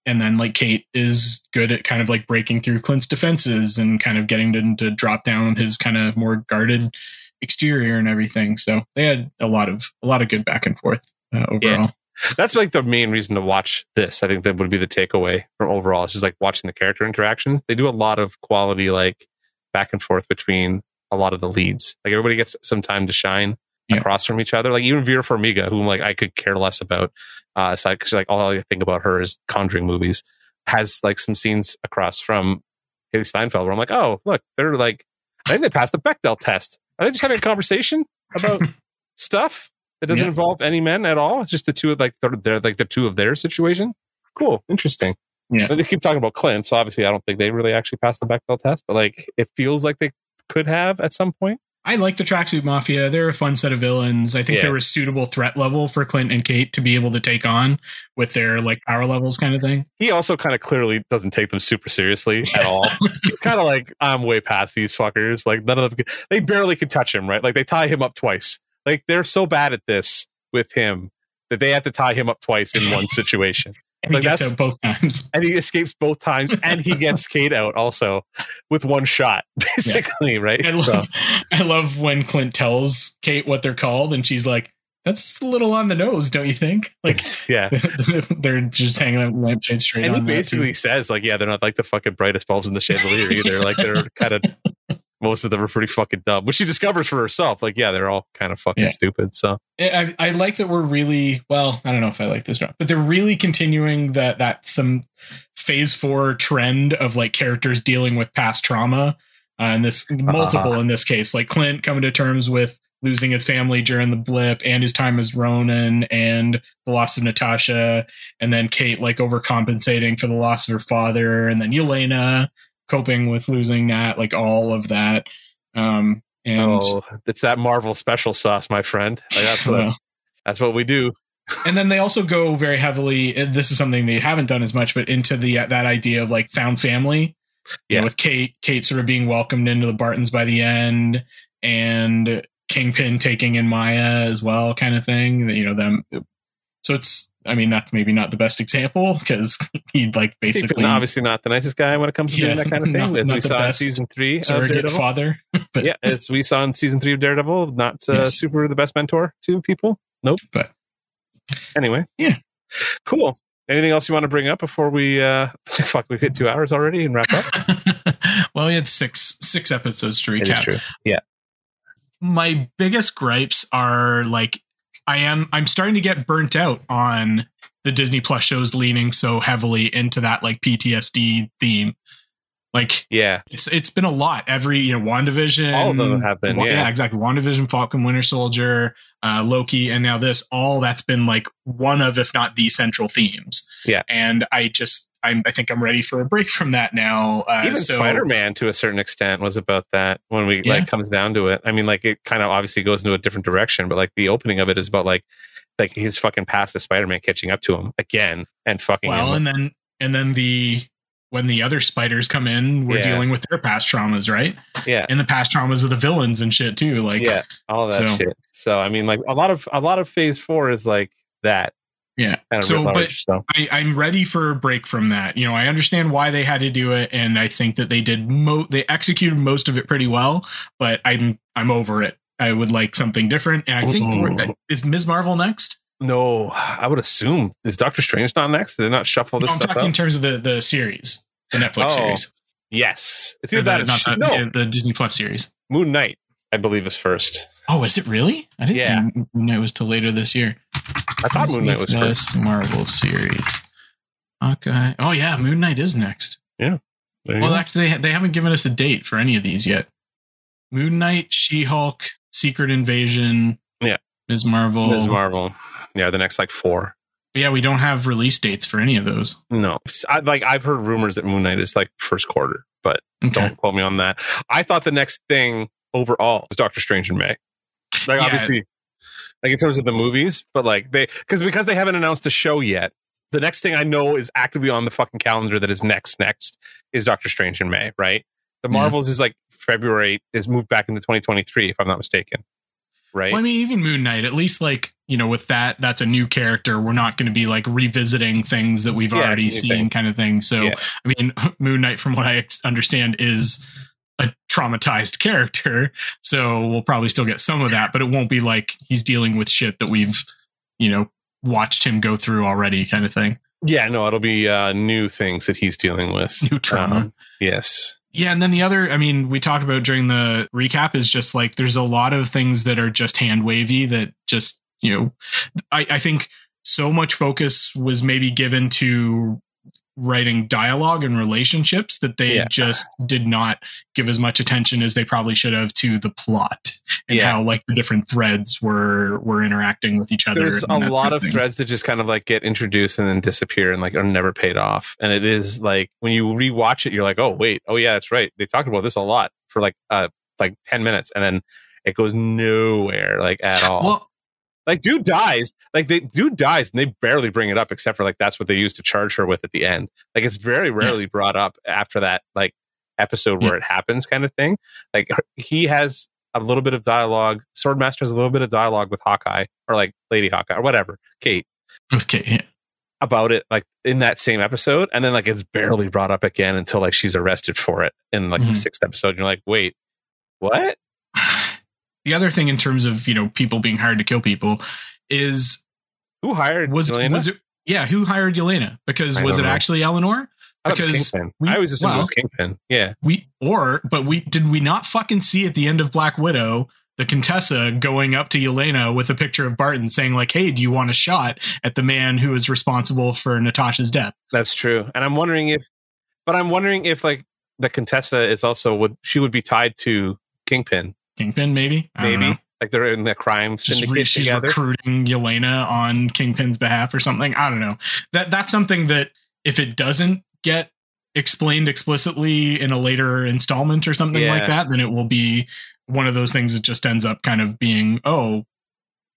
And then like kate is good at kind of like breaking through clint's defenses and kind of getting to, to drop down his kind of more guarded exterior and everything. So they had a lot of a lot of good back and forth uh, overall That's like the main reason to watch this. I think that would be the takeaway from overall. It's just like watching the character interactions. They do a lot of quality, like back and forth between a lot of the leads. Like everybody gets some time to shine Yeah. across from each other. Like even Vera Farmiga, whom like I could care less about. Uh, so because like all I think about her is Conjuring movies, has like some scenes across from Hailee Steinfeld where I'm like, oh look, they're like, I think they passed the Bechdel test. Are they just having a conversation about stuff that doesn't Yeah. involve any men at all? It's just the two of like they're, they're like the two of their situation. Cool, interesting. Yeah. And they keep talking about Clint, so obviously I don't think they really actually passed the Bechdel test, but like it feels like they could have at some point. I like the Tracksuit Mafia. They're a fun set of villains. I think Yeah. they're a suitable threat level for Clint and Kate to be able to take on with their like power levels kind of thing. He also kind of clearly doesn't take them super seriously at all. He's kind of like I'm way past these fuckers. Like none of them, they barely can touch him. Right? Like they tie him up twice. Like they're so bad at this with him that they have to tie him up twice in one situation. And he gets out both times. and he escapes both times and he gets Kate out also with one shot basically right I So- love, I love when Clint tells Kate what they're called, and she's like, "That's a little on the nose, don't you think?" Like yeah they're just hanging out lampshade straight and he basically says like yeah they're not like the fucking brightest bulbs in the chandelier either like they're kind of most of them are pretty fucking dumb which she discovers for herself like yeah they're all kind of fucking Yeah. stupid so I, I like that we're really well. I don't know if I like this, or but they're really continuing that that some phase four trend of like characters dealing with past trauma. Uh, and this multiple in this case, like Clint coming to terms with losing his family during the blip and his time as Ronin and the loss of Natasha, and then Kate like overcompensating for the loss of her father, and then Yelena coping with losing Nat, like all of that. Um, and oh it's that marvel special sauce my friend like that's what well, that's what we do and then they also go very heavily this is something they haven't done as much but into the that idea of like found family You Yeah. know, with kate kate sort of being welcomed into the bartons by the end and kingpin taking in maya as well kind of thing you know them so it's i mean that's maybe not the best example because he like basically obviously not the nicest guy when it comes to doing that kind of thing not- as not we saw in season three of surrogate Daredevil. father but yeah as we saw in season three of daredevil not uh, Yes. super the best mentor to people. Nope. But- anyway. Yeah. cool. Anything else you want to bring up before we uh fuck we hit two hours already and wrap up? Well we had six six episodes to recap. true. Yeah. My biggest gripes are like I am I'm starting to get burnt out on the Disney Plus shows leaning so heavily into that like PTSD theme. Like yeah it's it's been a lot. Every you know, WandaVision. All of them have been, Wa- yeah. exactly. WandaVision, Falcon, Winter Soldier, uh, Loki, and now this. All that's been like one of, if not the central themes. Yeah. And I just I'm I think I'm ready for a break from that now. Uh, even so- spider-man to a certain extent was about that when we Yeah. like comes down to it i mean like it kind of obviously goes into a different direction but like the opening of it is about like like his fucking past as spider-man catching up to him again and fucking Well, him. and then and then the when the other spiders come in, we're Yeah. dealing with their past traumas, right? yeah And the past traumas of the villains and shit too. Like, yeah all that so- shit so i mean like a lot of a lot of phase four is like that yeah. kind of So, writ but so I, I'm ready for a break from that. You know, I understand why they had to do it, and I think that they did. Mo- they executed most of it pretty well, but I'm I'm over it. I would like something different, and I think is Ms. Marvel next. no i would assume is doctor strange not next did they not shuffle No, this I'm stuff talking in terms of the the series, the Netflix Oh, series, yes it's either that or not the, no the Disney Plus series. moon knight i believe is first Oh, is it really? I didn't Yeah. think Moon Knight was till later this year. i thought moon knight was first Marvel series. Okay. Oh yeah, Moon Knight is next. Yeah. Well, actually, they, they haven't given us a date for any of these yet. Moon Knight, She Hulk, Secret Invasion. Yeah. Ms. Marvel. Ms. Marvel. Yeah, the next like four. But yeah, we don't have release dates for any of those. No, I, like I've heard rumors that Moon Knight is like first quarter, but Okay. don't quote me on that. I thought the next thing overall was Doctor Strange and May. Like Yeah. obviously, like in terms of the movies, but like they because because they haven't announced the show yet. The next thing I know is actively on the fucking calendar that is next next is Doctor Strange in May, right? The Yeah. Marvels is like February is moved back into 2023 if I'm not mistaken. Right? Well, I mean, even Moon Knight, at least like, you know, with that, that's a new character. We're not going to be like revisiting things that we've Yeah, already it's a new seen, thing. kind of thing. So, Yeah. I mean, Moon Knight, from what I understand, is a traumatized character. So we'll probably still get some of that, but it won't be like he's dealing with shit that we've, you know, watched him go through already, kind of thing. yeah, no, it'll be uh, new things that he's dealing with. New trauma. Um, yes. Yeah, and then the other, I mean, we talked about during the recap is just like there's a lot of things that are just hand wavy that just, you know, I, I think so much focus was maybe given to writing dialogue and relationships that they Yeah. just did not give as much attention as they probably should have to the plot and Yeah. how like the different threads were were interacting with each other. There's a lot of thing. threads that just kind of like get introduced and then disappear and like are never paid off. And it is like when you rewatch it, you're like, oh wait, oh yeah, that's right. They talked about this a lot for like uh like ten minutes, and then it goes nowhere like at all. Well, like dude dies, like they dude dies, and they barely bring it up except for like that's what they used to charge her with at the end. Like it's very rarely brought up after that like episode where it happens, kind of thing. Like he has a little bit of dialogue. Swordmaster has a little bit of dialogue with Hawkeye or like Lady Hawkeye or whatever, Kate okay, yeah. about it like in that same episode and then like it's barely brought up again until like she's arrested for it in like Mhm. the sixth episode you're like wait what the other thing in terms of you know people being hired to kill people is who hired was Yelena? was it yeah who hired Yelena? Because I was it know. actually Eleanor? I was because Kingpin. we- I assumed it well- was Kingpin. Yeah. we or but we did we not fucking see at the end of Black Widow the Contessa going up to Yelena with a picture of Barton saying like hey do you want a shot at the man who is responsible for Natasha's death? That's true. And I'm wondering if but I'm wondering if like the Contessa is also would she would be tied to Kingpin Kingpin maybe I maybe like they're in the crime Just syndicate re- she's together recruiting Yelena on Kingpin's behalf or something. I don't know. That that's something that if it doesn't get explained explicitly in a later installment or something Yeah. like that, then it will be one of those things that just ends up kind of being, oh,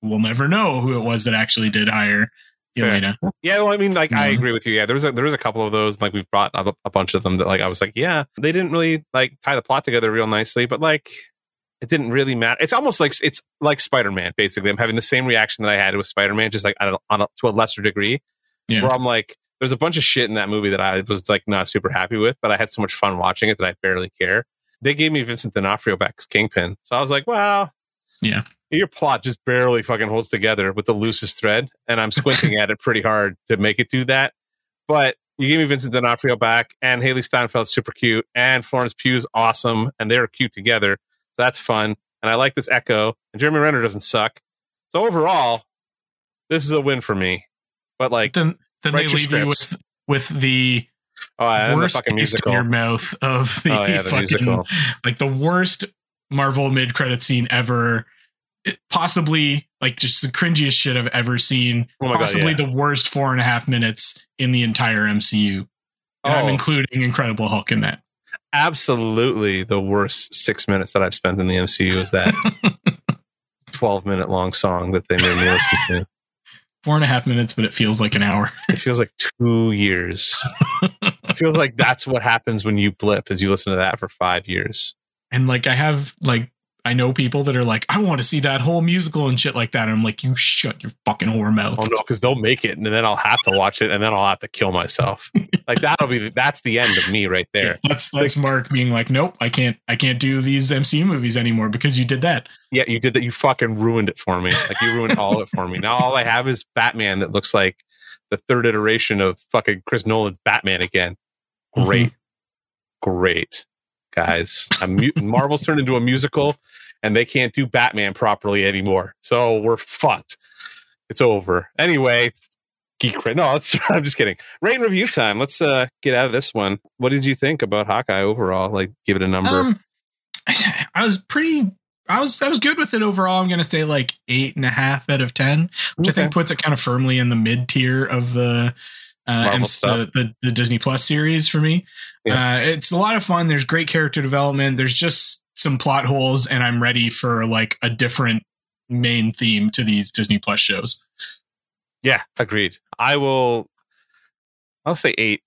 we'll never know who it was that actually did hire Fair. Yelena. Yeah, well, I mean, like, I Mhm. agree with you. Yeah, there was a, there was a couple of those. Like, we've brought up a bunch of them that, like, I was like, yeah, they didn't really like tie the plot together real nicely, but like, it didn't really matter. It's almost like it's like Spider Man. Basically, I'm having the same reaction that I had with Spider Man, just like on a, on a, to a lesser degree. Yeah. Where I'm like, there's a bunch of shit in that movie that I was like not super happy with, but I had so much fun watching it that I barely care. They gave me Vincent D'Onofrio back as Kingpin, so I was like, well, Yeah. your plot just barely fucking holds together with the loosest thread, and I'm squinting at it pretty hard to make it do that. But you gave me Vincent D'Onofrio back, and Hailee Steinfeld's super cute, and Florence Pugh's awesome, and they're cute together, that's fun. And I like this Echo, and Jeremy Renner doesn't suck. So overall, this is a win for me. But like, Then then they leave you with with the oh, the worst taste musical. in your mouth of the, oh yeah, the fucking musical. like the worst Marvel mid credit scene ever. It- possibly like just the cringiest shit I've ever seen. Oh my God, possibly yeah. the worst four and a half minutes in the entire MCU. And I'm Oh. including Incredible Hulk in that. Absolutely the worst six minutes that I've spent in the MCU is that 12 minute long song that they made me listen to. Four and a half minutes, but it feels like an hour. It feels like two years. it feels like that's what happens when you blip as you listen to that for five years. And like I have like I know people that are like, I want to see that whole musical and shit like that. And I'm like, you shut your fucking whore mouth. Oh no, because they'll make it and then I'll have to watch it and then I'll have to kill myself. like that'll be that's the end of me right there. That's that's Mark being like, nope, I can't I can't do these MCU movies anymore because you did that. Yeah, you did that. You fucking ruined it for me. Like you ruined all of it for me. Now all I have is Batman that looks like the third iteration of fucking Chris Nolan's Batman again. Mm-hmm. Great, great, guys. Mu- Marvel's turned into a musical, and they can't do Batman properly anymore. So we're fucked. It's over. Anyway, geek. No, I'm just kidding. Rate and review time. Let's uh get out of this one. What did you think about Hawkeye overall? Like, give it a number. Um, I was pretty. I was I was good with it overall. I'm gonna say like eight and a half out of ten, which I think puts it kind of firmly in the mid tier of the uh, the, the the Disney Plus series for me. Yeah. Uh, it's a lot of fun. There's great character development. There's just some plot holes and I'm ready for like a different main theme to these Disney Plus shows. Yeah, agreed. I will. I'll say eight.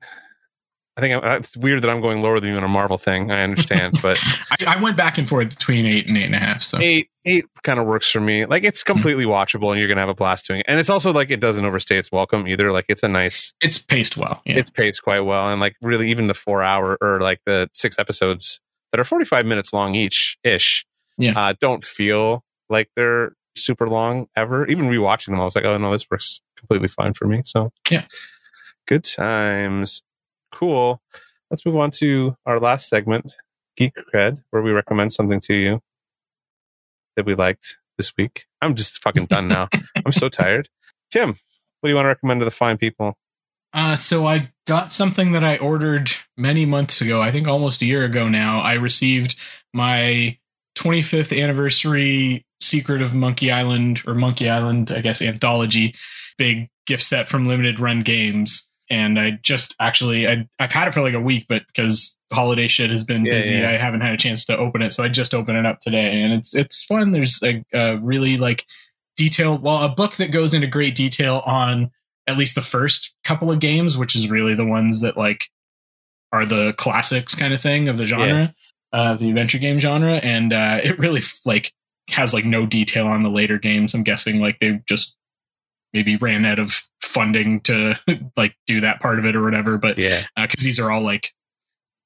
I think I'm, it's weird that I'm going lower than you on a Marvel thing. I understand, but I, I, went back and forth between eight and eight and a half. So eight, eight kind of works for me. Like it's mm-hmm. completely mm-hmm. watchable, and you're gonna have a blast doing it. And it's also like it doesn't overstay its welcome either. Like it's a nice. It's paced well. Yeah. It's paced quite well, and like really, even the four hour or like the six episodes that are 45 minutes long each ish. Yeah, uh, don't feel like they're super long ever. Even rewatching them, I was like, oh no, this works completely fine for me. So yeah, good times cool. Let's move on to our last segment, Geek Cred, where we recommend something to you that we liked this week. I'm just fucking done now. I'm so tired. Tim, what do you want to recommend to the fine people? Uh, so I got something that I ordered many months ago. I think almost a year ago now. I received my 25th anniversary Secret of Monkey Island or Monkey Island, I guess, anthology big gift set from Limited Run Games and I just actually I I've had it for like a week, but because holiday shit has been yeah, busy, yeah. I haven't had a chance to open it. So I just opened it up today, and it's it's fun. There's a, a really like detailed, well, a book that goes into great detail on at least the first couple of games, which is really the ones that like are the classics kind of thing of the genre, yeah. uh, the adventure game genre, and uh, it really like has like no detail on the later games. I'm guessing like they just maybe ran out of funding to like do that part of it or whatever. But yeah, because uh, these are all like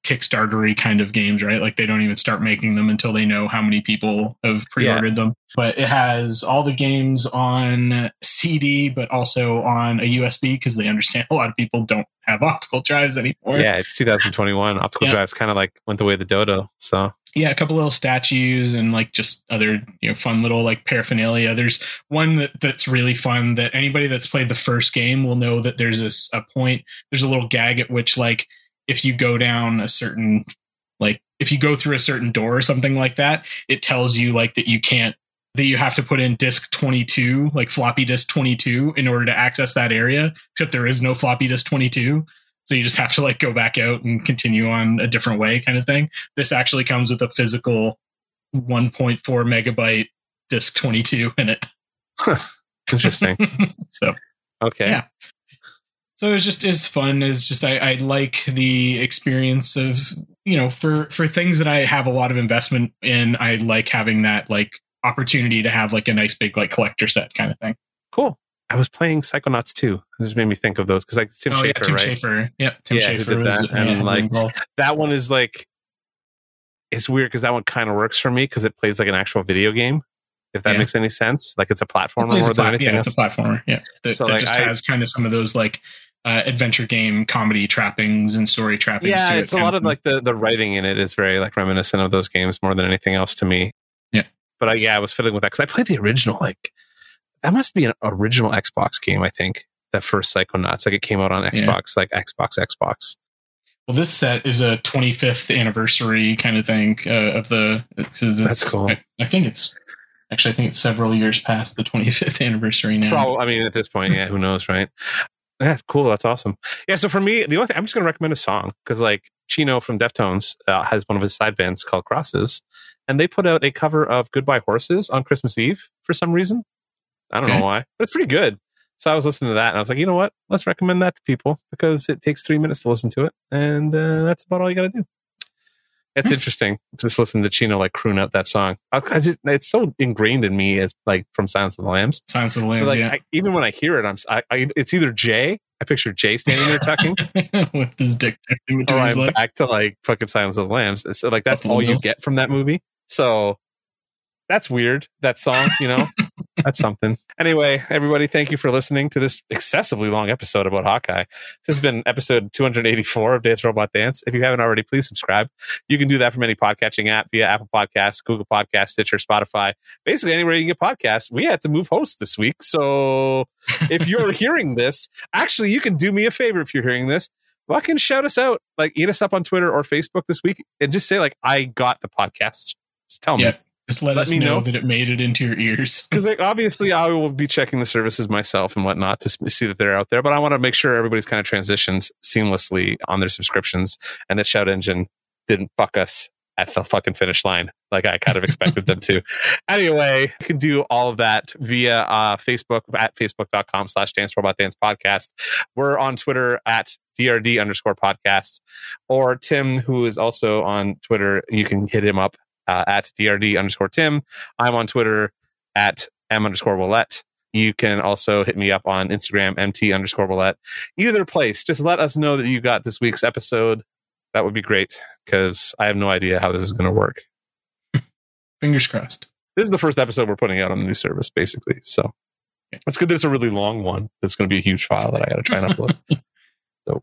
Kickstartery kind of games, right? Like they don't even start making them until they know how many people have pre-ordered yeah. them. But it has all the games on CD, but also on a USB because they understand a lot of people don't have optical drives anymore. Yeah, it's 2021. Optical yeah. drives kind of like went the way of the dodo. So yeah, a couple little statues and like just other you know fun little like paraphernalia. There's one that, that's really fun that anybody that's played the first game will know that there's this a point. There's a little gag at which like if you go down a certain like if you go through a certain door or something like that, it tells you like that you can't that you have to put in disk 22, like floppy disk 22 in order to access that area, except there is no floppy disk 22. So you just have to like go back out and continue on a different way kind of thing. This actually comes with a physical 1.4 megabyte disk 22 in it. Interesting. so okay. Yeah so it's just as fun as just I, I like the experience of you know for for things that I have a lot of investment in. I like having that like opportunity to have like a nice big like collector set kind of thing. Cool. I was playing Psychonauts too. It just made me think of those because like Tim oh, Schafer, yeah, Tim right? Schafer. Yep, Tim yeah, Schafer did that. Was, and yeah, like that one is like it's weird because that one kind of works for me because it plays like an actual video game if that yeah. makes any sense. Like it's a platformer it more than anything yeah, else. It's a platformer. Yeah, that, so that like just I, has kind of some of those like uh, adventure game comedy trappings and story trappings. Yeah, it's it. a lot of like the the writing in it is very like reminiscent of those games more than anything else to me. Yeah, but I, yeah, I was fiddling with that because I played the original. Like that must be an original Xbox game. I think that first Psychonauts, like it came out on Xbox, yeah. like Xbox, Xbox. Well, this set is a 25th anniversary kind of thing uh, of the. It's, it's, That's cool. I, I, think it's actually I think it's several years past the 25th anniversary now. Probably, I mean, at this point, yeah, who knows, right? That's cool. That's awesome. Yeah. So for me, the only thing I'm just going to recommend a song because like Chino from Deftones uh, has one of his side bands called Crosses, and they put out a cover of Goodbye Horses on Christmas Eve for some reason. I don't okay. know why, but it's pretty good. So I was listening to that and I was like, you know what? Let's recommend that to people because it takes three minutes to listen to it, and uh, that's about all you got to do. It's interesting just listen to Chino like croon out that song. I, I, just it's so ingrained in me as like from Silence of the Lambs. Silence of the Lambs. Like, yeah. I, even when I hear it, I'm I, it's either Jay. I picture Jay standing there tucking with his dick between or oh, his I'm legs. back to like fucking Silence of the Lambs. So like that's Buffalo all you get from that movie. So that's weird. That song, you know. That's something. Anyway, everybody, thank you for listening to this excessively long episode about Hawkeye. This has been episode 284 of Dance Robot Dance. If you haven't already, please subscribe. You can do that from any podcatching app via Apple Podcasts, Google Podcasts, Stitcher, Spotify, basically anywhere you can get podcasts. We had to move hosts this week. So if you're hearing this, actually, you can do me a favor if you're hearing this. Fucking shout us out. Like, eat us up on Twitter or Facebook this week and just say, like, I got the podcast. Just tell me. Just let, let us know, know, that it made it into your ears. Because like, obviously, I will be checking the services myself and whatnot to see that they're out there. But I want to make sure everybody's kind of transitions seamlessly on their subscriptions, and that Shout Engine didn't fuck us at the fucking finish line like I kind of expected them to. Anyway, you can do all of that via uh, Facebook at facebook.com slash dance robot dance podcast. We're on Twitter at DRD underscore podcast. Or Tim, who is also on Twitter, you can hit him up uh, at DRD underscore Tim. I'm on Twitter at M underscore Willette. You can also hit me up on Instagram, MT underscore Willette. Either place, just let us know that you got this week's episode. That would be great because I have no idea how this is going to work. Fingers crossed. This is the first episode we're putting out on the new service, basically. So it's good that it's a really long one. It's going to be a huge file that I got to try and upload. so,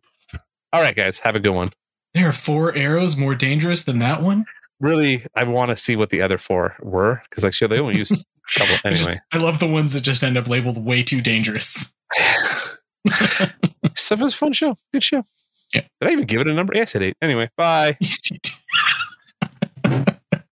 all right, guys, have a good one. There are four arrows more dangerous than that one. Really, I want to see what the other four were because, like, sure, they only used a couple I just- anyway. I love the ones that just end up labeled way too dangerous. Stuff was a fun show. Good show. Yeah. Did I even give it a number? Yes, I did. Anyway, bye.